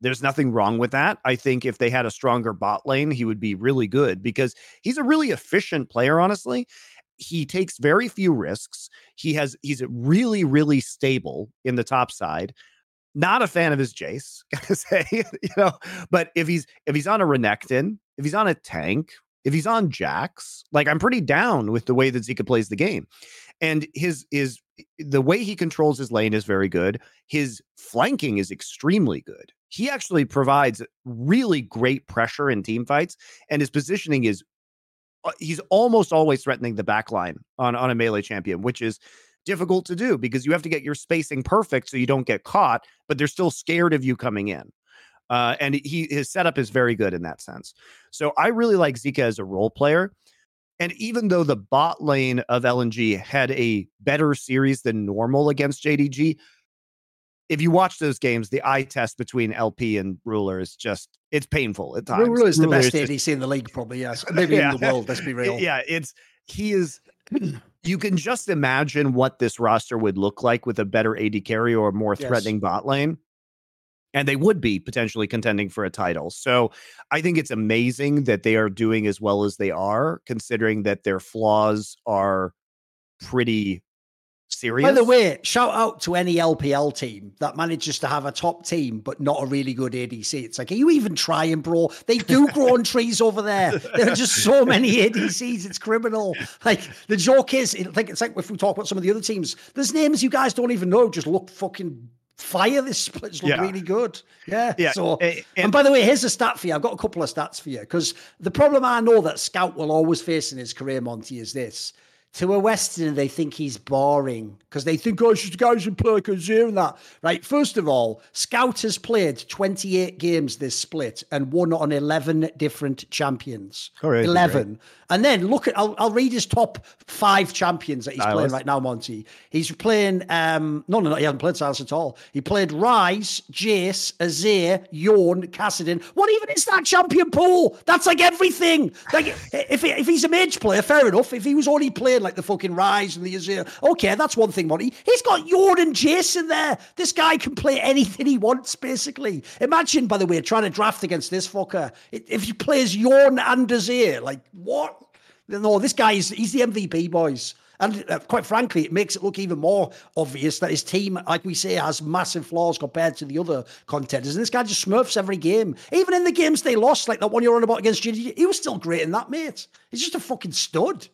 there's nothing wrong with that. I think if they had a stronger bot lane, he would be really good because he's a really efficient player, honestly. He takes very few risks. He has he's really, really stable in the top side. Not a fan of his Jayce, gotta say, you know. But if he's if he's on a Renekton, if he's on a tank, if he's on Jax, like I'm pretty down with the way that Zika plays the game. And his his the way he controls his lane is very good. His flanking is extremely good he actually provides really great pressure in team fights, and his positioning is uh, he's almost always threatening the back line on, on a melee champion, which is difficult to do because you have to get your spacing perfect so you don't get caught, but they're still scared of you coming in. Uh, and he his setup is very good in that sense. So I really like Zika as a role player. And even though the bot lane of LNG had a better series than normal against JDG, if you watch those games, the eye test between LP and Ruler is just it's painful at times. Ruler is the best ADC just, in the league, probably. Yes, maybe yeah. in the world. Let's be real. Yeah, it's he is. You can just imagine what this roster would look like with a better AD carry or a more threatening yes. bot lane. And they would be potentially contending for a title. So I think it's amazing that they are doing as well as they are, considering that their flaws are pretty serious. By the way, shout out to any LPL team that manages to have a top team but not a really good ADC. It's like, are you even trying, bro? They do grow on trees over there. There are just so many ADCs. It's criminal. Like the joke is, I think it's like if we talk about some of the other teams, there's names you guys don't even know. Just look fucking fire. This splits look yeah. really good. Yeah. Yeah. So, and, and, by the way, here's a stat for you. I've got a couple of stats for you because the problem I know that Scout will always face in his career, Monty, is this to a Westerner, they think he's boring because they think, oh, just guys who play like a zero and that. Right. First of all, Scout has played 28 games this split and won on 11 different champions. Oh, 11. And then look at, I'll, I'll read his top five champions that he's playing right now, Monty. He's playing, um, no, no, no, he hasn't played Sylas at all. He played Ryze, Jace, Azir, Yone, Kassadin. What even is that champion pool? That's like everything. Like, if, if he's a mage player, fair enough. If he was only playing like the fucking Ryze and the Azir. Okay, that's one thing, Monty. He's got Jordan Jason there. This guy can play anything he wants, basically. Imagine, by the way, trying to draft against this fucker. If he plays Jordan and Azir, like, what? No, this guy is he's the MVP, boys. And uh, quite frankly, it makes it look even more obvious that his team, like we say, has massive flaws compared to the other contenders. And this guy just smurfs every game. Even in the games they lost, like that one you're on about against GD, he was still great in that, mate. He's just a fucking stud.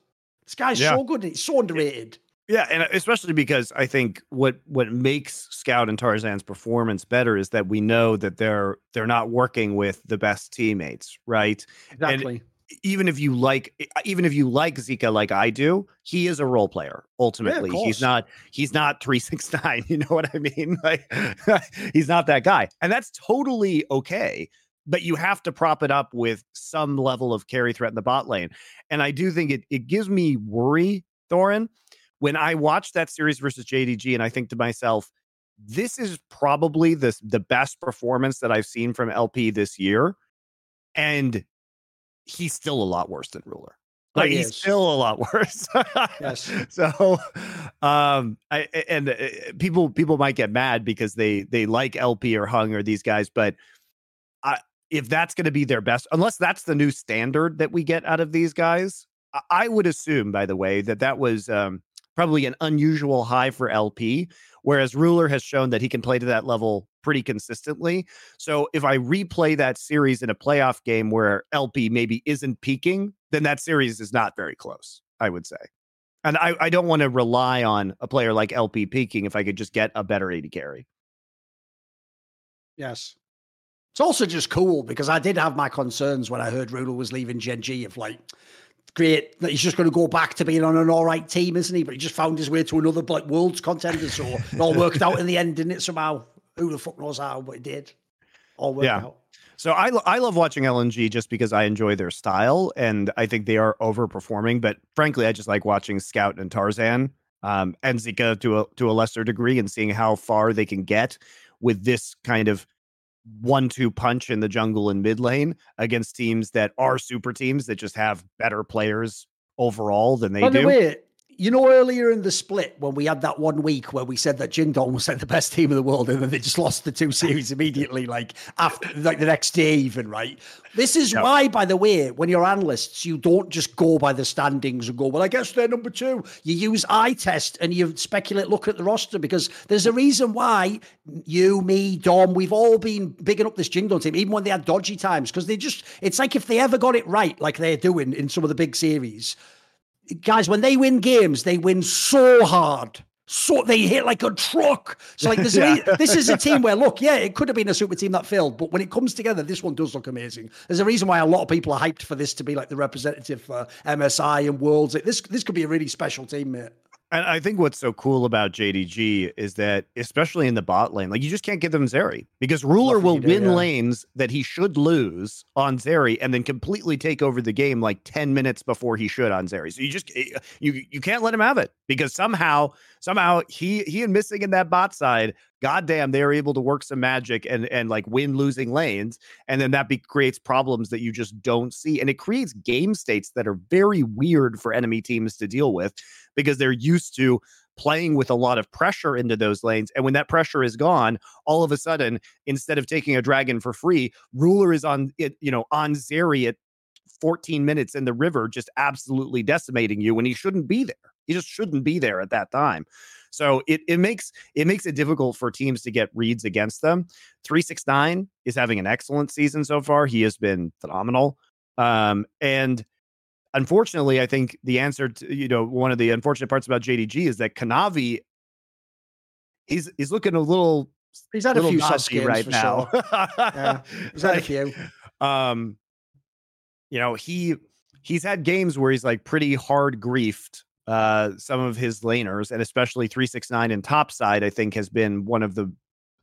This guy's yeah. so good. He's so underrated. Yeah, and uh, especially because I think what what makes Scout and Tarzan's performance better is that we know that they're they're not working with the best teammates, right? Exactly. And even if you like uh, even if you like Zika like I do, he is a role player ultimately. Yeah, he's not he's not 369, you know what I mean? Like he's not that guy. And that's totally okay but you have to prop it up with some level of carry threat in the bot lane. And I do think it it gives me worry, Thorin, when I watch that series versus JDG and I think to myself, this is probably the the best performance that I've seen from LP this year. And he's still a lot worse than Ruler. Oh, like he he's is. still a lot worse. yes. So, um, I and uh, people people might get mad because they they like LP or Hung or these guys, but I if that's going to be their best, unless that's the new standard that we get out of these guys, I would assume, by the way, that that was um, probably an unusual high for LP, whereas Ruler has shown that he can play to that level pretty consistently. So if I replay that series in a playoff game where LP maybe isn't peaking, then that series is not very close, I would say. And I, I don't want to rely on a player like LP peaking if I could just get a better 80 carry. Yes. It's also just cool because I did have my concerns when I heard Ruler was leaving Gen G of like, great that he's just going to go back to being on an all right team, isn't he? But he just found his way to another like world's contender, so it all worked out in the end, didn't it? Somehow, who the fuck knows how, but it did. All worked yeah. out. So I I love watching LNG just because I enjoy their style and I think they are overperforming. But frankly, I just like watching Scout and Tarzan um, and Zika to a to a lesser degree and seeing how far they can get with this kind of one-two punch in the jungle and mid lane against teams that are super teams that just have better players overall than they By do. The way, you know, earlier in the split when we had that one week where we said that Jingdong was like the best team in the world, and then they just lost the two series immediately, like after like the next day, even right. This is yep. why, by the way, when you're analysts, you don't just go by the standings and go, well, I guess they're number two. You use eye test and you speculate, look at the roster because there's a reason why you, me, Dom, we've all been bigging up this Jingdong team, even when they had dodgy times, because they just, it's like if they ever got it right, like they're doing in some of the big series guys, when they win games, they win so hard. So they hit like a truck. So like this, yeah. this is a team where look, yeah, it could have been a super team that failed, but when it comes together, this one does look amazing. There's a reason why a lot of people are hyped for this to be like the representative for MSI and Worlds. This this could be a really special team, mate. And I think what's so cool about JDG is that, especially in the bot lane, like you just can't give them Zeri because Ruler will do, win yeah. lanes that he should lose on Zeri and then completely take over the game like 10 minutes before he should on Zeri. So you just eh, you you can't let him have it because somehow somehow he he and Missing in that bot side, goddamn, they are able to work some magic and and like win losing lanes, and then that be, creates problems that you just don't see, and it creates game states that are very weird for enemy teams to deal with because they're used to playing with a lot of pressure into those lanes. And when that pressure is gone, all of a sudden, instead of taking a dragon for free, Ruler is on it, you know, on Zeri at 14 minutes in the river, just absolutely decimating you when he shouldn't be there. He just shouldn't be there at that time. So it it makes it makes it difficult for teams to get reads against them. 369 is having an excellent season so far. He has been phenomenal. Um, and unfortunately, I think the answer to you know one of the unfortunate parts about JDG is that Kanavi he's he's looking a little he's had a few soft right now. Sure. yeah, he's had a few. Um, you know he he's had games where he's like pretty hard griefed uh some of his laners and especially 369 and top side i think has been one of the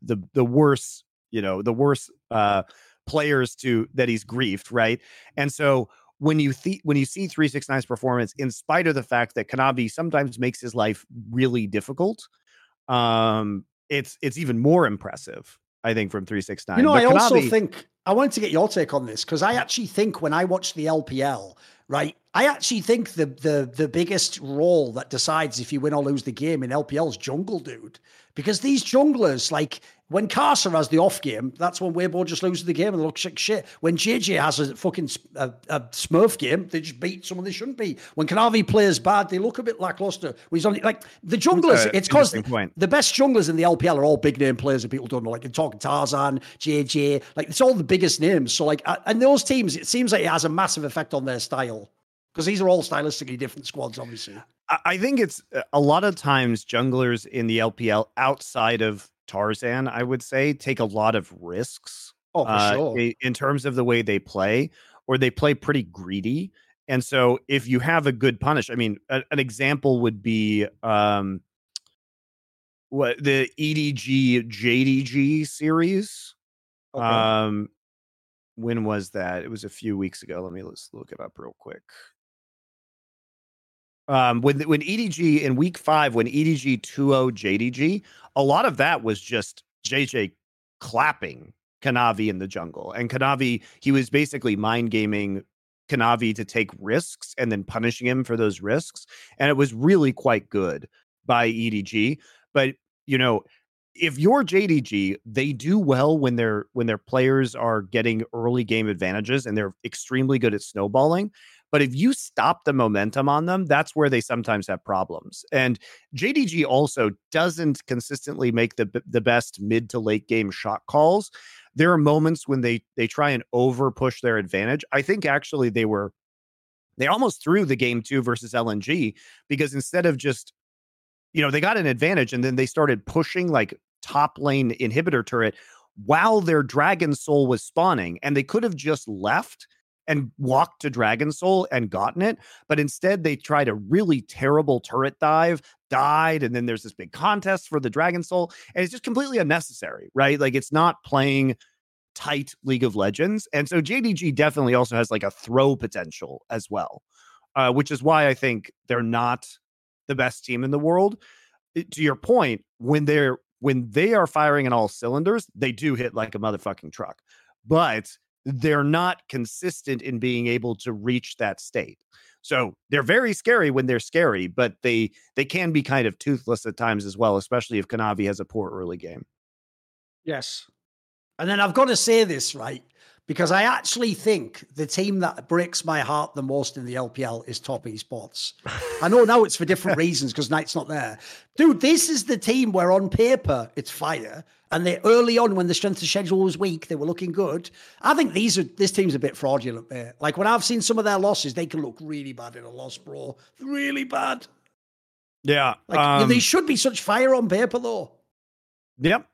the the worst you know the worst uh players to that he's griefed right and so when you th- when you see 369's performance, in spite of the fact that Kanavi sometimes makes his life really difficult, um, it's it's even more impressive, I think, from 369. You know, but I Kanavi, also think I wanted to get your take on this because I actually think when I watch the LPL, right, I actually think the the the biggest role that decides if you win or lose the game in LPL is jungle, dude. Because these junglers, like when Karsa has the off game, that's when Weibo just loses the game and looks like shit. When JJ has a fucking a, a Smurf game, they just beat someone they shouldn't be. When Kanavi plays bad, they look a bit lackluster. When he's on like the junglers, uh, it's because the best junglers in the LPL are all big name players that people don't know. Like you're talking Tarzan, JJ, like it's all the biggest names. So like, and those teams, it seems like it has a massive effect on their style because these are all stylistically different squads, obviously. I think it's uh, a lot of times junglers in the LPL outside of Tarzan, I would say, take a lot of risks. Oh, for uh, sure. In terms of the way they play, or they play pretty greedy. And so, if you have a good punish, I mean, a, an example would be um, what the EDG JDG series. Okay. Um, when was that? It was a few weeks ago. Let me let's look it up real quick. Um, when when EDG in week five, when EDG 2-0 JDG, a lot of that was just JJ clapping Kanavi in the jungle. And Kanavi, he was basically mind gaming Kanavi to take risks and then punishing him for those risks. And it was really quite good by EDG. But you know, if you're JDG, they do well when their when their players are getting early game advantages and they're extremely good at snowballing. But if you stop the momentum on them, that's where they sometimes have problems. And JDG also doesn't consistently make the the best mid to late game shot calls. There are moments when they they try and over push their advantage. I think actually they were they almost threw the game two versus LNG because instead of just you know, they got an advantage and then they started pushing like top lane inhibitor turret while their Dragon Soul was spawning. And they could have just left and walked to Dragon Soul and gotten it. But instead, they tried a really terrible turret dive, died, and then there's this big contest for the Dragon Soul. And it's just completely unnecessary, right? Like it's not playing tight League of Legends. And so JDG definitely also has like a throw potential as well, uh, which is why I think they're not the best team in the world. To your point, when they're when they are firing in all cylinders, they do hit like a motherfucking truck. But they're not consistent in being able to reach that state. So they're very scary when they're scary, but they they can be kind of toothless at times as well, especially if Kanavi has a poor early game. Yes. And then I've got to say this, right? Because I actually think the team that breaks my heart the most in the LPL is Top Esports. I know now it's for different reasons because Knight's not there. Dude, this is the team where on paper it's fire. And they early on when the strength of schedule was weak, they were looking good. I think these are this team's a bit fraudulent, mate. Like when I've seen some of their losses, they can look really bad in a loss, bro. Really bad. Yeah. Like um, they should be such fire on paper though. Yep.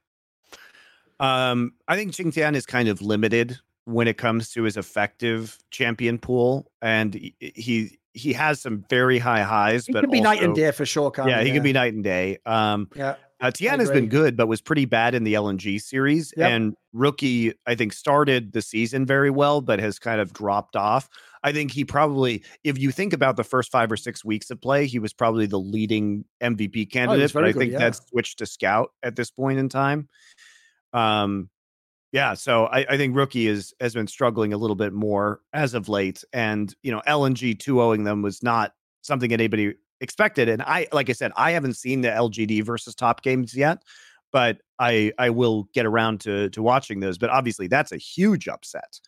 Um, I think Qingtian is kind of limited when it comes to his effective champion pool, and he he has some very high highs. He but can be also, night and day for sure. yeah, he yeah. can be night and day. Um, yeah. Uh, Tian has been good, but was pretty bad in the LNG series. Yep. And rookie, I think, started the season very well, but has kind of dropped off. I think he probably, if you think about the first five or six weeks of play, he was probably the leading MVP candidate. Oh, but I good, think yeah. that's switched to scout at this point in time. Um, yeah, so I, I, think rookie is has been struggling a little bit more as of late, and you know LNG two owing them was not something anybody expected. And I, like I said, I haven't seen the LGD versus top games yet, but I I will get around to to watching those. But obviously, that's a huge upset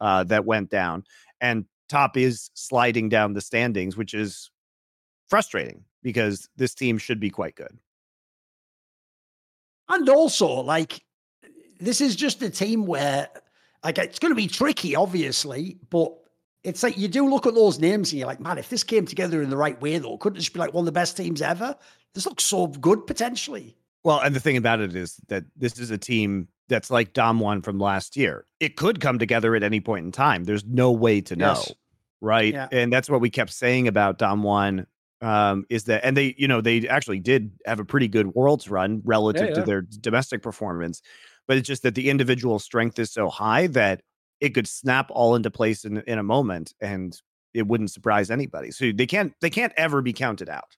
uh, that went down, and top is sliding down the standings, which is frustrating because this team should be quite good. And also, like this is just a team where like it's going to be tricky, obviously, but it's like you do look at those names and you're like, man, if this came together in the right way, though, couldn't this be like one of the best teams ever? This looks so good potentially. Well, and the thing about it is that this is a team that's like Damwon from last year. It could come together at any point in time. There's no way to know, yes. right? Yeah. And that's what we kept saying about Damwon um, is that, and they, you know, they actually did have a pretty good Worlds run relative yeah, yeah. to their domestic performance but it's just that the individual strength is so high that it could snap all into place in, in a moment and it wouldn't surprise anybody. So they can't they can't ever be counted out.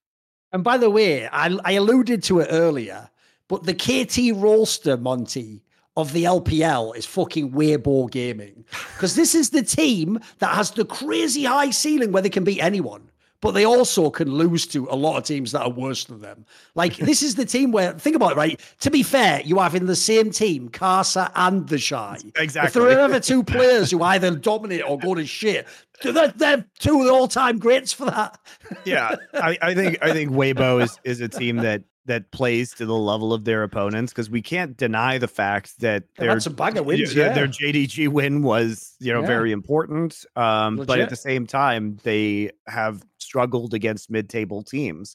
And by the way, I, I alluded to it earlier, but the KT roster, Monty, of the LPL is fucking Weibo Gaming. Because this is the team that has the crazy high ceiling where they can beat anyone but they also can lose to a lot of teams that are worse than them. Like this is the team where think about it, right? To be fair, you have in the same team Karsa and the Shy. Exactly. If there are ever two players who either dominate or go to shit, they're, they're two of the all-time greats for that. yeah, I, I think I think Weibo is is a team that that plays to the level of their opponents because we can't deny the fact that their some banger wins. Yeah. Their JDG win was you know yeah. very important, um, but at the same time they have struggled against mid-table teams.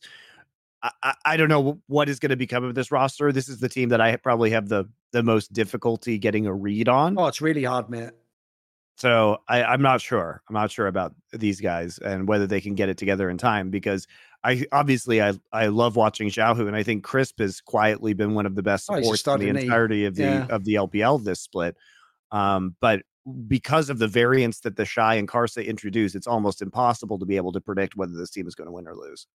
I, I, don't know what is going to become of this roster. This is the team that I probably have the the most difficulty getting a read on. Oh, it's really hard, man. So I, I'm not sure. I'm not sure about these guys and whether they can get it together in time because I obviously I I love watching Xiaohu and I think Crisp has quietly been one of the best oh, supports oh, in the entirety of the yeah. of the LPL this split. Um, but because of the variance that the Shy and Karsa introduce, it's almost impossible to be able to predict whether this team is going to win or lose.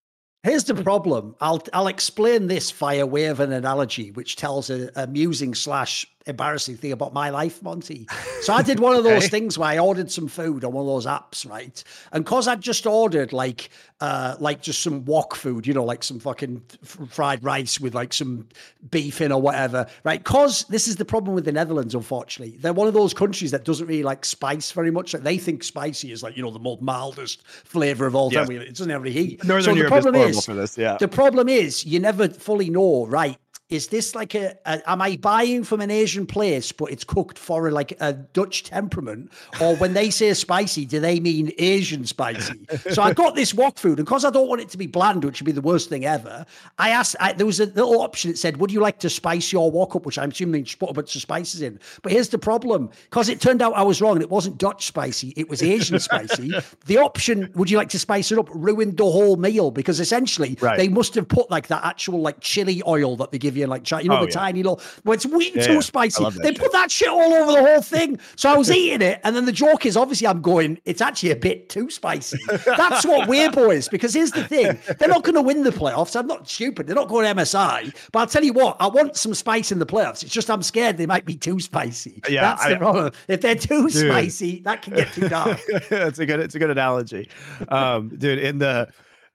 Here's the problem. I'll I'll explain this via way of an analogy, which tells a amusing slash embarrassing thing about my life, Monty. So I did one of those things where I ordered some food on one of those apps, right? And cause I'd just ordered like uh like just some wok food, you know, like some fucking fried rice with like some beef in or whatever, right? Cause this is the problem with the Netherlands, unfortunately. They're one of those countries that doesn't really like spice very much. Like they think spicy is like, you know, the most mildest flavor of all time. It doesn't have any heat. Northern so Europe the problem is, is for this, yeah. The problem is you never fully know, right? Is this like a, a, am I buying from an Asian place, but it's cooked for a, like a Dutch temperament, or when they say spicy, do they mean Asian spicy? so I got this wok food, and because I don't want it to be bland, which would be the worst thing ever, I asked. I, there was a little option that said, "Would you like to spice your wok up?" Which I'm assuming just put a bunch of spices in. But here's the problem: because it turned out I was wrong, and it wasn't Dutch spicy; it was Asian spicy. The option, "Would you like to spice it up?" ruined the whole meal because essentially right. they must have put like that actual like chili oil that they give you in like you know oh, the yeah. tiny little well it's way yeah, too yeah. spicy. they shit. put that shit all over the whole thing. So i was eating it and then the joke is obviously i'm going it's actually a bit too spicy. That's what we're boys because here's the thing. They're not going to win the playoffs. I'm not stupid. They're not going msi but i'll tell you what i want some spice in the playoffs. It's just i'm scared they might be too spicy. Yeah that's I, the problem. If they're too dude. spicy that can get too dark. That's a good it's a good analogy. Um dude in the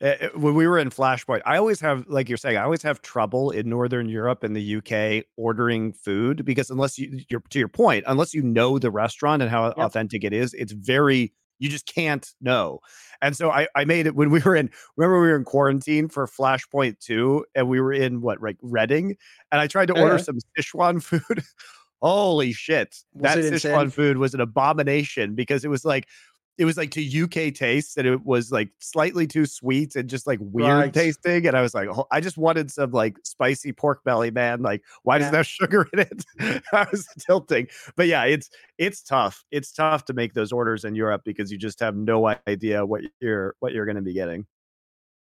Eh, eh, when we were in Flashpoint, I always have, like you're saying, I always have trouble in Northern Europe and the UK ordering food because unless you, you're to your point, unless you know the restaurant and how yep. authentic it is, it's very you just can't know. And so I, I made it when we were in. Remember we were in quarantine for Flashpoint two, and we were in what like Reading, and I tried to order uh-huh. some Sichuan food. Holy shit! Was that Sichuan food was an abomination because it was like it was like to UK taste and it was like slightly too sweet and just like weird right. tasting. And I was like, oh, I just wanted some like spicy pork belly, man. Like, why does it have sugar in it? I was tilting. But yeah, it's it's tough. It's tough to make those orders in Europe because you just have no idea what you're what you're gonna be getting.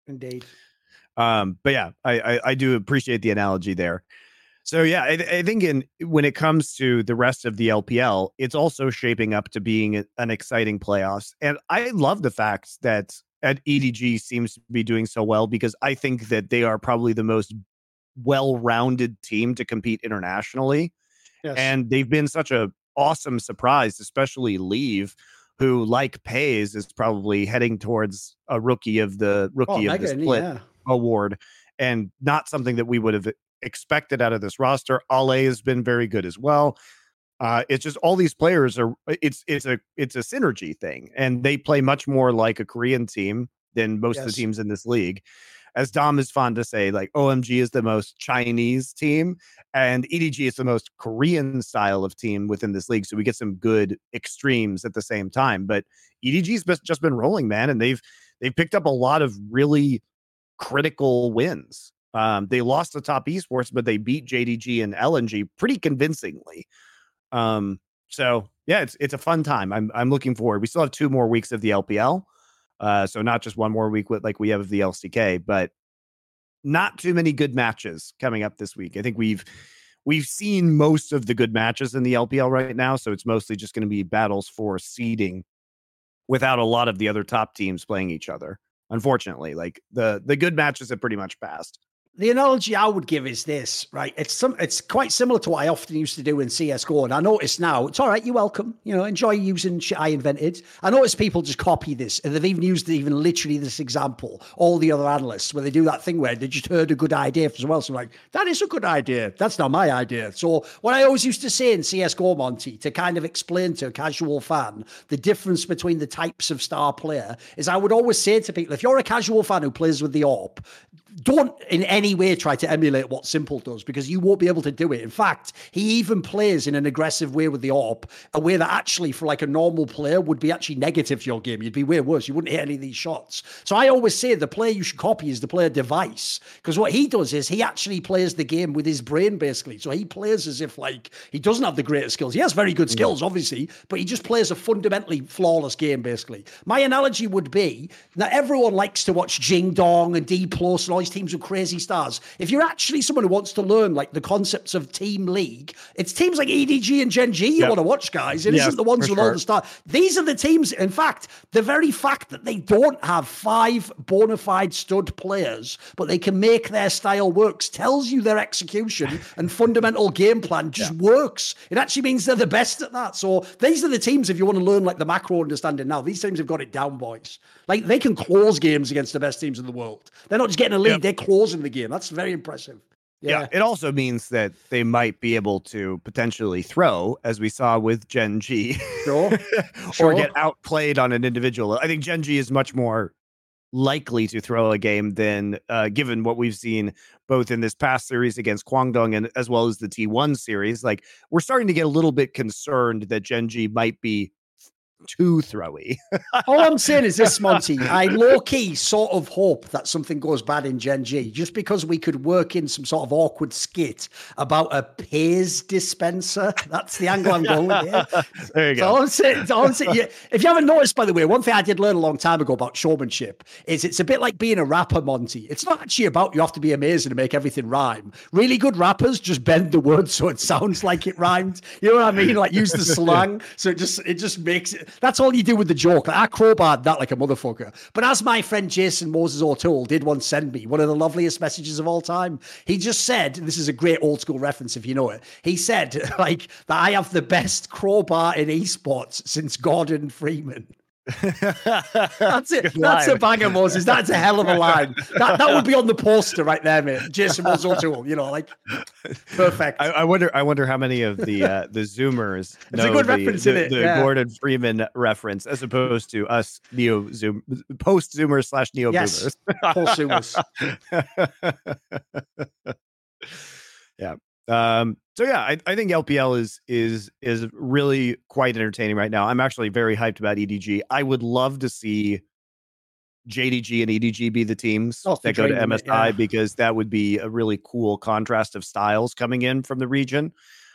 Indeed. Um, but yeah, I, I, I do appreciate the analogy there. So yeah, I, I, think in when it comes to the rest of the LPL, it's also shaping up to being an exciting playoffs. And I love the fact that at EDG seems to be doing so well because I think that they are probably the most well-rounded team to compete internationally. Yes. And they've been such a awesome surprise, especially Leave, who like Pays is probably heading towards a rookie of the rookie oh, of the split yeah. award and not something that we would have expected out of this roster. Ale has been very good as well. Uh, it's just all these players are it's it's a it's a synergy thing, and they play much more like a Korean team than most yes. of the teams in this league. As Dom is fond to say, like OMG is the most Chinese team, and EDG is the most Korean style of team within this league. So we get some good extremes at the same time. But EDG's just been rolling, man, and they've they've picked up a lot of really critical wins. Um, they lost the top esports, but they beat JDG and LNG pretty convincingly. Um, so yeah, it's it's a fun time. I'm I'm looking forward. We still have two more weeks of the LPL, uh, so not just one more week with like we have of the LCK, but not too many good matches coming up this week. I think we've we've seen most of the good matches in the LPL right now, so it's mostly just going to be battles for seeding without a lot of the other top teams playing each other. Unfortunately, like the the good matches have pretty much passed the analogy I would give is this, right? It's some, it's quite similar to what I often used to do in CS:GO, and I notice now it's all right. You're welcome. You know, enjoy using shit I invented. I notice people just copy this, and they've even used even literally this example. All the other analysts, where they do that thing where they just heard a good idea from someone else, and like that is a good idea. That's not my idea. So what I always used to say in CS:GO, Monty, to kind of explain to a casual fan the difference between the types of star player, is I would always say to people, if you're a casual fan who plays with the AWP, don't in any way try to emulate what Simple does because you won't be able to do it. In fact, he even plays in an aggressive way with the AWP, a way that actually, for like a normal player, would be actually negative to your game. You'd be way worse. You wouldn't hit any of these shots. So I always say the player you should copy is the player device because what he does is he actually plays the game with his brain, basically. So he plays as if like he doesn't have the greatest skills. He has very good mm. skills, obviously, but he just plays a fundamentally flawless game, basically. My analogy would be that everyone likes to watch Jing Dong and D Plus and all all these teams with crazy stars. If you're actually someone who wants to learn like the concepts of team league, it's teams like EDG and Gen G you yep. want to watch, guys. It not the ones with sure. all the stars. These are the teams. In fact, the very fact that they don't have five bona fide stud players, but they can make their style works, tells you their execution and fundamental game plan just yeah. works. It actually means they're the best at that. So these are the teams. If you want to learn like the macro understanding now, these teams have got it down, boys. Like they can close games against the best teams in the world. They're not just getting a lead; yep. they're closing the game. That's very impressive. Yeah. yeah. it also means that they might be able to potentially throw, as we saw with Gen G, sure. or get outplayed on an individual. I think Gen G is much more likely to throw a game than uh, given what we've seen both in this past series against Kwangdong and as well as the T1 series. Like we're starting to get a little bit concerned that Gen G might be too throwy. All I'm saying is this, Monty. I low key sort of hope that something goes bad in Gen G just because we could work in some sort of awkward skit about a Pez dispenser. That's the angle I'm going with here. There you go. I'm saying, I'm saying, yeah, if you haven't noticed, by the way, one thing I did learn a long time ago about showmanship is it's a bit like being a rapper, Monty. It's not actually about you have to be amazing to make everything rhyme. Really good rappers just bend the words so it sounds like it rhymed. You know what I mean? Like use the slang so it just it just makes it that's all you do with the joke. Like, I crowbarred that like a motherfucker. But as my friend Jason Moses O'Toole did once send me, one of the loveliest messages of all time, he just said, this is a great old school reference if you know it. He said, like, that I have the best crowbar in esports since Gordon Freeman. That's it. That's a banger, Moses. That's a hell of a line. That that would be on the poster right there, mate. Jason Moses you know, like perfect. I, I, wonder. I wonder how many of the uh, the Zoomers know it's a good the, reference the, the yeah. Gordon Freeman reference, as opposed to us neo Zoom post Zoomers slash neo boomers. Yes, post Zoomers. yeah. Um, so yeah, I, I think LPL is is is really quite entertaining right now. I'm actually very hyped about EDG. I would love to see JDG and EDG be the teams oh, that go to MSI yeah. because that would be a really cool contrast of styles coming in from the region.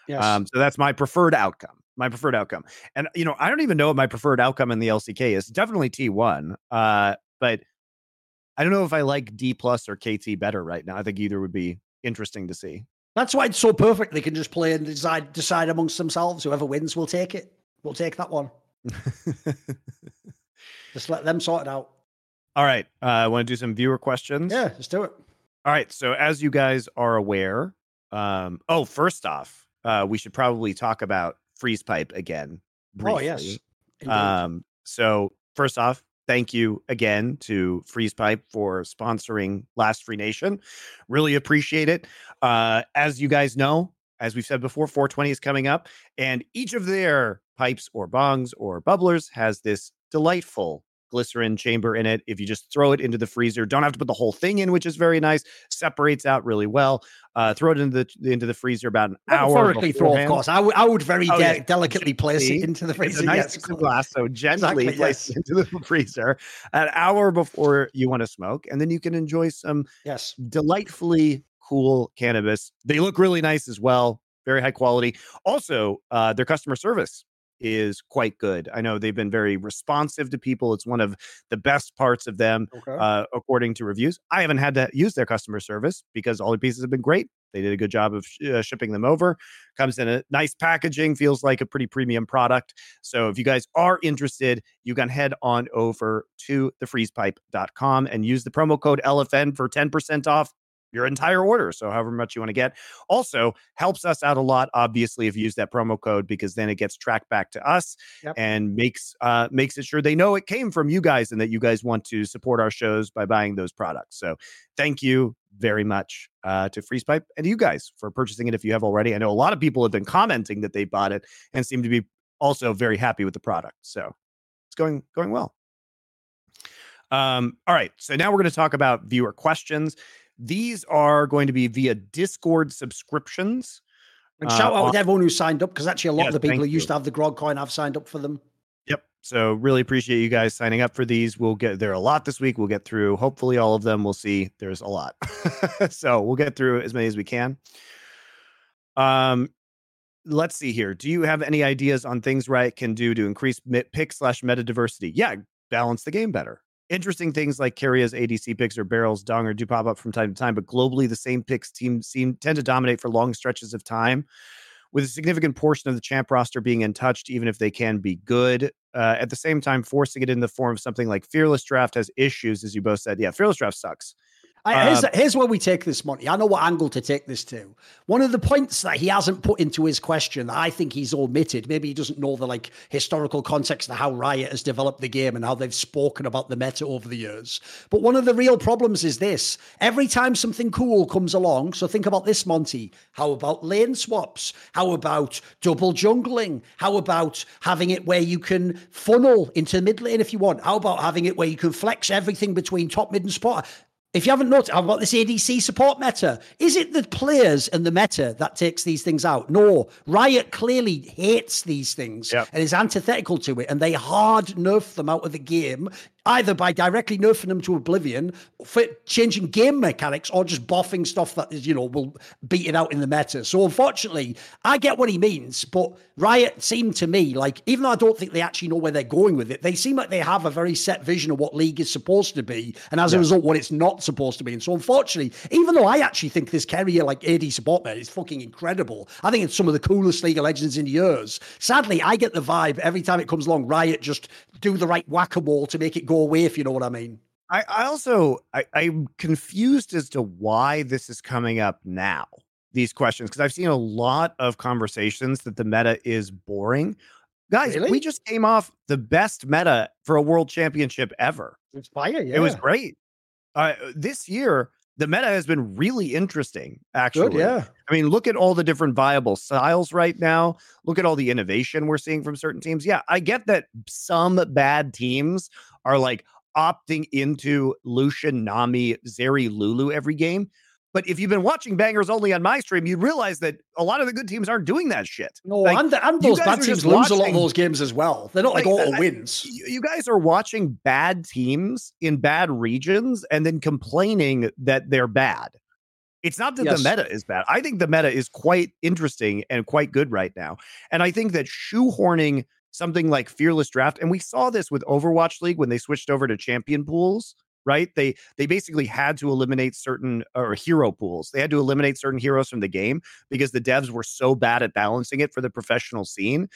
Yes. Um, so that's my preferred outcome. My preferred outcome. And you know, I don't even know what my preferred outcome in the LCK is. Definitely T1. Uh, but I don't know if I like D plus or KT better right now. I think either would be interesting to see. That's why it's so perfect. They can just play and decide decide amongst themselves. Whoever wins will take it. We'll take that one. just let them sort it out. All right. I uh, want to do some viewer questions. Yeah, let's do it. All right. So as you guys are aware, um, oh, first off, uh, we should probably talk about freeze pipe again. Briefly. Oh yes. Indeed. Um, so first off, thank you again to Freeze Pipe for sponsoring Last Free Nation. Really appreciate it. Uh, as you guys know, as we've said before, 420 is coming up, and each of their pipes or bongs or bubblers has this delightful glycerin chamber in it. If you just throw it into the freezer, don't have to put the whole thing in, which is very nice. Separates out really well. Uh, throw it into the into the freezer about an hour. throw, of course. I, w- I would very oh, de- yeah. delicately place it into the freezer. It's a nice yes. glass, so gently exactly, place yes. it into the freezer an hour before you want to smoke, and then you can enjoy some yes delightfully cool cannabis. They look really nice as well. Very high quality. Also, uh, their customer service is quite good. I know they've been very responsive to people. It's one of the best parts of them, okay. uh, according to reviews. I haven't had to use their customer service because all the pieces have been great. They did a good job of sh- uh, shipping them over. Comes in a nice packaging, feels like a pretty premium product. So if you guys are interested, you can head on over to thefreezepipe.com and use the promo code LFN for 10% off your entire order. So however much you want to get. Also helps us out a lot, obviously, if you use that promo code because then it gets tracked back to us yep. and makes uh makes it sure they know it came from you guys and that you guys want to support our shows by buying those products. So thank you very much uh, to FreezePipe and you guys for purchasing it if you have already. I know a lot of people have been commenting that they bought it and seem to be also very happy with the product. So it's going going well. Um, all right, so now we're going to talk about viewer questions. These are going to be via Discord subscriptions. And shout uh, out on, to everyone who signed up because actually a lot yes, of the people who used you. to have the Grog coin have signed up for them. Yep. So really appreciate you guys signing up for these. We'll get there a lot this week. We'll get through hopefully all of them. We'll see. There's a lot. so we'll get through as many as we can. Um let's see here. Do you have any ideas on things Riot can do to increase pick slash meta diversity? Yeah, balance the game better interesting things like Keria's ADC picks or barrels, Donger do pop up from time to time, but globally the same picks team seem tend to dominate for long stretches of time with a significant portion of the champ roster being untouched, even if they can be good. Uh, at the same time, forcing it in the form of something like Fearless Draft has issues, as you both said. Yeah, Fearless Draft sucks. I, here's, uh, here's where we take this, Monty. I know what angle to take this to. One of the points that he hasn't put into his question that I think he's omitted, maybe he doesn't know the like historical context of how Riot has developed the game and how they've spoken about the meta over the years. But one of the real problems is this: every time something cool comes along, so think about this, Monty. How about lane swaps? How about double jungling? How about having it where you can funnel into mid lane if you want? How about having it where you can flex everything between top, mid, and spot? If you haven't noticed, I've got this ADC support meta. Is it the players and the meta that takes these things out? No. Riot clearly hates these things yep. and is antithetical to it, and they hard nerf them out of the game either by directly nerfing them to oblivion, for changing game mechanics, or just buffing stuff that is, you know, will beat it out in the meta. So unfortunately, I get what he means, but Riot seem to me like, even though I don't think they actually know where they're going with it, they seem like they have a very set vision of what League is supposed to be, and as yeah. a result, what it's not supposed to be. And so unfortunately, even though I actually think this carrier like AD support man is fucking incredible, I think it's some of the coolest League of Legends in years. Sadly, I get the vibe every time it comes along, Riot just do the right whack a mole to make it go away, if you know what I mean. I, I also I, I'm confused as to why this is coming up now. These questions because I've seen a lot of conversations that the meta is boring. Guys, really? we just came off the best meta for a world championship ever. It's fire, yeah. It was great. Uh, this year, the meta has been really interesting, actually. Good, yeah. I mean, look at all the different viable styles right now. Look at all the innovation we're seeing from certain teams. Yeah, I get that some bad teams are like opting into Lucian, Nami, Zeri, Lulu every game. But if you've been watching bangers only on my stream, you realize that a lot of the good teams aren't doing that shit. No, like, and, and those bad teams lose watching, a lot of those games as well. They're not like, like all wins. You guys are watching bad teams in bad regions and then complaining that they're bad. It's not that yes. the meta is bad. I think the meta is quite interesting and quite good right now. And I think that shoehorning something like fearless draft, and we saw this with Overwatch League when they switched over to champion pools right? They they basically had to eliminate certain or hero pools. They had to eliminate certain heroes from the game because the devs were so bad at balancing it for the professional scene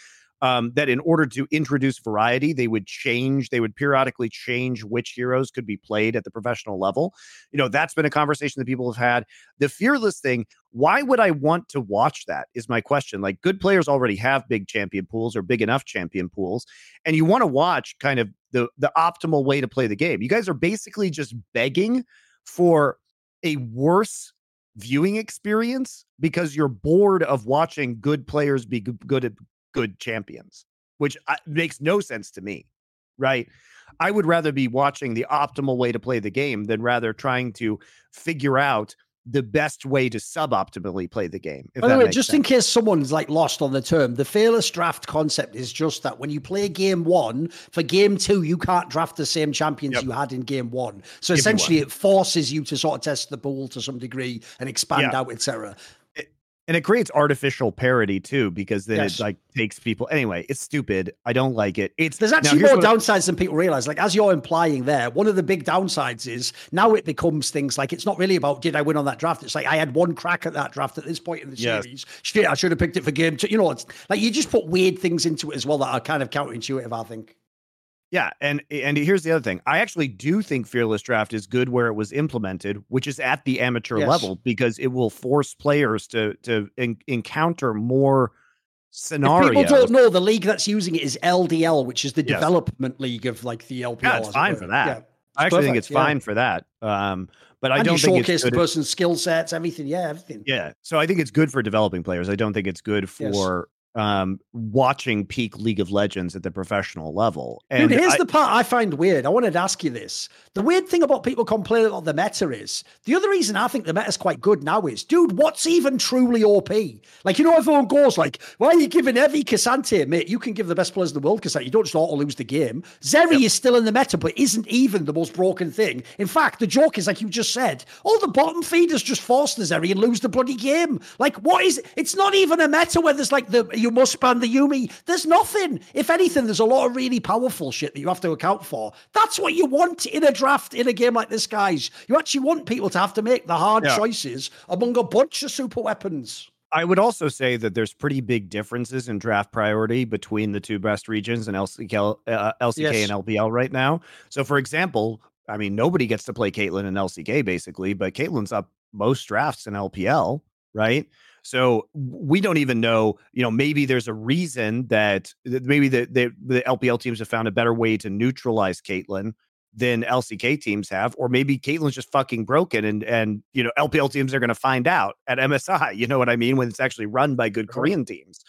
um, that in order to introduce variety, they would change, they would periodically change which heroes could be played at the professional level. You know, that's been a conversation that people have had. The fearless thing, why would I want to watch that? Is my question. Like, good players already have big champion pools or big enough champion pools, and you want to watch kind of the the optimal way to play the game. You guys are basically just begging for a worse viewing experience because you're bored of watching good players be good at good champions, which uh, makes no sense to me, right? I would rather be watching the optimal way to play the game than rather trying to figure out the best way to suboptimally play the game. By the way, just sense. in case someone's like lost on the term, the fearless draft concept is just that when you play game one, for game two, you can't draft the same champions yep. you had in game one. So Give essentially, it forces you to sort of test the pool to some degree and expand yeah. out, etc and it creates artificial parody too because then yes. it like takes people anyway it's stupid i don't like it it's there's actually more downsides than people realize like as you're implying there one of the big downsides is now it becomes things like it's not really about did i win on that draft it's like i had one crack at that draft at this point in the yes. series shit i should have picked it for game two you know it's like you just put weird things into it as well that are kind of counterintuitive i think yeah, and and here's the other thing. I actually do think fearless draft is good where it was implemented, which is at the amateur yes. level because it will force players to to en- encounter more scenarios. If people don't know the league that's using it is LDL, which is the yes. development league of like the LPL. Yeah, it's fine for that. Yeah, I actually perfect, think it's yeah. fine for that. Um, but and I don't think showcase the person's skill sets, everything. Yeah, everything. Yeah, so I think it's good for developing players. I don't think it's good for um, watching peak League of Legends at the professional level. And Dude, here's I, the part I find weird. I wanted to ask you this. The weird thing about people complaining about the meta is the other reason I think the meta is quite good now is, dude, what's even truly OP? Like, you know, everyone goes like, why are you giving Evi K'Sante, mate? You can give the best players in the world K'Sante. You don't just auto lose the game. Zeri yep. is still in the meta, but isn't even the most broken thing. In fact, the joke is like you just said, all the bottom feeders just force the Zeri and lose the bloody game. Like, what is? it? It's not even a meta where there's like the you must ban the Yuumi. There's nothing. If anything, there's a lot of really powerful shit that you have to account for. That's what you want in a draft in a game like this, guys. You actually want people to have to make the hard yeah. choices among a bunch of super weapons. I would also say that there's pretty big differences in draft priority between the two best regions and LCK, uh, LCK yes. and LPL right now. So, for example, I mean, nobody gets to play Caitlyn in LCK basically, but Caitlyn's up most drafts in LPL, right? So we don't even know, you know, maybe there's a reason that maybe the, the, the LPL teams have found a better way to neutralize Caitlyn than LCK teams have, or maybe Caitlyn's just fucking broken and and you know LPL teams are going to find out at MSI. You know what I mean when it's actually run by good Korean teams.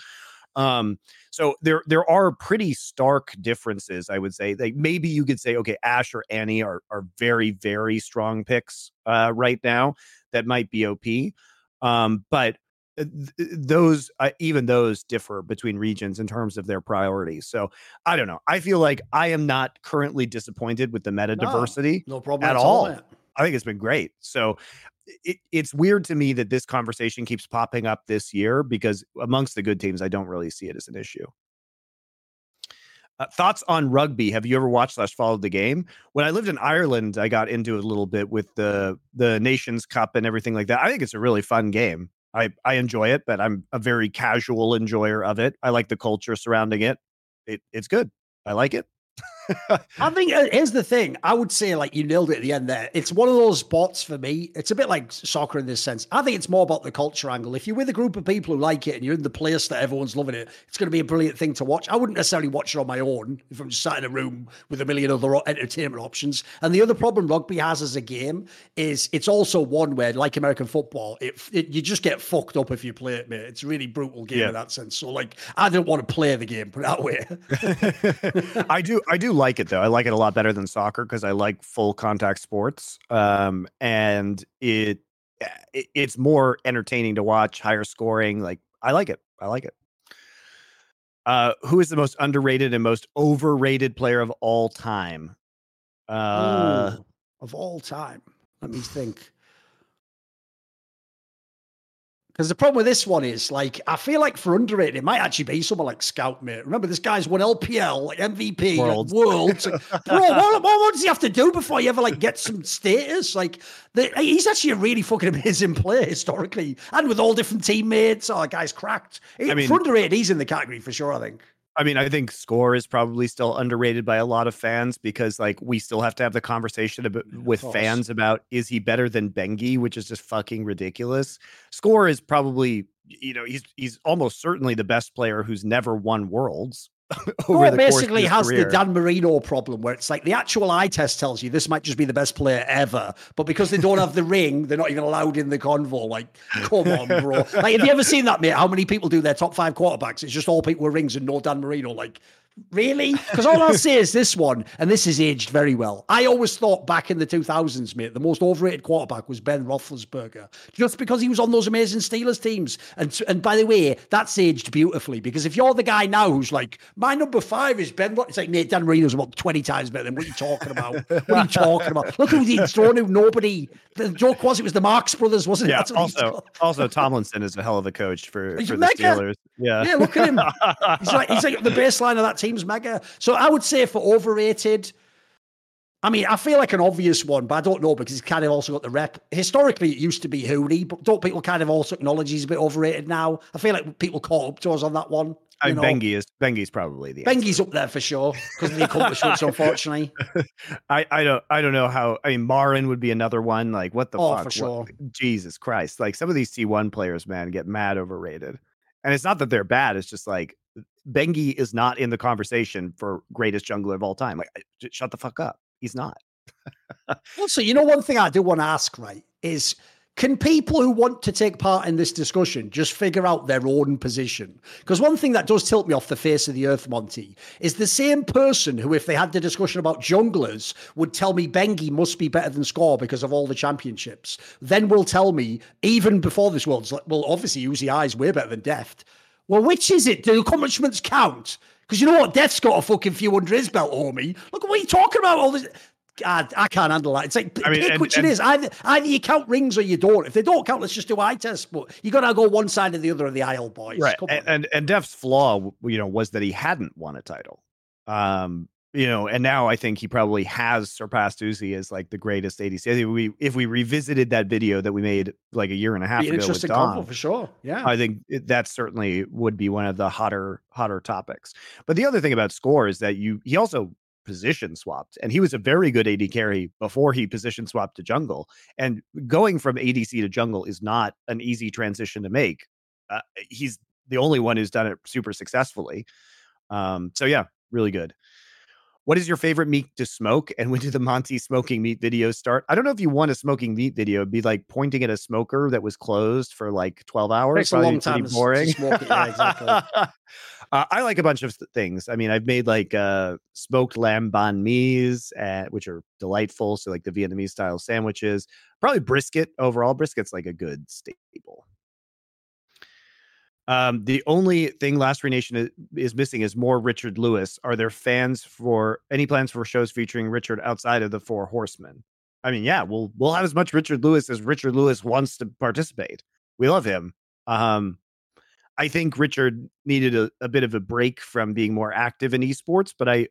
Um, so there there are pretty stark differences, I would say. Like maybe you could say, okay, Ashe or Annie are are very very strong picks uh, right now that might be OP. Um, but those uh, even those differ between regions in terms of their priorities. So I don't know. I feel like I am not currently disappointed with the meta diversity. No, no problem at all. all I think it's been great. So it, it's weird to me that this conversation keeps popping up this year because amongst the good teams, I don't really see it as an issue. Uh, thoughts on rugby? Have you ever watched slash followed the game? When I lived in Ireland, I got into it a little bit with the the Nations Cup and everything like that. I think it's a really fun game. I I enjoy it, but I'm a very casual enjoyer of it. I like the culture surrounding it. It it's good. I like it. I think uh, here's the thing. I would say, like you nailed it at the end there. It's one of those spots for me. It's a bit like soccer in this sense. I think it's more about the culture angle. If you're with a group of people who like it and you're in the place that everyone's loving it, it's going to be a brilliant thing to watch. I wouldn't necessarily watch it on my own if I'm just sat in a room with a million other entertainment options. And the other problem rugby has as a game is it's also one where, like American football, it, it you just get fucked up if you play it, mate. It's a really brutal game yeah. in that sense. So, like, I don't want to play the game, put that way. I do. I do like it though. I like it a lot better than soccer because I like full contact sports. Um, and it, eh, it it's more entertaining to watch, higher scoring. Like I like it. I like it. Uh, who is the most underrated and most overrated player of all time? Uh, Ooh, of all time. Let me think. Because the problem with this one is, like, I feel like for underrated, it might actually be someone like Scout, mate. Remember, this guy's won LPL, like MVP, Worlds. Like, worlds. Like, bro, what, what, does he have to do before he ever like gets some status? Like, the, he's actually a really fucking amazing player historically, and with all different teammates. Oh, guy's cracked. I mean, for underrated, he's in the category for sure. I think. I mean, I think Score is probably still underrated by a lot of fans because like we still have to have the conversation about, with fans about is he better than Bengi, which is just fucking ridiculous. Score is probably you know he's he's almost certainly the best player who's never won worlds. over basically has career. the Dan Marino problem where it's like the actual eye test tells you this might just be the best player ever, but because they don't have the ring, they're not even allowed in the convo. Like, come on, bro. Like, have you ever seen that, mate? How many people do their top five quarterbacks? It's just all people with rings and no Dan Marino. Like, Really? Because all I'll say is this one, and this is aged very well. I always thought back in the 2000s, mate, the most overrated quarterback was Ben Roethlisberger, just because he was on those amazing Steelers teams. And and by the way, that's aged beautifully because if you're the guy now who's like, my number five is Ben, it's like Nate Dan Marino's about 20 times better than what are you talking about? What are you talking about? Look who he's thrown to nobody. The joke was it was the Marx brothers, wasn't it? Yeah. also, also Tomlinson is a hell of a coach for, for the Steelers. Yeah. Yeah. Look at him. he's like he's like the baseline of that team team's mega. So I would say for overrated, I mean, I feel like an obvious one, but I don't know because he's kind of also got the rep. Historically, it used to be Huni, but don't people kind of also acknowledge he's a bit overrated now? I feel like people caught up to us on that one. I mean, Bengi is Bengi's probably the Bengi's up there for sure because of the accomplishments. unfortunately, I, I don't I don't know how. I mean, Marin would be another one. Like, what the oh, fuck? For sure. What, Jesus Christ! Like some of these T one players, man, get mad overrated. And it's not that they're bad. It's just like Bengi is not in the conversation for greatest jungler of all time. Like, shut the fuck up. He's not. also, you know, one thing I do want to ask, right, is can people who want to take part in this discussion just figure out their own position? Because one thing that does tilt me off the face of the earth, Monty, is the same person who, if they had the discussion about junglers, would tell me Bengi must be better than Score because of all the championships, then will tell me, even before this world, well, obviously, Uzi is way better than Deft. Well, which is it? Do accomplishments count? Because you know what? Deft's got a fucking few under his belt, homie. Look at what you talking about. All this. I, I can't handle that. It's like I mean, pick and- which and- it is. Either either you count rings or you don't. If they don't count, let's just do eye test. But you got to go one side or the other of the aisle, boys. right and, and and Deft's flaw you know was that he hadn't won a title um you know and now i think he probably has surpassed Uzi as like the greatest adc i think we if we revisited that video that we made like a year and a half Be ago with interesting combo for sure. Yeah. I think it, that certainly would be one of the hotter hotter topics. But the other thing about Score is that you he also position swapped and he was a very good AD carry before he position swapped to jungle. And going from ADC to jungle is not an easy transition to make. Uh, he's the only one who's done it super successfully. Um, so yeah, really good. What is your favorite meat to smoke? And when did the Monty smoking meat videos start? I don't know if you want a smoking meat video. It'd be like pointing at a smoker that was closed for like 12 hours. Takes a long time to s- to smoke it, yeah, exactly. uh, I like a bunch of th- things. I mean, I've made like uh, smoked lamb banh mi's, uh, which are delightful. So like the Vietnamese style sandwiches. Probably brisket overall. Brisket's like a good staple. Um, the only thing Last Free Nation is, is missing is more Richard Lewis. Are there fans for any plans for shows featuring Richard outside of the Four Horsemen? I mean, yeah, we'll we'll have as much Richard Lewis as Richard Lewis wants to participate. We love him. Um, I think Richard needed a, a bit of a break from being more active in esports, but I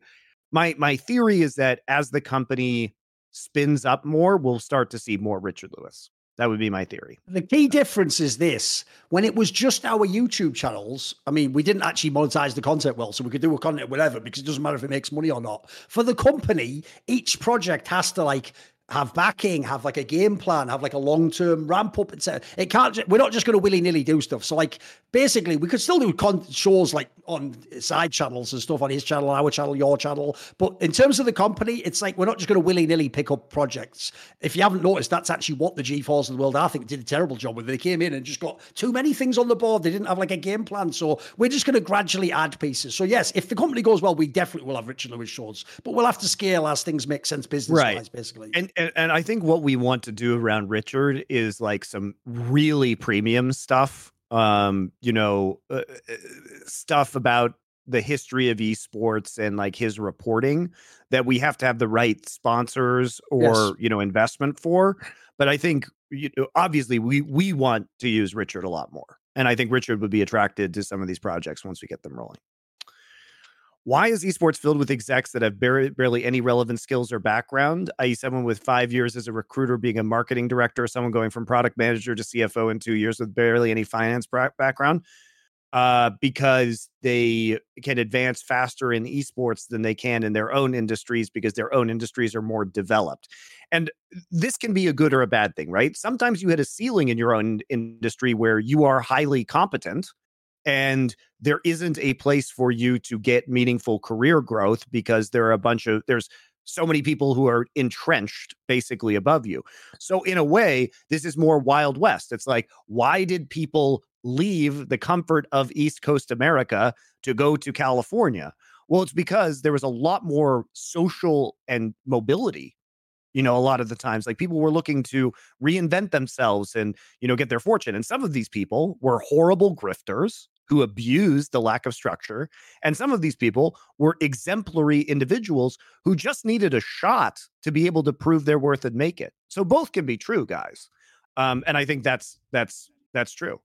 my my theory is that as the company spins up more, we'll start to see more Richard Lewis. That would be my theory. The key difference is this: when it was just our YouTube channels, I mean, we didn't actually monetize the content well, so we could do a content whatever because it doesn't matter if it makes money or not. For the company, each project has to like have backing, have like a game plan, have like a long term ramp up. Etc. It can't. We're not just going to willy nilly do stuff. So like basically, we could still do con- shows like on side channels and stuff on his channel, our channel, your channel. But in terms of the company, it's like we're not just going to willy nilly pick up projects. If you haven't noticed, that's actually what the G4s of the world, I think, did a terrible job with. They came in and just got too many things on the board. They didn't have like a game plan. So we're just going to gradually add pieces. So yes, if the company goes well, we definitely will have Richard Lewis shows, but we'll have to scale as things make sense business wise, Right. basically. And, and and I think what we want to do around Richard is like some really premium stuff. Um, you know, uh, uh, stuff about the history of esports and like his reporting that we have to have the right sponsors or Yes. you know investment for. But I think you know, obviously we we want to use Richard a lot more, and I think Richard would be attracted to some of these projects once we get them rolling. Why is esports filled with execs that have barely, barely any relevant skills or background? I.e., someone with five years as a recruiter being a marketing director, someone going from product manager to CFO in two years with barely any finance background, uh, because they can advance faster in esports than they can in their own industries because their own industries are more developed. And this can be a good or a bad thing, right? Sometimes you hit a ceiling in your own industry where you are highly competent and there isn't a place for you to get meaningful career growth because there are a bunch of there's so many people who are entrenched basically above you. So in a way, this is more wild west. It's like why did people leave the comfort of East Coast America to go to California? Well, it's because there was a lot more social and mobility you know a lot of the times like people were looking to reinvent themselves and you know get their fortune and some of these people were horrible grifters who abused the lack of structure and some of these people were exemplary individuals who just needed a shot to be able to prove their worth and make it. So both can be true guys. Um and i think that's that's that's true.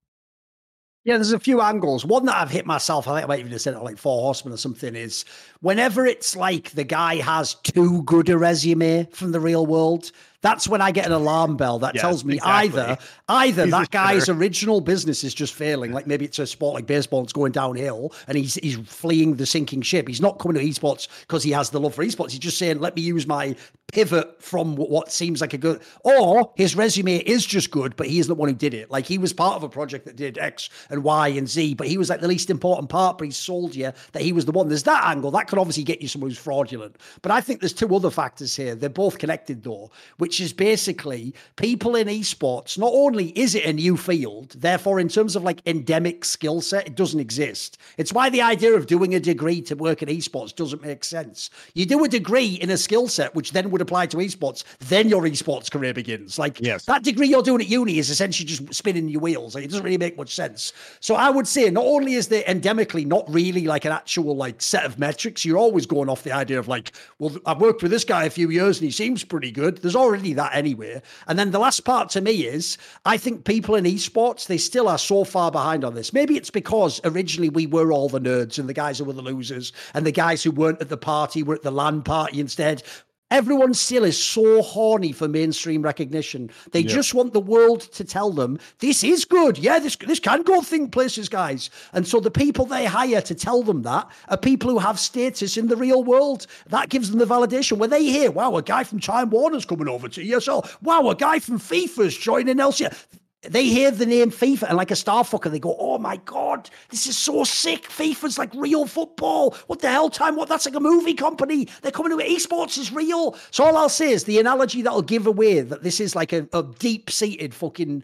Yeah, there's a few angles. One that I've hit myself, I think I might even have said it like Four Horsemen or something, is whenever it's like the guy has too good a resume from the real world, that's when I get an alarm bell that tells me exactly. either either He's that guy's original business is just failing, like maybe it's a sport like baseball, it's going downhill, and he's he's fleeing the sinking ship. He's not coming to esports because he has the love for esports. He's just saying, let me use my pivot from what- seems like a good, or his resume is just good, but he isn't the one who did it. Like he was part of a project that did X and Y and Z, but he was like the least important part, but he sold you that he was the one. There's that angle that could obviously get you someone who's fraudulent. But I think there's two other factors here. They're both connected though, which which is basically people in esports. Not only is it a new field, therefore, in terms of like endemic skill set, it doesn't exist. It's why the idea of doing a degree to work in esports doesn't make sense. You do a degree in a skill set, which then would apply to esports, then your esports career begins. Like yes. that degree you're doing at uni is essentially just spinning your wheels. Like it doesn't really make much sense. So I would say not only is there endemically not really like an actual like set of metrics, you're always going off the idea of like, well, I've worked with this guy a few years and he seems pretty good. There's already that anyway. And then the last part to me is I think people in esports, they still are so far behind on this. Maybe it's because originally we were all the nerds and the guys who were the losers and the guys who weren't at the party were at the LAN party instead. Everyone still is so horny for mainstream recognition. They yeah. just want the world to tell them this is good. Yeah, this this can go think places, guys. And so the people they hire to tell them that are people who have status in the real world. That gives them the validation. When they hear, wow, a guy from Time Warner's coming over to ESL. Wow, a guy from FIFA's joining LCS they hear the name FIFA and like a star fucker, they go, "Oh my god, this is so sick! FIFA's like real football. What the hell, time? What? That's like a movie company. They're coming to it. Esports is real." So all I'll say is the analogy that'll give away that this is like a, a deep seated fucking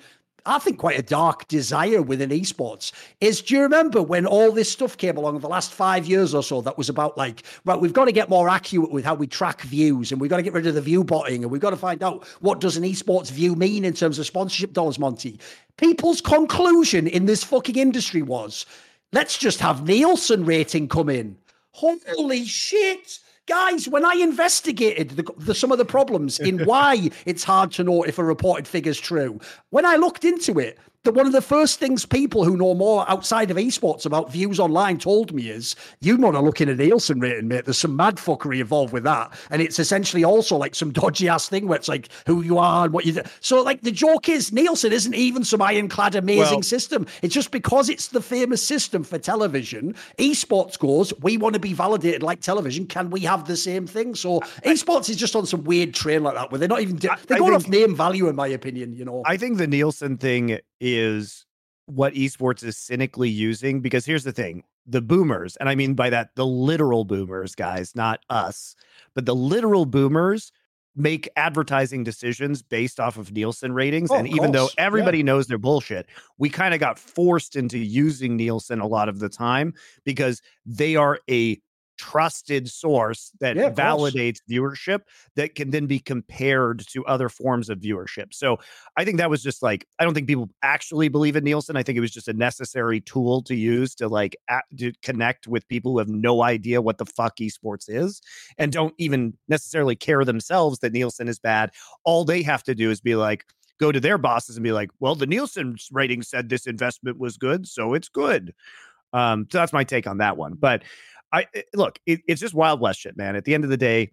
I think quite a dark desire within esports is do you remember when all this stuff came along in the last five years or so that was about like, right, we've got to get more accurate with how we track views and we've got to get rid of the view botting and we've got to find out what does an esports view mean in terms of sponsorship dollars, Monty. People's conclusion in this fucking industry was let's just have Nielsen rating come in. Holy shit guys, when I investigated the, the, some of the problems in why it's hard to know if a reported figure is true, when I looked into it, that one of the first things people who know more outside of esports about views online told me is you want to look in a Nielsen rating, mate. There's some mad fuckery involved with that. And it's essentially also like some dodgy ass thing where it's like who you are and what you do. So, like, the joke is Nielsen isn't even some ironclad amazing well, system. It's just because it's the famous system for television. Esports goes, we want to be validated like television. Can we have the same thing? So, esports is just on some weird train like that where they're not even, they're going off name value, in my opinion, you know. I think the Nielsen thing is what esports is cynically using because here's the thing the boomers and i mean by that the literal boomers guys not us but the literal boomers make advertising decisions based off of nielsen ratings oh, and even though everybody yeah. knows they're bullshit we kind of got forced into using nielsen a lot of the time because they are a trusted source that yeah, validates viewership that can then be compared to other forms of viewership. So I think that was just like I don't think people actually believe in Nielsen. I think it was just a necessary tool to use to like at, to connect with people who have no idea what the fuck esports is and don't even necessarily care themselves that Nielsen is bad. All they have to do is be like go to their bosses and be like, "Well, the Nielsen rating said this investment was good, so it's good." Um, so that's my take on that one. But I eh, look, it, it's just wild west shit, man. At the end of the day,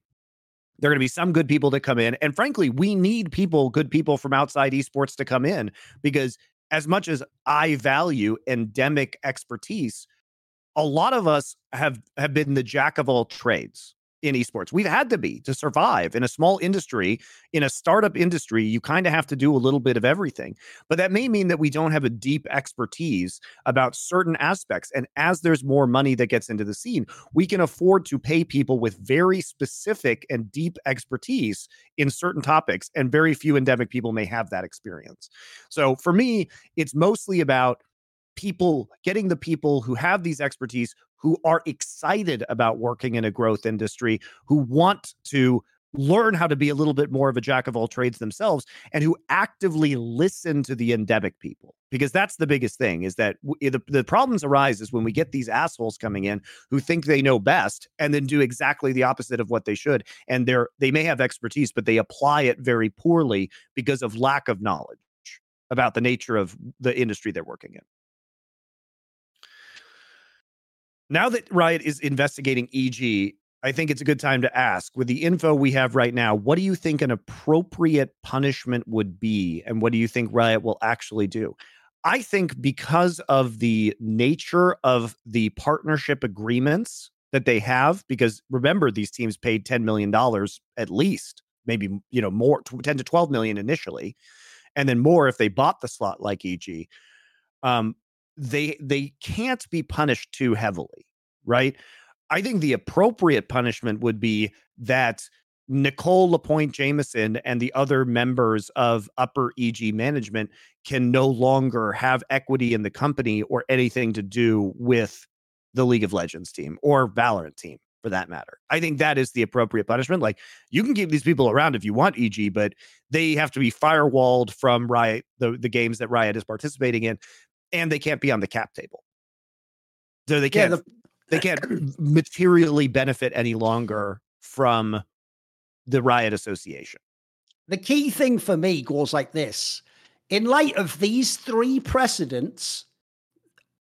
there are going to be some good people that come in, and frankly, we need people, good people from outside esports to come in because as much as I value endemic expertise, a lot of us have have been the jack of all trades in esports. We've had to be to survive in a small industry, in a startup industry. You kind of have to do a little bit of everything. But that may mean that we don't have a deep expertise about certain aspects. And as there's more money that gets into the scene, we can afford to pay people with very specific and deep expertise in certain topics. And very few endemic people may have that experience. So for me, it's mostly about people getting the people who have these expertise who are excited about working in a growth industry, who want to learn how to be a little bit more of a jack of all trades themselves and who actively listen to the endemic people. Because that's the biggest thing is that w- eh, the, the problems arise is when we get these assholes coming in who think they know best and then do exactly the opposite of what they should and they're they may have expertise but they apply it very poorly because of lack of knowledge about the nature of the industry they're working in now that Riot is investigating EG, I think it's a good time to ask with the info we have right now, what do you think an appropriate punishment would be? And what do you think Riot will actually do? I think because of the nature of the partnership agreements that they have, because remember, these teams paid $10 million at least, maybe, you know, more, 10 to 12 million initially, and then more if they bought the slot like EG. Um, they they can't be punished too heavily, right? I think the appropriate punishment would be that Nicole Lapointe Jameson and the other members of upper EG management can no longer have equity in the company or anything to do with the League of Legends team or Valorant team for that matter. I think that is the appropriate punishment. Like you can keep these people around if you want EG, but they have to be firewalled from Riot, the, the games that Riot is participating in, and they can't be on the cap table. So they can't yeah, the, they can't materially benefit any longer from the Riot Association. The key thing for me goes like this. In light of these three precedents,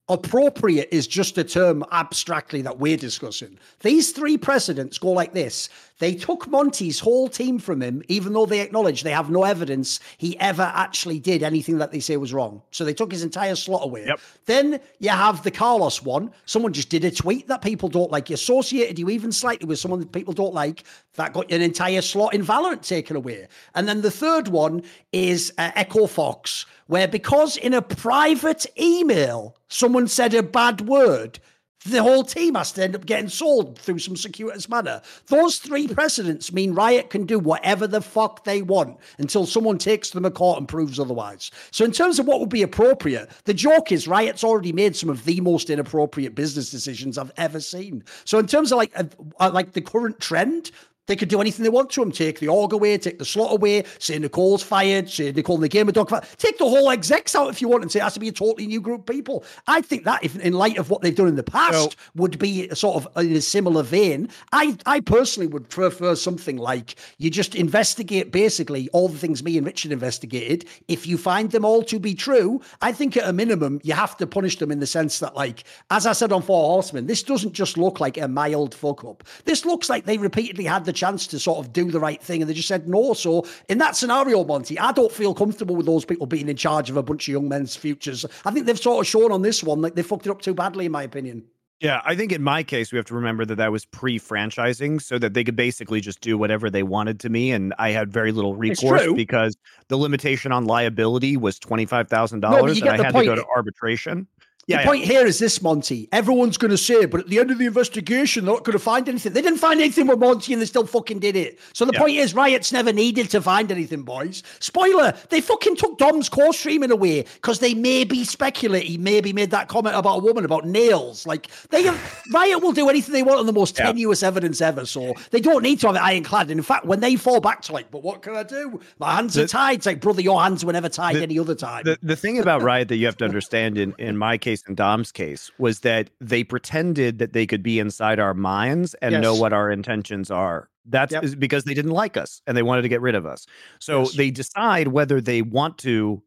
appropriate is just a term abstractly that we're discussing. These three precedents go like this. They took Monty's whole team from him, even though they acknowledge they have no evidence he ever actually did anything that they say was wrong. So they took his entire slot away. Yep. Then you have the Carlos one. Someone just did a tweet that people don't like. You associated you even slightly with someone that people don't like. That got an entire slot in Valorant taken away. And then the third one is uh, Echo Fox where because in a private email someone said a bad word, the whole team has to end up getting sold through some circuitous manner. Those three precedents mean Riot can do whatever the fuck they want until someone takes them to court and proves otherwise. So, in terms of what would be appropriate, the joke is Riot's already made some of the most inappropriate business decisions I've ever seen. So, in terms of like uh, like the current trend, they could do anything they want to him. Take the org away, take the slot away, say Nicole's fired, say Nicole in the game of dog fired. Take the whole execs out if you want and say it has to be a totally new group of people. I think that, if in light of what they've done in the past, would be sort of in a similar vein. I, I personally would prefer something like you just investigate basically all the things me and Richard investigated. If you find them all to be true, I think at a minimum, you have to punish them in the sense that, like, as I said on Four Horsemen, this doesn't just look like a mild fuck up. This looks like they repeatedly had the chance to sort of do the right thing and they just said no. So in that scenario, Monty, I don't feel comfortable with those people being in charge of a bunch of young men's futures. I think they've sort of shown on this one like they fucked it up too badly, in my opinion. Yeah, I think in my case, we have to remember that that was pre franchising so that they could basically just do whatever they wanted to me. And I had very little recourse because the limitation on liability was $25,000 no, and I had point. to go to arbitration. Yeah, the yeah. point here is this, Monty. Everyone's going to say, but at the end of the investigation, they're not going to find anything. They didn't find anything with Monty and they still fucking did it. So the yeah. point is, Riot's never needed to find anything, boys. Spoiler, they fucking took Dom's core streaming away because they maybe speculate he maybe made that comment about a woman about nails. Like, they have, Riot will do anything they want on the most yeah. tenuous evidence ever. So they don't need to have it ironclad. And in fact, when they fall back to like, but what can I do? My hands the, are tied. It's like, brother, your hands were never tied the, any other time. The, the thing about Riot that you have to understand in, in my case, case and Dom's case was that they pretended that they could be inside our minds and yes. know what our intentions are. That's yep. because they didn't like us and they wanted to get rid of us. So yes. they decide whether they want to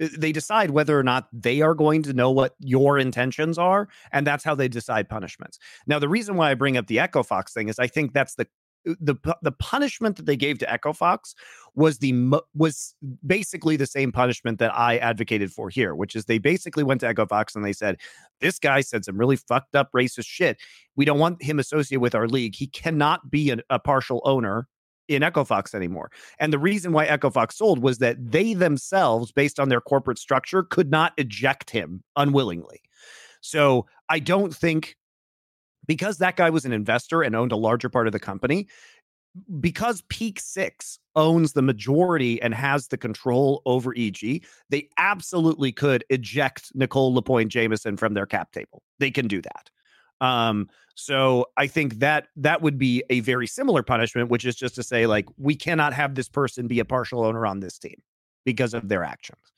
eh, they decide whether or not they are going to know what your intentions are and that's how they decide punishments now the reason why i bring up the echo fox thing is i think that's the the the punishment that they gave to Echo Fox was the was basically the same punishment that I advocated for here, which is they basically went to Echo Fox and they said, "This guy said some really fucked up racist shit. We don't want him associated with our league. He cannot be an, a partial owner." In Echo Fox anymore. And the reason why Echo Fox sold was that they themselves, based on their corporate structure, could not eject him unwillingly. So I don't think because that guy was an investor and owned a larger part of the company, because Peak Six owns the majority and has the control over EG, they absolutely could eject Nicole Lapointe Jameson from their cap table. They can do that. Um, so I think that that would be a very similar punishment, which is just to say, like, we cannot have this person be a partial owner on this team because of their actions.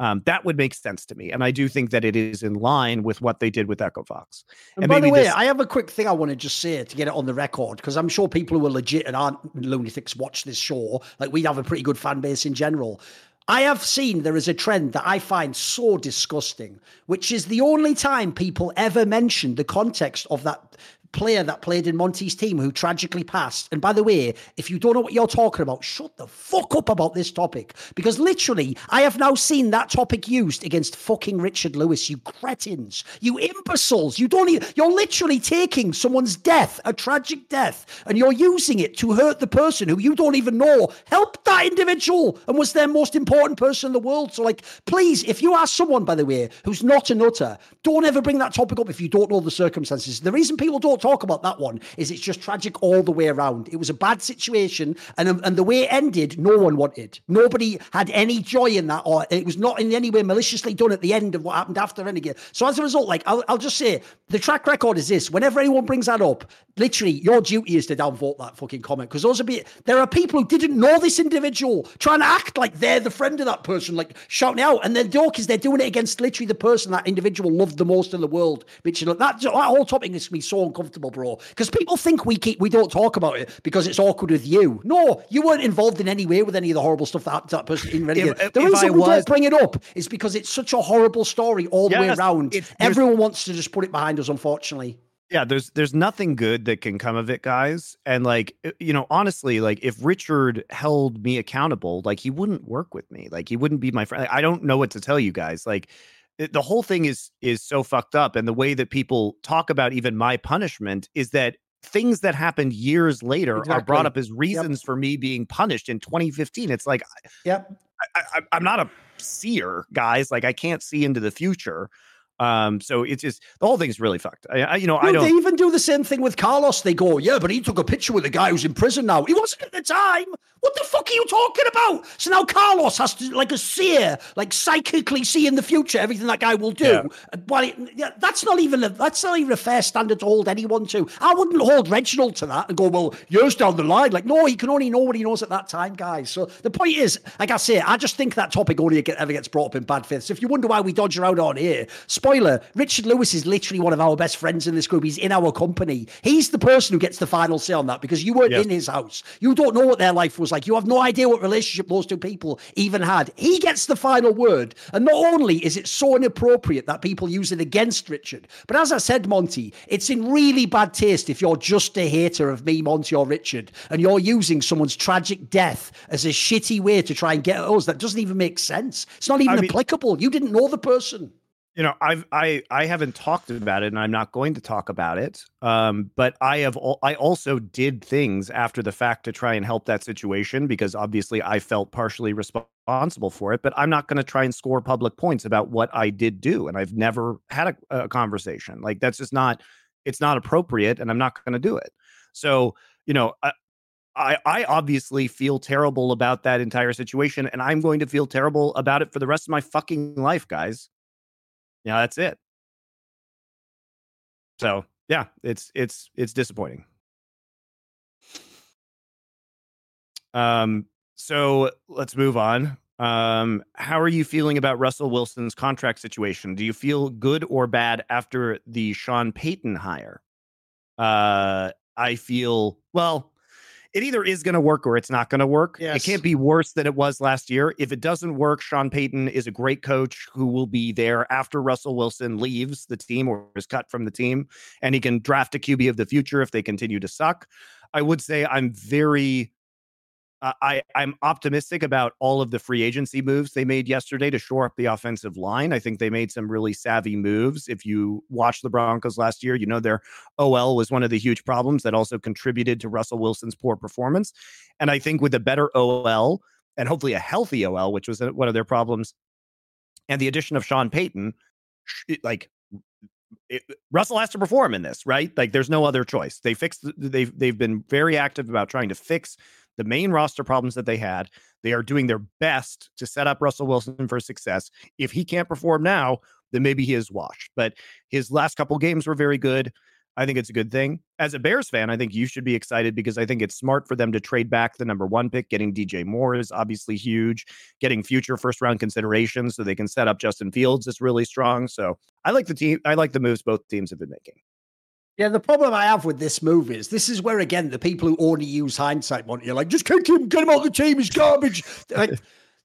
Um, that would make sense to me. And I do think that it is in line with what they did with Echo Fox. And, and by the way, this... I have a quick thing I want to just say to get it on the record, because I'm sure people who are legit and aren't lunatics watch this show. Like we have a pretty good fan base in general. I have seen there is a trend that I find so disgusting, which is the only time people ever mention the context of that player that played in Monty's team who tragically passed. And by the way, if you don't know what you're talking about, shut the fuck up about this topic. Because literally, I have now seen that topic used against fucking Richard Lewis, you cretins, you imbeciles. You don't even, you're literally taking someone's death, a tragic death, and you're using it to hurt the person who you don't even know helped that individual and was their most important person in the world. So, like, please, if you are someone, by the way, who's not a nutter, don't ever bring that topic up if you don't know the circumstances. The reason people don't talk about that one is it's just tragic all the way around. It was a bad situation, and and the way it ended, no one wanted. Nobody had any joy in that, or it was not in any way maliciously done at the end of what happened after Renegade. So as a result, like I'll, I'll just say, the track record is this: whenever anyone brings that up, literally your duty is to downvote that fucking comment because those are be there are people who didn't know this individual trying to act like they're the friend of that person, like shouting out, and the joke is they're doing it against literally the person that individual loved the most in the world. Know, that that whole topic makes me so uncomfortable, bro. Because people think we keep we don't talk about it because it's awkward with you. No, you weren't involved in any way with any of the horrible stuff that happened to that person in Renegade. If- the if reason I we was- don't bring it up is because it's such a horrible story all the way around. Everyone wants to just put it behind us, unfortunately. yeah there's there's nothing good that can come of it guys and like you know honestly like if richard held me accountable like he wouldn't work with me like he wouldn't be my friend i don't know what to tell you guys like it- the whole thing is is so fucked up and the way that people talk about even my punishment is that things that happened years later are brought up as reasons for me being punished in 2015 it's like Yep. I, I, I'm not a seer, guys. Like I can't see into the future. Um, so it's just the whole thing's really fucked. I, I you know, I No, They don't. They even do the same thing with Carlos. They go, yeah, but he took a picture with a guy who's in prison now. He wasn't at the time. What the fuck are you talking about? So now Carlos has to, like a seer, like psychically see in the future everything that guy will do. Yeah. While it, yeah, that's not even a, that's not even a fair standard to hold anyone to. I wouldn't hold Reginald to that and go, well, years down the line, like no, he can only know what he knows at that time, guys. So the point is, like I say, I just think that topic only ever gets brought up in bad faith. So if you wonder why we dodge around on here, spoiler: Richard Lewis is literally one of our best friends in this group. He's in our company. He's the person who gets the final say on that because you weren't in his house. You don't know what their life was like. You have no idea what relationship those two people even had. He gets the final word. And not only is it so inappropriate that people use it against Richard, but as I said, Monty, it's in really bad taste if you're just a hater of me, Monty, or Richard, and you're using someone's tragic death as a shitty way to try and get at us. That doesn't even make sense. It's not even I mean- applicable. You didn't know the person. You know, I've I I haven't talked about it, and I'm not going to talk about it. Um, but I have al- I also did things after the fact to try and help that situation because obviously I felt partially responsible for it. But I'm not going to try and score public points about what I did do, and I've never had a, a conversation like that's just not it's not appropriate, and I'm not going to do it. So you know. I, I, I obviously feel terrible about that entire situation, and I'm going to feel terrible about it for the rest of my fucking life, guys. Yeah, that's it. So yeah, it's it's it's disappointing. Um, so let's move on. Um, how are you feeling about Russell Wilson's contract situation? Do you feel good or bad after the Sean Payton hire? Uh, I feel well. It either is going to work or it's not going to work. It can't be worse than it was last year. If it doesn't work, Sean Payton is a great coach who will be there after Russell Wilson leaves the team or is cut from the team, and he can draft a QB of the future if they continue to suck. I would say I'm very uh, I I'm optimistic about all of the free agency moves they made yesterday to shore up the offensive line. I think they made some really savvy moves. If you watch the Broncos last year, you know their OL was one of the huge problems that also contributed to Russell Wilson's poor performance. And I think with a better OL and hopefully a healthy OL, which was uh, one of their problems, and the addition of Sean Payton, like it, Russell has to perform in this, right? Like there's no other choice. They fixed they've they've been very active about trying to fix the main roster problems that they had. They are doing their best to set up Russell Wilson for success. If he can't perform now, then maybe he is washed. But his last couple games were very good. I think it's a good thing. As a Bears fan, I think you should be excited because I think it's smart for them to trade back the number one pick. Getting DJ Moore is obviously huge. Getting future first round considerations so they can set up Justin Fields is really strong. So I like the team. I like the moves both teams have been making. Yeah, the problem I have with this move is this is where again the people who only use hindsight want you like just kick him, get him out of the team, he's garbage. Like,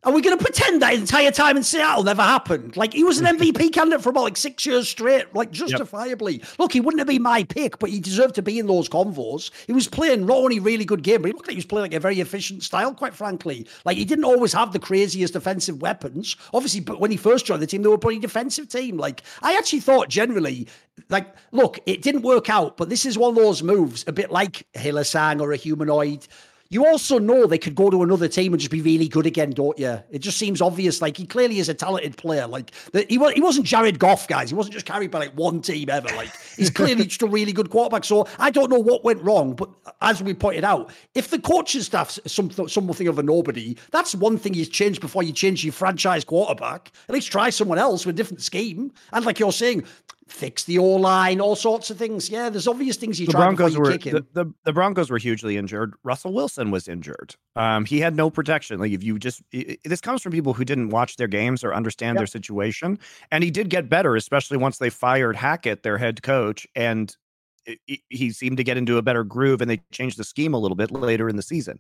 are we going to pretend that entire time in Seattle never happened? Like he was an MVP candidate for about like six years straight, like justifiably. Look, he wouldn't have been my pick, but he deserved to be in those convos. He was playing not only really good game, but he looked like he was playing like a very efficient style. Quite frankly, like he didn't always have the craziest defensive weapons. Obviously, but when he first joined the team, they were a pretty defensive team. Like I actually thought generally like, look, it didn't work out, but this is one of those moves, a bit like Hylissang or a humanoid. You also know they could go to another team and just be really good again, don't you? It just seems obvious. Like he clearly is a talented player. Like that he was he wasn't Jared Goff, guys. He wasn't just carried by like one team ever. Like he's clearly just a really good quarterback. So I don't know what went wrong, but as we pointed out, if the coaching staff's some something of a nobody, that's one thing you change before you change your franchise quarterback. At least try someone else with a different scheme. And like you're saying, fix the O line, all sorts of things. Yeah, there's obvious things you the try Broncos were the, the, the, Broncos were hugely injured. Russell Wilson was injured. Um, he had no protection. Like if you just it, this comes from people who didn't watch their games or understand yep. their situation, and he did get better, especially once they fired Hackett, their head coach, and it, he seemed to get into a better groove, and they changed the scheme a little bit later in the season.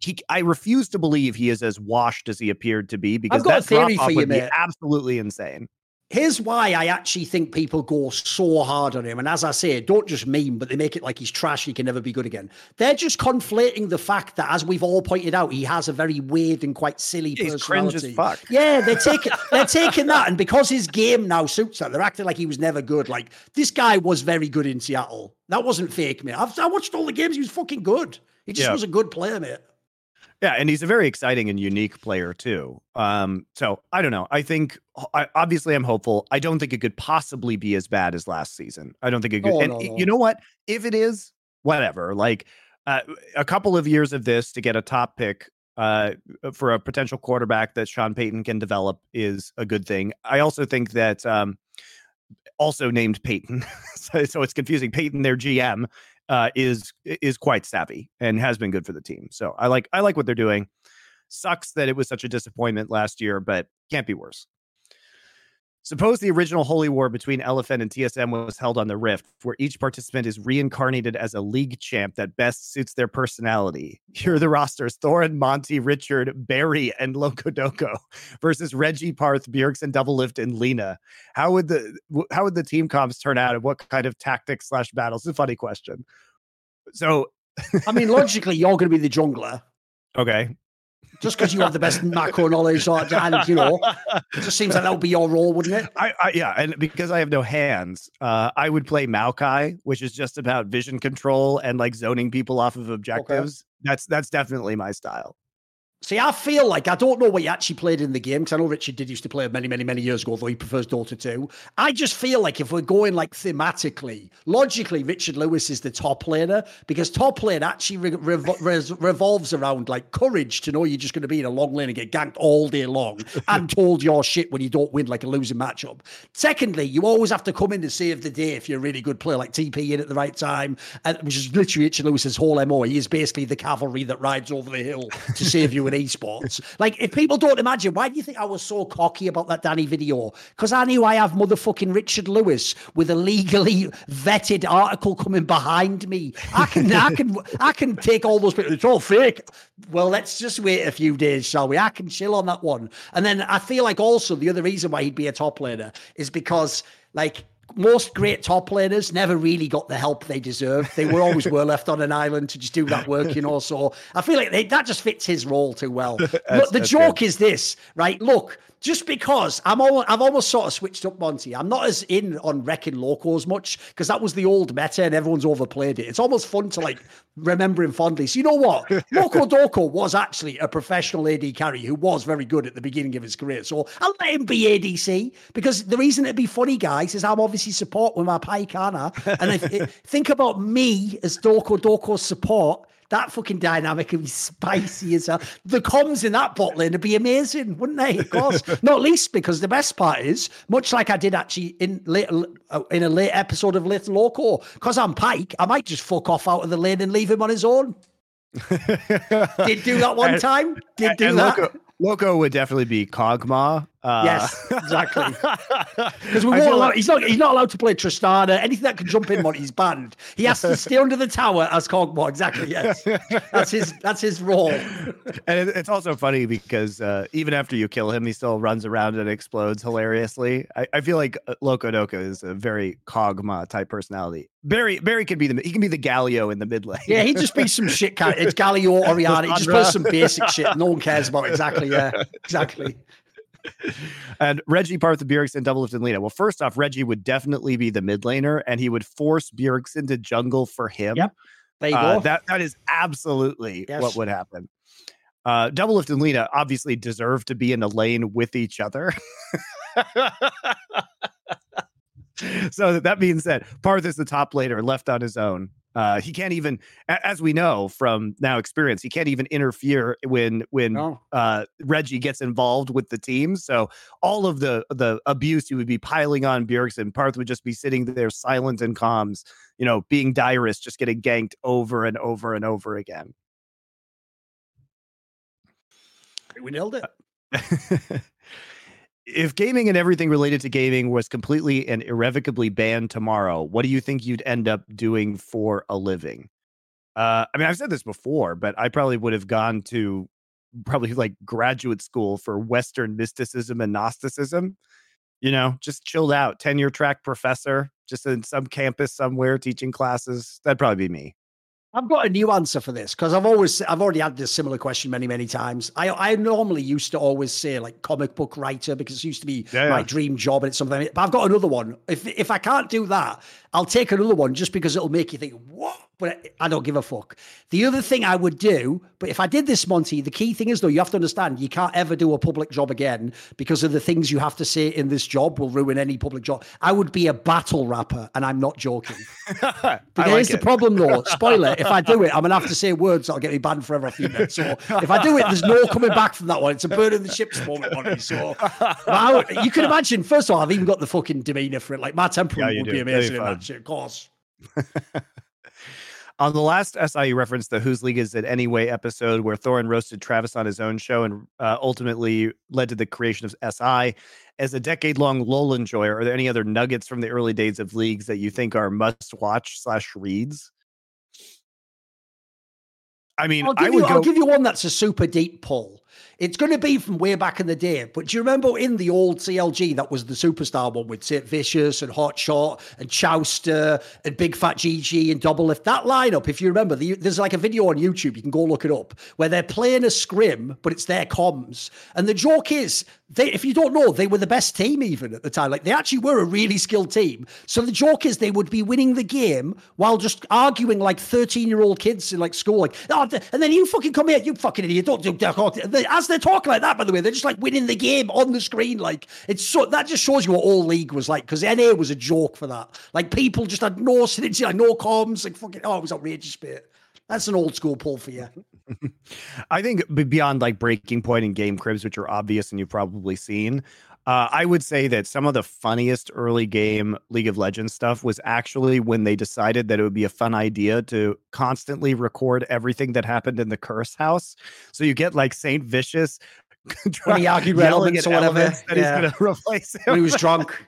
He, I refuse to believe he is as washed as he appeared to be because I've got that a theory for you, would mate. be absolutely insane. Here's why I actually think people go so hard on him. And as I say, don't just meme, but they make it like he's trash, he can never be good again. They're just conflating the fact that, as we've all pointed out, he has a very weird and quite silly he's personality. Cringe as fuck. Yeah, they're taking they're taking that, and because his game now suits that, they're acting like he was never good. Like this guy was very good in Seattle. That wasn't fake, mate. I've, I watched all the games. He was fucking good. He just Yeah. was a good player, mate. Yeah, and he's a very exciting and unique player too. Um, so I don't know. I think I, obviously I'm hopeful. I don't think it could possibly be as bad as last season. I don't think it could. Oh, and no, no. you know what? If it is, whatever. Like uh, a couple of years of this to get a top pick uh, for a potential quarterback that Sean Payton can develop is a good thing. I also think that um, also named Peyton, so, so it's confusing. Peyton, their GM, uh, is is quite savvy and has been good for the team. So I like I like what they're doing. Sucks that it was such a disappointment last year, but can't be worse. Suppose the original holy war between Elephant and TSM was held on the Rift, where each participant is reincarnated as a league champ that best suits their personality. Here are the rosters: Thorin, Monty, Richard, Barry, and Lokodoko versus Reggie, Parth, Bjergsen, Doublelift, and Leena. How would the how would the team comps turn out, and what kind of tactics slash battles? It's a funny question. So I mean, logically, you're going to be the jungler okay, just because you have the best macro knowledge, or- and you know, it just seems like that would be your role, wouldn't it? I, I yeah, and because I have no hands, uh, I would play Maokai, which is just about vision control and like zoning people off of objectives. That's that's definitely my style. See, I feel like I don't know what he actually played in the game because I know Richard did used to play many, many, many years ago, though he prefers Dota 2. I just feel like if we're going like thematically, logically, Richard Lewis is the top laner because top lane actually re- revo- res- revolves around like courage to know you're just going to be in a long lane and get ganked all day long and told your shit when you don't win like a losing matchup. Secondly, you always have to come in to save the day if you're a really good player, like TP in at the right time, and, which is literally Richard Lewis's whole MO. He is basically the cavalry that rides over the hill to save you esports. Like, if people don't imagine, why do you think I was so cocky about that Danny video? Because I knew I have motherfucking Richard Lewis with a legally vetted article coming behind me. I can, I can, I can take all those people. It's all fake. Well, let's just wait a few days, shall we? I can chill on that one. And then I feel like also the other reason why he'd be a top laner is because like most great top laners never really got the help they deserved. They were always were left on an island to just do that work, you know. So I feel like they, that just fits his role too well. Look, the joke is this, right? Look, just because I'm almost, I've almost sort of switched up Monty. I'm not as in on wrecking loco as much because that was the old meta and everyone's overplayed it. It's almost fun to like remember him fondly. So you know what? Loco Doko was actually a professional AD carry who was very good at the beginning of his career. So I'll let him be ADC because the reason it'd be funny, guys, is I'm obviously support with my pike, aren't And if, think about me as Doko Doko's support. That fucking dynamic would be spicy as hell. The comms in that bottling lane would be amazing, wouldn't they? Of course. Not least because the best part is, much like I did actually in late, uh, in a late episode of Little Loco, because I'm Pike, I might just fuck off out of the lane and leave him on his own. Did do that one time. Did do and that. Loco, Loco would definitely be Kog'Maw. Uh, Yes, exactly. Because we won't allow, like- he's not he's not allowed to play Tristana. Anything that can jump in, Monty, he's banned. He has to stay under the tower as Kog'Maw. Exactly. Yes, that's his that's his role. and it's also funny because uh, even after you kill him, he still runs around and explodes hilariously. I, I feel like uh, Loco Doco is a very Kog'Maw type personality. Barry Barry could be the he can be the Galio in the mid lane. Yeah, he'd just be some shit. It's Galio Orianna. He just plays some basic shit no one cares about. Exactly. Yeah. Exactly. and Reggie Parth, Bjergsen, Doublelift, and Leena. Well, first off, Reggie would definitely be the mid laner, and he would force Bjergsen to jungle for him. Yep. There you Uh, go. that that is absolutely Yes. what would happen. Uh, Doublelift and Lena obviously deserve to be in a lane with each other. so that being said, Parth is the top laner left on his own. Uh, he can't even, as we know from now experience, he can't even interfere when when no. uh, Reggie gets involved with the team. So all of the the abuse he would be piling on Bjergsen, Parth would just be sitting there silent and calms, you know, being direst, just getting ganked over and over and over again. We nailed it. if gaming and everything related to gaming was completely and irrevocably banned tomorrow, what do you think you'd end up doing for a living? Uh, I mean, I've said this before, but I probably would have gone to probably like graduate school for Western mysticism and Gnosticism. You know, just chilled out, tenure track professor, just in some campus somewhere teaching classes. That'd probably be me. I've got a new answer for this because I've always I've already had this similar question many many times. I I normally used to always say like comic book writer because it used to be Yeah, my yeah. dream job and it's something. But I've got another one. If if I can't do that, I'll take another one just because it'll make you think what. But I don't give a fuck. The other thing I would do, but if I did this, Monty, the key thing is though you have to understand you can't ever do a public job again because of the things you have to say in this job will ruin any public job. I would be a battle rapper, and I'm not joking. But like here's the problem, though. Spoiler: if I do it, I'm gonna have to say words that'll get me banned forever off the internet. So if I do it, there's no coming back from that one. It's a burn in the ships moment on me. So would- you can imagine. First of all, I've even got the fucking demeanor for it. Like my temperament you would do. Be amazing in fun. that course. On the last SI, you referenced the Whose League Is It Anyway episode where Thorin roasted Travis on his own show and uh, ultimately led to the creation of SI. As a decade long LOL enjoyer, are there any other nuggets from the early days of leagues that you think are must watch slash reads? I mean, I'll I give would you. go. I'll give you one that's a super deep pull. It's going to be from way back in the day. But do you remember in the old CLG that was the superstar one with Sid Vicious and Hot Shot and Chowster and Bigfatjiji and Doublelift? That lineup, if you remember, the, there's like a video on YouTube. You can go look it up where they're playing a scrim, but it's their comms. And the joke is, they, if you don't know, they were the best team even at the time. Like they actually were a really skilled team. So the joke is they would be winning the game while just arguing like 13 year old kids in like school, like, oh, and then you fucking come here, you fucking idiot. Don't do that. They- As they're talking like that, by the way, they're just like winning the game on the screen. Like it's so that just shows you what all league was like because NA was a joke for that. Like people just had no synergy, like no comms, like fucking, oh, it was outrageous, bit. That's an old school pull for you. I think beyond like Breaking Point and Game Cribs, which are obvious and you've probably seen, uh, I would say that some of the funniest early game League of Legends stuff was actually when they decided that it would be a fun idea to constantly record everything that happened in the Curse House. So you get like Saint Vicious When he argued with yelling at elements that yeah. he's going to replace him. when he was drunk.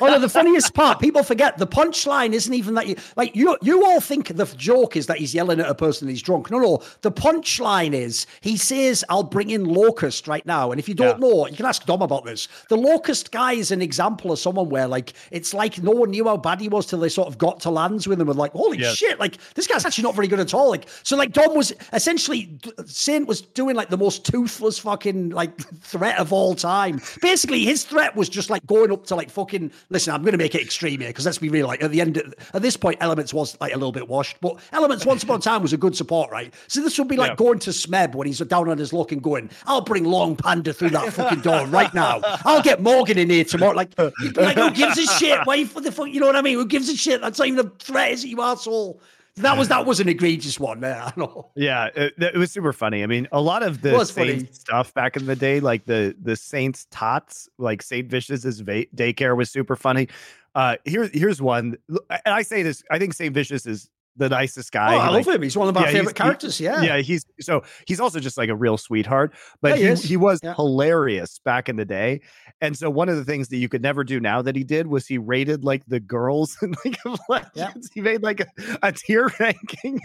Oh no, the funniest part, people forget the punchline isn't even that you like you you all think the joke is that he's yelling at a person and he's drunk. No, no. The punchline is he says, I'll bring in Locust right now. And if you don't Yeah. know, you can ask Dom about this. The Locust guy is an example of someone where like it's like no one knew how bad he was till they sort of got to lands with him and like, holy shit, like this guy's actually not very good at all. Like so like Dom was essentially Saint was doing like the most toothless fucking like threat of all time. Basically, his threat was just like going up to like fucking listen, I'm gonna make it extreme here because let's be real, like at the end at this point, Elements was like a little bit washed, but Elements once upon a time was a good support, right? So this would be like Yeah. going to Smeb when he's down on his luck and going, I'll bring Long Panda through that fucking door right now. I'll get Morgan in here tomorrow. Like, like who gives a shit? Why for the fuck you know what I mean? Who gives a shit? That's not even a threat, is it, you asshole? That was that was an egregious one there. I know. Yeah, it, it was super funny. I mean, a lot of the. Saints stuff back in the day, like the the Saints tots, like Saint Vicious's va- daycare was super funny. Uh, here, here's one, and I say this. I think Saint Vicious is the nicest guy. Oh, I like, love him. He's one of my yeah, favorite he- characters. Yeah. yeah, he's so he's also just like a real sweetheart. But Yeah, he he, he was Yeah. hilarious back in the day. And so one of the things that you could never do now that he did was he rated like the girls in League of Legends. He made like a, a tier ranking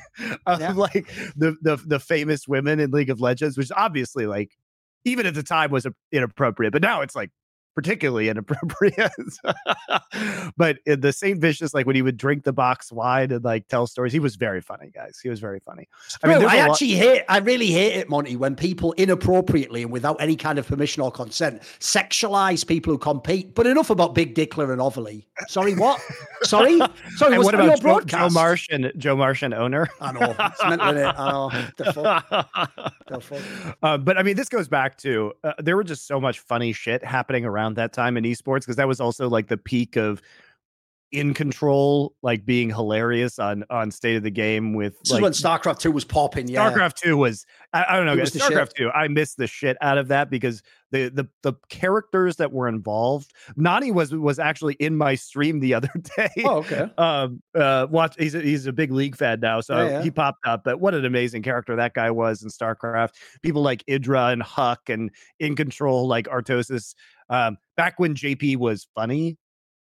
of like the, the the famous women in League of Legends, which obviously like even at the time was inappropriate, but now it's like particularly inappropriate. but uh, the Saint Vicious, like when he would drink the box wine and like tell stories, he was very funny, guys. He was very funny. I mean, I a lot- actually hate, I really hate it, Monty, when people inappropriately and without any kind of permission or consent sexualize people who compete. But enough about Big Dickler and Overly. Sorry, what? Sorry, sorry. what that your about Joe, Joe? Marsh and Joe Marsh and owner? I know. It's mental, innit? I know. The fuck? The fuck? Uh, but I mean, this goes back to uh, there were just so much funny shit happening around that time in esports because that was also like the peak of InControl, like being hilarious on on state of the game with This like is when StarCraft 2 was popping. Yeah. StarCraft Two was I, I don't know guys, was the shit. StarCraft Two. I missed the shit out of that because the the the characters that were involved. Nani was was actually in my stream the other day. Oh, okay. um uh watch he's a, he's a big league fan now so Yeah, yeah. he popped up but what an amazing character that guy was in starcraft people like idra and HuK and InControl like artosis um back when jp was funny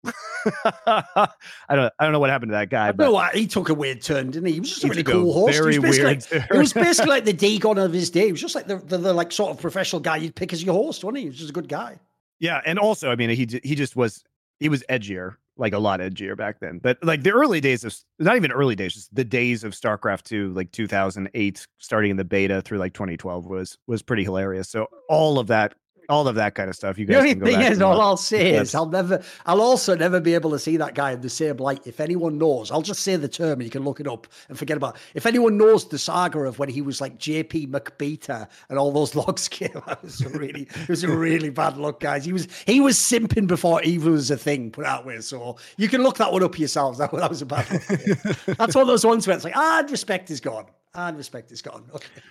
i don't i don't know what happened to that guy but know he took a weird turn, didn't he? He was just a really a cool host. very weird like, he was basically like the Dagon of his day. He was just like the, the, the like sort of professional guy you'd pick as your horse, wasn't he? He was just a good guy. Yeah, and also, I mean, he he just was he was edgier, like a lot edgier back then. But like the early days of not even early days, just the days of StarCraft 2, like 2008, starting in the beta through like 2012 was was pretty hilarious. So all of that, all of that kind of stuff, you The guys only can go thing is, all. I'll say is I'll never, I'll also never be able to see that guy in the same light. If anyone knows, I'll just say the term and you can look it up and forget about. It. If anyone knows the saga of when he was like JP McBeater and all those logs came, out, it was a really, it was a really bad look, guys. He was, he was simping before evil was a thing, put that way. So you can look that one up yourselves. That, that was a bad look. That's one of those ones where it's like, ah, respect is gone. Ah, respect is gone. Okay.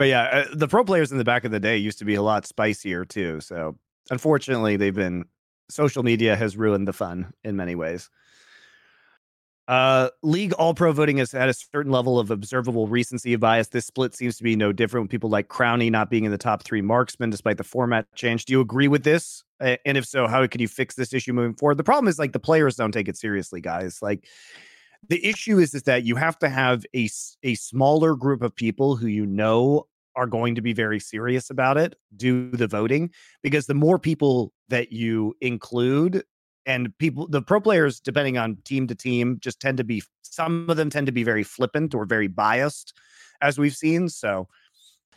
But yeah, uh, the pro players in the back of the day used to be a lot spicier too. So unfortunately, they've been social media has ruined the fun in many ways. Uh, league all pro voting has had a certain level of observable recency bias. This split seems to be no different with people like Crowney not being in the top three marksmen despite the format change. Do you agree with this? And if so, how can you fix this issue moving forward? The problem is like the players don't take it seriously, guys. Like the issue is is that you have to have a, a smaller group of people who you know are going to be very serious about it do the voting because the more people that you include and people the pro players depending on team to team just tend to be some of them tend to be very flippant or very biased as we've seen so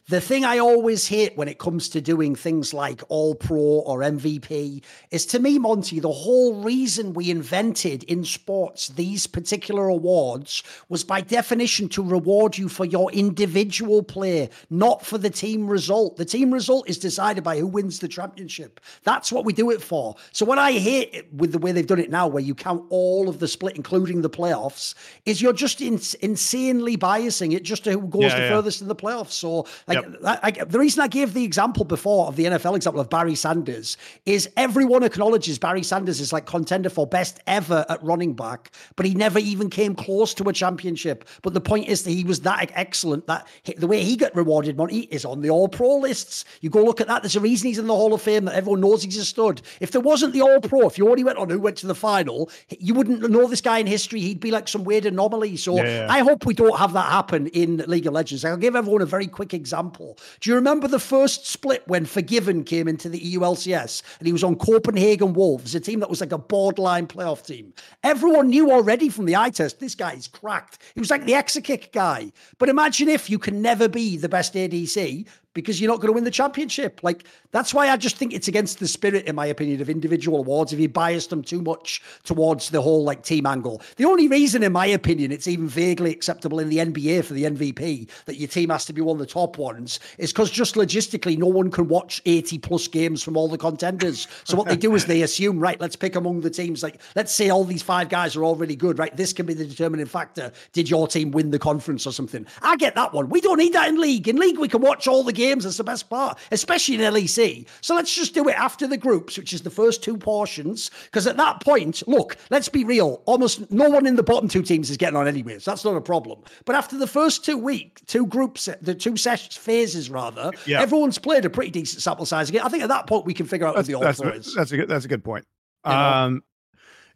The thing I always hate when it comes to doing things like All Pro or MVP is to me, Monty, the whole reason we invented in sports these particular awards was by definition to reward you for your individual play, not for the team result. The team result is decided by who wins the championship. That's what we do it for. So, what I hate it with the way they've done it now, where you count all of the split, including the playoffs, is you're just ins- insanely biasing it just to who goes Yeah, the yeah. furthest in the playoffs. So, like, Yep. I, I, the reason I gave the example before of the NFL example of Barry Sanders is everyone acknowledges Barry Sanders is like contender for best ever at running back, but he never even came close to a championship. But the point is that he was that excellent that he- the way he got rewarded, money is on the All Pro lists. You go look at that. There's a reason he's in the Hall of Fame that everyone knows he's a stud. If there wasn't the All Pro, if you only went on who went to the final, you wouldn't know this guy in history. He'd be like some weird anomaly. So Yeah, yeah. I hope we don't have that happen in League of Legends. I'll give everyone a very quick example. Do you remember the first split when Forgiven came into the EULCS and he was on Copenhagen Wolves, a team that was like a borderline playoff team? Everyone knew already from the eye test this guy is cracked. He was like the Exakick guy. But imagine if you can never be the best ADC because you're not going to win the championship. Like that's why I just think it's against the spirit, in my opinion, of individual awards. If you bias them too much towards the whole like team angle, the only reason, in my opinion, it's even vaguely acceptable in the NBA for the MVP that your team has to be one of the top ones is because just logistically, no one can watch 80 plus games from all the contenders. So what they do is they assume, right, let's pick among the teams. Like let's say all these five guys are all really good, right? This can be the determining factor. Did your team win the conference or something? I get that one. We don't need that in league. In league, we can watch all the games. That's the best part, especially in LEC. So let's just do it after the groups, which is the first two portions. Because at that point, look, let's be real. Almost no one in the bottom two teams is getting on anyway, so that's not a problem. But after the first two week, two groups, the two sessions phases rather, Yeah. everyone's played a pretty decent sample size again. I think at that point we can figure out who the all that's, is. that's a good that's a good point You know? um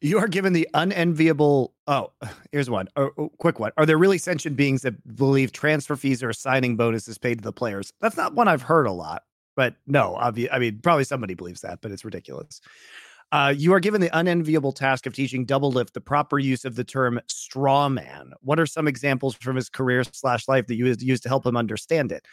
you are given the unenviable oh here's one a, a quick one are there really sentient beings that believe transfer fees or signing bonuses paid to the players that's not one i've heard a lot but no i mean probably somebody believes that but it's ridiculous uh, you are given the unenviable task of teaching Doublelift the proper use of the term straw man. What are some examples from his career slash life that you used to help him understand it?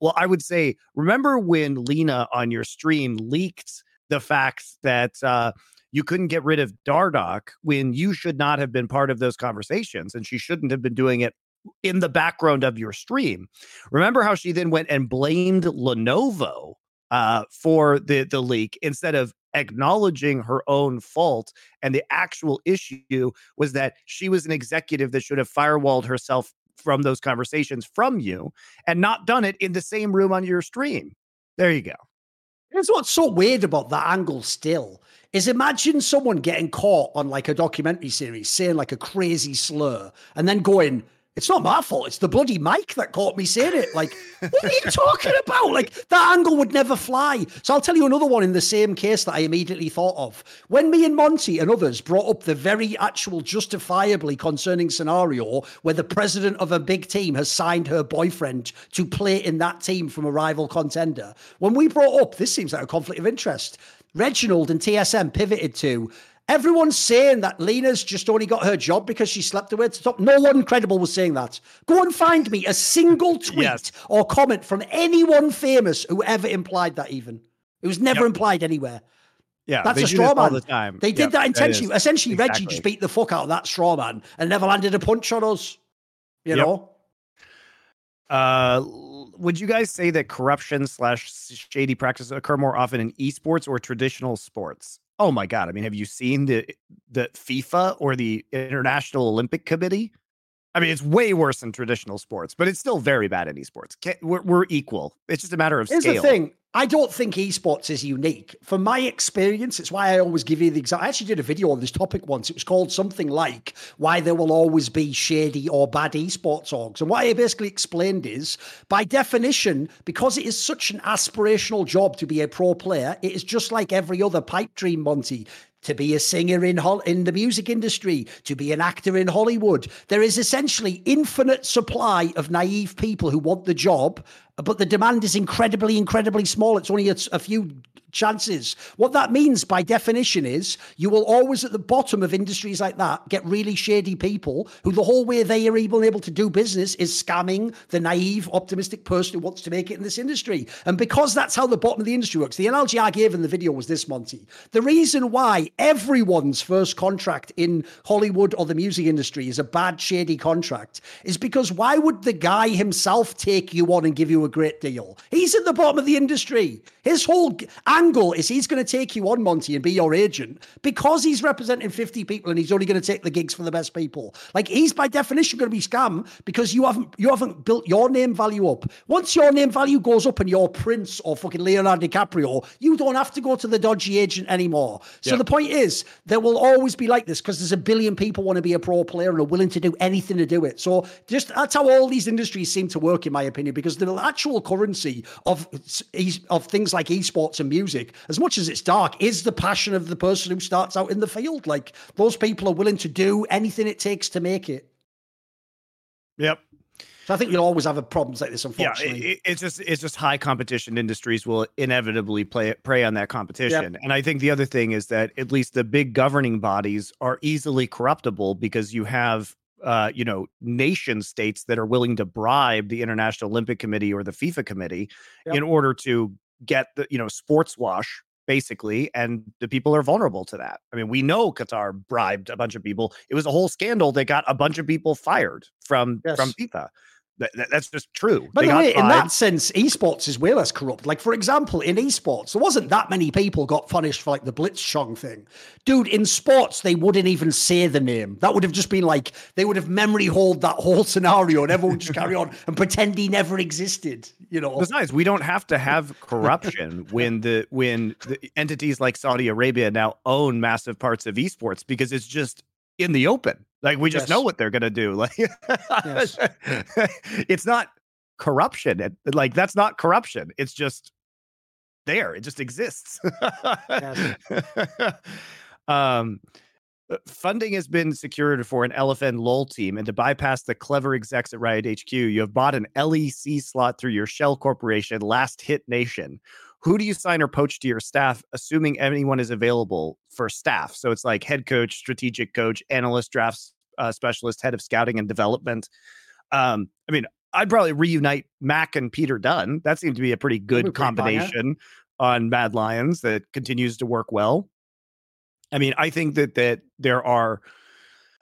Well, I would say, remember when Leena on your stream leaked the fact that uh, you couldn't get rid of Dardoch when you should not have been part of those conversations and she shouldn't have been doing it in the background of your stream. Remember how she then went and blamed Lenovo uh, for the the leak instead of acknowledging her own fault and the actual issue was that she was an executive that should have firewalled herself from those conversations from you and not done it in the same room on your stream. There you go. Here's what's so weird about that angle still is imagine someone getting caught on like a documentary series saying like a crazy slur and then going, it's not my fault. It's the bloody mic that caught me saying it. Like, what are you talking about? Like, that angle would never fly. So I'll tell you another one in the same case that I immediately thought of. When me and Monty and others brought up the very actual justifiably concerning scenario where the president of a big team has signed her boyfriend to play in that team from a rival contender, when we brought up, this seems like a conflict of interest. Reginald and TSM pivoted to Everyone's saying that Leena's just only got her job because she slept away at the top. No one credible was saying that. Go and find me a single tweet yes. or comment from anyone famous who ever implied that, even. It was never yep. implied anywhere. Yeah, that's a straw man. The time. They did yep, that intentionally. That Essentially, exactly. Reggie just beat the fuck out of that straw man and never landed a punch on us. You yep. know. Uh, would you guys say that corruption slash shady practices occur more often in esports or traditional sports? Oh my god! I mean, have you seen the the FIFA or the International Olympic Committee? I mean, it's way worse than traditional sports, but it's still very bad in esports. We're, we're equal. It's just a matter of Here's scale. the thing. I don't think esports is unique. From my experience, it's why I always give you the example. I actually did a video on this topic once. It was called something like Why There Will Always Be Shady or Bad Esports Orgs. And what I basically explained is, by definition, because it is such an aspirational job to be a pro player, it is just like every other pipe dream, Monty to be a singer in in the music industry, to be an actor in Hollywood. There is essentially infinite supply of naive people who want the job, but the demand is incredibly, incredibly small. It's only a, a few chances. What that means by definition is you will always at the bottom of industries like that get really shady people who the whole way they are even able to do business is scamming the naive, optimistic person who wants to make it in this industry. And because that's how the bottom of the industry works, the analogy I gave in the video was this, Monty. The reason why everyone's first contract in Hollywood or the music industry is a bad, shady contract is because why would the guy himself take you on and give you a great deal? He's at the bottom of the industry. His whole angle is he's going to take you on, Monty, and be your agent because he's representing 50 people and he's only going to take the gigs for the best people. Like he's by definition going to be scam because you haven't you haven't built your name value up. Once your name value goes up and you're Prince or fucking Leonardo DiCaprio, you don't have to go to the dodgy agent anymore. So the point is, there will always be like this because there's a billion people want to be a pro player and are willing to do anything to do it. So just that's how all these industries seem to work, in my opinion, because the actual currency of of things like esports and music as much as it's dark, is the passion of the person who starts out in the field. Like those people are willing to do anything it takes to make it. Yep. So I think you'll always have a problems like this. Unfortunately, yeah, it, it's just it's just high competition industries will inevitably play prey on that competition. Yep. And I think the other thing is that at least the big governing bodies are easily corruptible because you have uh, you know, nation states that are willing to bribe the International Olympic Committee or the FIFA committee yep. in order to get the you know sports wash basically and the people are vulnerable to that i mean we know qatar bribed a bunch of people it was a whole scandal that got a bunch of people fired from yes. from fifa that, that's just true. By the way, in that sense, esports is way less corrupt. Like, for example, in esports, there wasn't that many people got punished for like the Blitzchung thing. Dude, in sports, they wouldn't even say the name. That would have just been like, they would have memory hold that whole scenario and everyone would just carry on and pretend he never existed. You know, besides, we don't have to have corruption when the when the entities like Saudi Arabia now own massive parts of esports because it's just in the open. Like we just yes. know what they're going to do. Like yes. it's not corruption. Like that's not corruption. It's just there. It just exists. um uh, funding has been secured for an LFN LOL team, and to bypass the clever execs at Riot HQ, you have bought an LEC slot through your shell corporation, Last Hit Nation who do you sign or poach to your staff, assuming anyone is available for staff? So it's like head coach, strategic coach, analyst, drafts uh, specialist, head of scouting and development. Um, I mean, I'd probably reunite Mac and Peter Dun. That seemed to be a pretty good combination on Mad Lions that continues to work well. I mean, I think that that there are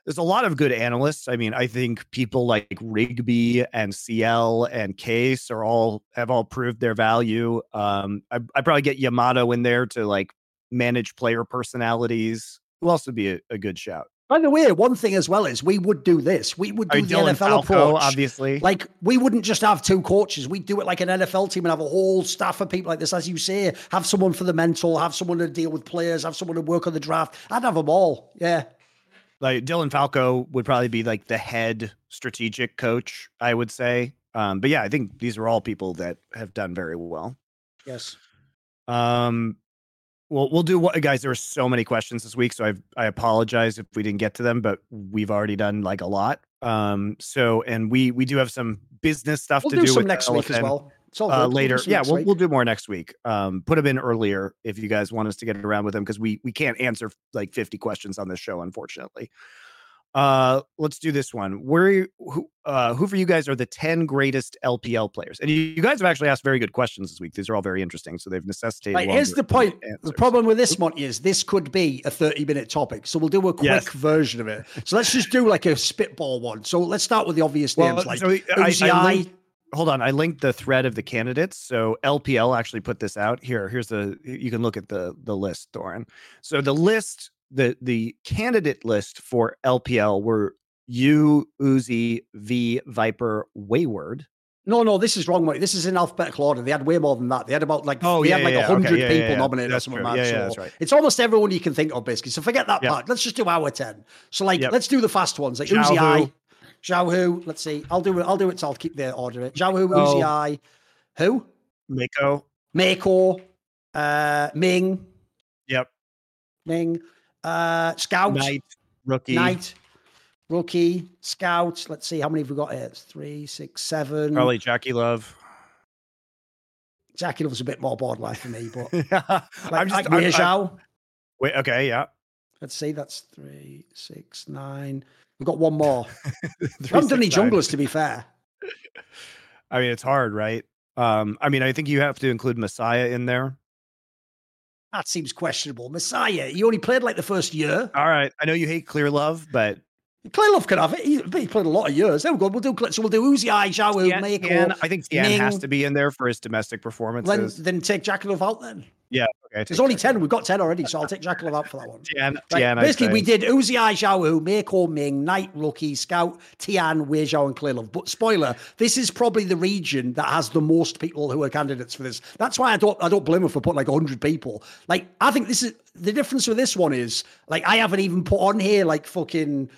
there's a lot of good analysts. I mean, I think people like Rigby and CL and Case are all have all proved their value. Um, I I probably get Yamato in there to like manage player personalities. Who else would be a, a good shout? By the way, one thing as well is we would do this. We would do I mean, the Dylan NFL Falco, approach. obviously. Like we wouldn't just have two coaches. We'd do it like an NFL team and have a whole staff of people like this, as you say. Have someone for the mental, have someone to deal with players, have someone to work on the draft. I'd have them all. Yeah. Like Dylan Falco would probably be like the head strategic coach, I would say. Um, but yeah, I think these are all people that have done very well. Yes. Um, well, we'll do what, guys. There were so many questions this week, so I I apologize if we didn't get to them, but we've already done like a lot. Um, so and we we do have some business stuff We'll to do, do, some with next week as well. It's all Uh, good. We'll do later, some yeah, next we'll week. we'll do more next week. Um, put them in earlier if you guys want us to get around with them because we we can't answer like fifty questions on this show, unfortunately. Uh, let's do this one. Where who uh who for you guys are the 10 greatest LPL players? And you, you guys have actually asked very good questions this week. These are all very interesting, so they've necessitated. Right, here's the point. The problem with this, Monty, is this could be a 30 minute topic. So we'll do a quick Yes. version of it. So let's just do like a spitball one. So let's start with the obvious Well, names like so I- I Uzi linked- hold on i linked the thread of the candidates so lpl actually put this out here here's the you can look at the the list thorin so the list the the candidate list for lpl were you uzi v viper wayward No, no, this is wrong. This is in alphabetical order. They had way more than that. They had about like Oh, they yeah, had like yeah, yeah. Okay, hundred yeah, people nominated That's or something. Yeah, yeah, so that's right. It's almost everyone you can think of, basically. So forget that Yeah. part. Let's just do our ten. So like Yep. let's do the fast ones. Like Uzi I, Xiaohu. Let's see. I'll do it. I'll do it. So I'll keep the order. It. Xiaohu, Oh. Uzi I, who? Meiko Meiko, uh, Ming, yep Ming, uh, Scout, knight rookie Knight, Rookie, Scout. Let's see how many have we got here? It's three, six, seven. probably JackeyLove Jackie loves a bit more borderline for me, but yeah like, i'm just like I'm- I'm- Zhao. wait okay yeah Let's see, that's three, six, nine. We've got one more. we haven't done any junglers, to be fair. i mean it's hard right um i mean i think you have to include messiah in there That seems questionable. Messiah, he only played like the first year. All right. I know you hate Clearlove, but Clearlove can have it. He, he played a lot of years. There we go. We'll do so. We'll do Uzi I, Tian- Meiko. I think Tian has to be in there for his domestic Then, performances. then take JackeyLove out then. Yeah. Okay. There's only 10. We've got 10 already, so I'll take JackeyLove out for that one. Tian. Right, Tian basically, we did Uzi I, Zhao Hu, Meiko Ming, Knight Rookie, Scout, Tian, Wei Zhao, and Clearlove. But spoiler, this is probably the region that has the most people who are candidates for this. That's why I don't I don't blame him for putting like 100 people. Like, I think this is the difference with this one is like I haven't even put on here like fucking.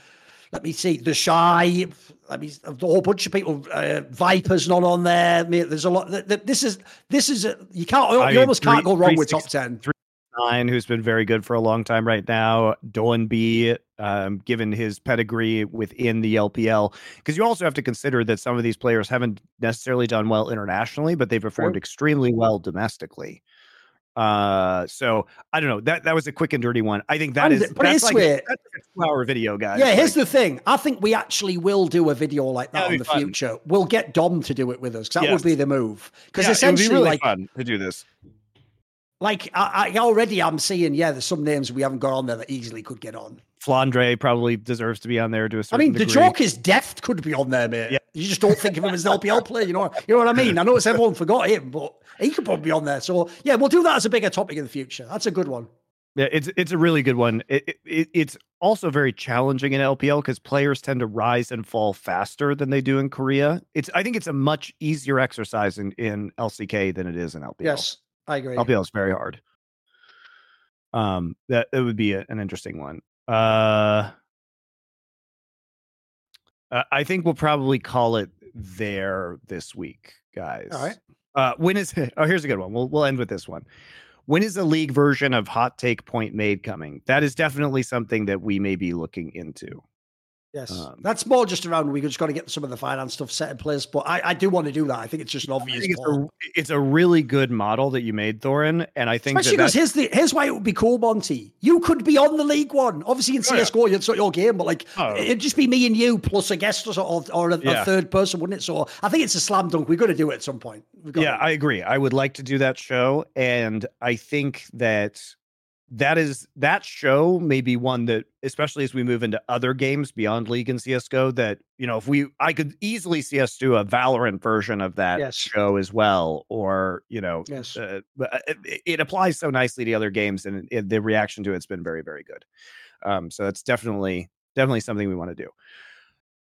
Let me see TheShy. Let me a whole bunch of people. Uh, Vipers not on there. Mate, There's a lot. th- th- This is this is a, you can't. I You mean, almost can't go wrong three with top ten. Three, Nine, who's been very good for a long time right now. Doinb, um, given his pedigree within the LPL, because you also have to consider that some of these players haven't necessarily done well internationally, but they've performed extremely well domestically. Uh, so I don't know. That that was a quick and dirty one. I think that And- is but that's like, a, that's a two-hour video, guys. Yeah, here's Like, the thing. I think we actually will do a video like that in the fun. future. We'll get Dom to do it with us because that Yes. would be the move. Because yeah, it would be essentially, really like, fun to do this. like I, I already I'm seeing, yeah, there's some names we haven't got on there that easily could get on. Flandre probably deserves to be on there to a I certain mean, the joke is Deft could be on there, mate. Yeah. You just don't think of him as an LPL player, you know? You know what I mean? I know it's everyone forgot him, but he could probably be on there. So yeah, we'll do that as a bigger topic in the future. That's a good one. Yeah, it's it's a really good one. It, it- it it's also very challenging in LPL because players tend to rise and fall faster than they do in Korea. It's I think it's a much easier exercise in, in LCK than it is in LPL. Yes, I agree. LPL is very hard. Um, that it would be a- an interesting one. Uh, uh, I think we'll probably call it there this week, guys. All right. Uh, when is oh here's a good one. We'll we'll end with this one. When is the league version of Hot Take Point Made coming? That is definitely something that we may be looking into. Yes, Um, that's more just around. We just got to get some of the finance stuff set in place. But I, I do want to do that. I think it's just an obvious. it's a, it's a really good model that you made, Thorin, and I think Especially because here's the here's why it would be cool, Monty. You could be on the League One. Obviously in Oh, yeah. CS:GO, it's not your game, but like Oh. it'd just be me and you plus a guest or or, or a, Yeah. a third person, wouldn't it? So I think it's a slam dunk. We've got to do it at some point. Yeah, to. I agree. I would like to do that show, and I think that that is that show may be one that especially as we move into other games beyond league and csgo that you know if we i could easily see us do a valorant version of that Yes. show as well or you know Yes. uh, uh, it, it applies so nicely to other games and it, the reaction to it's been very very good um so that's definitely definitely something we want to do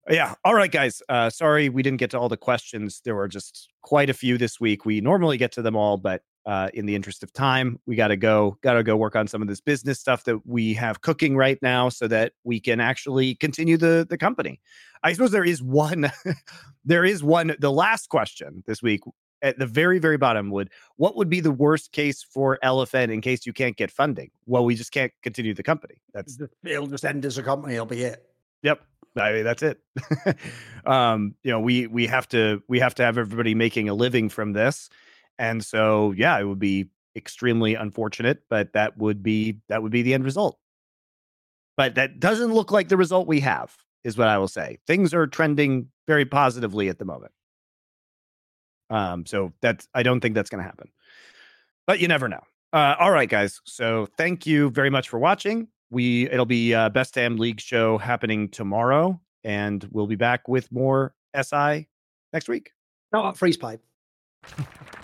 yeah all right guys uh sorry we didn't get to all the questions there were just quite a few this week we normally get to them all but uh, in the interest of time, we got to go, got to go work on some of this business stuff that we have cooking right now, so that we can actually continue the the company. I suppose there is one, there is one. The last question this week at the very very bottom would what would be the worst case for LFN in case you can't get funding? Well, we just can't continue the company. That's It'll just end as a company. It'll be it. Yep. I mean, that's it. um, you know, we we have to we have to have everybody making a living from this. And so yeah, it would be extremely unfortunate, but that would be that would be the end result. But that doesn't look like the result we have, is what I will say. Things are trending very positively at the moment. Um, so that's I don't think that's gonna happen. But you never know. Uh, all right, guys. So thank you very much for watching we it'll be uh, best damn league show happening tomorrow and we'll be back with more si next week No, freeze pipe.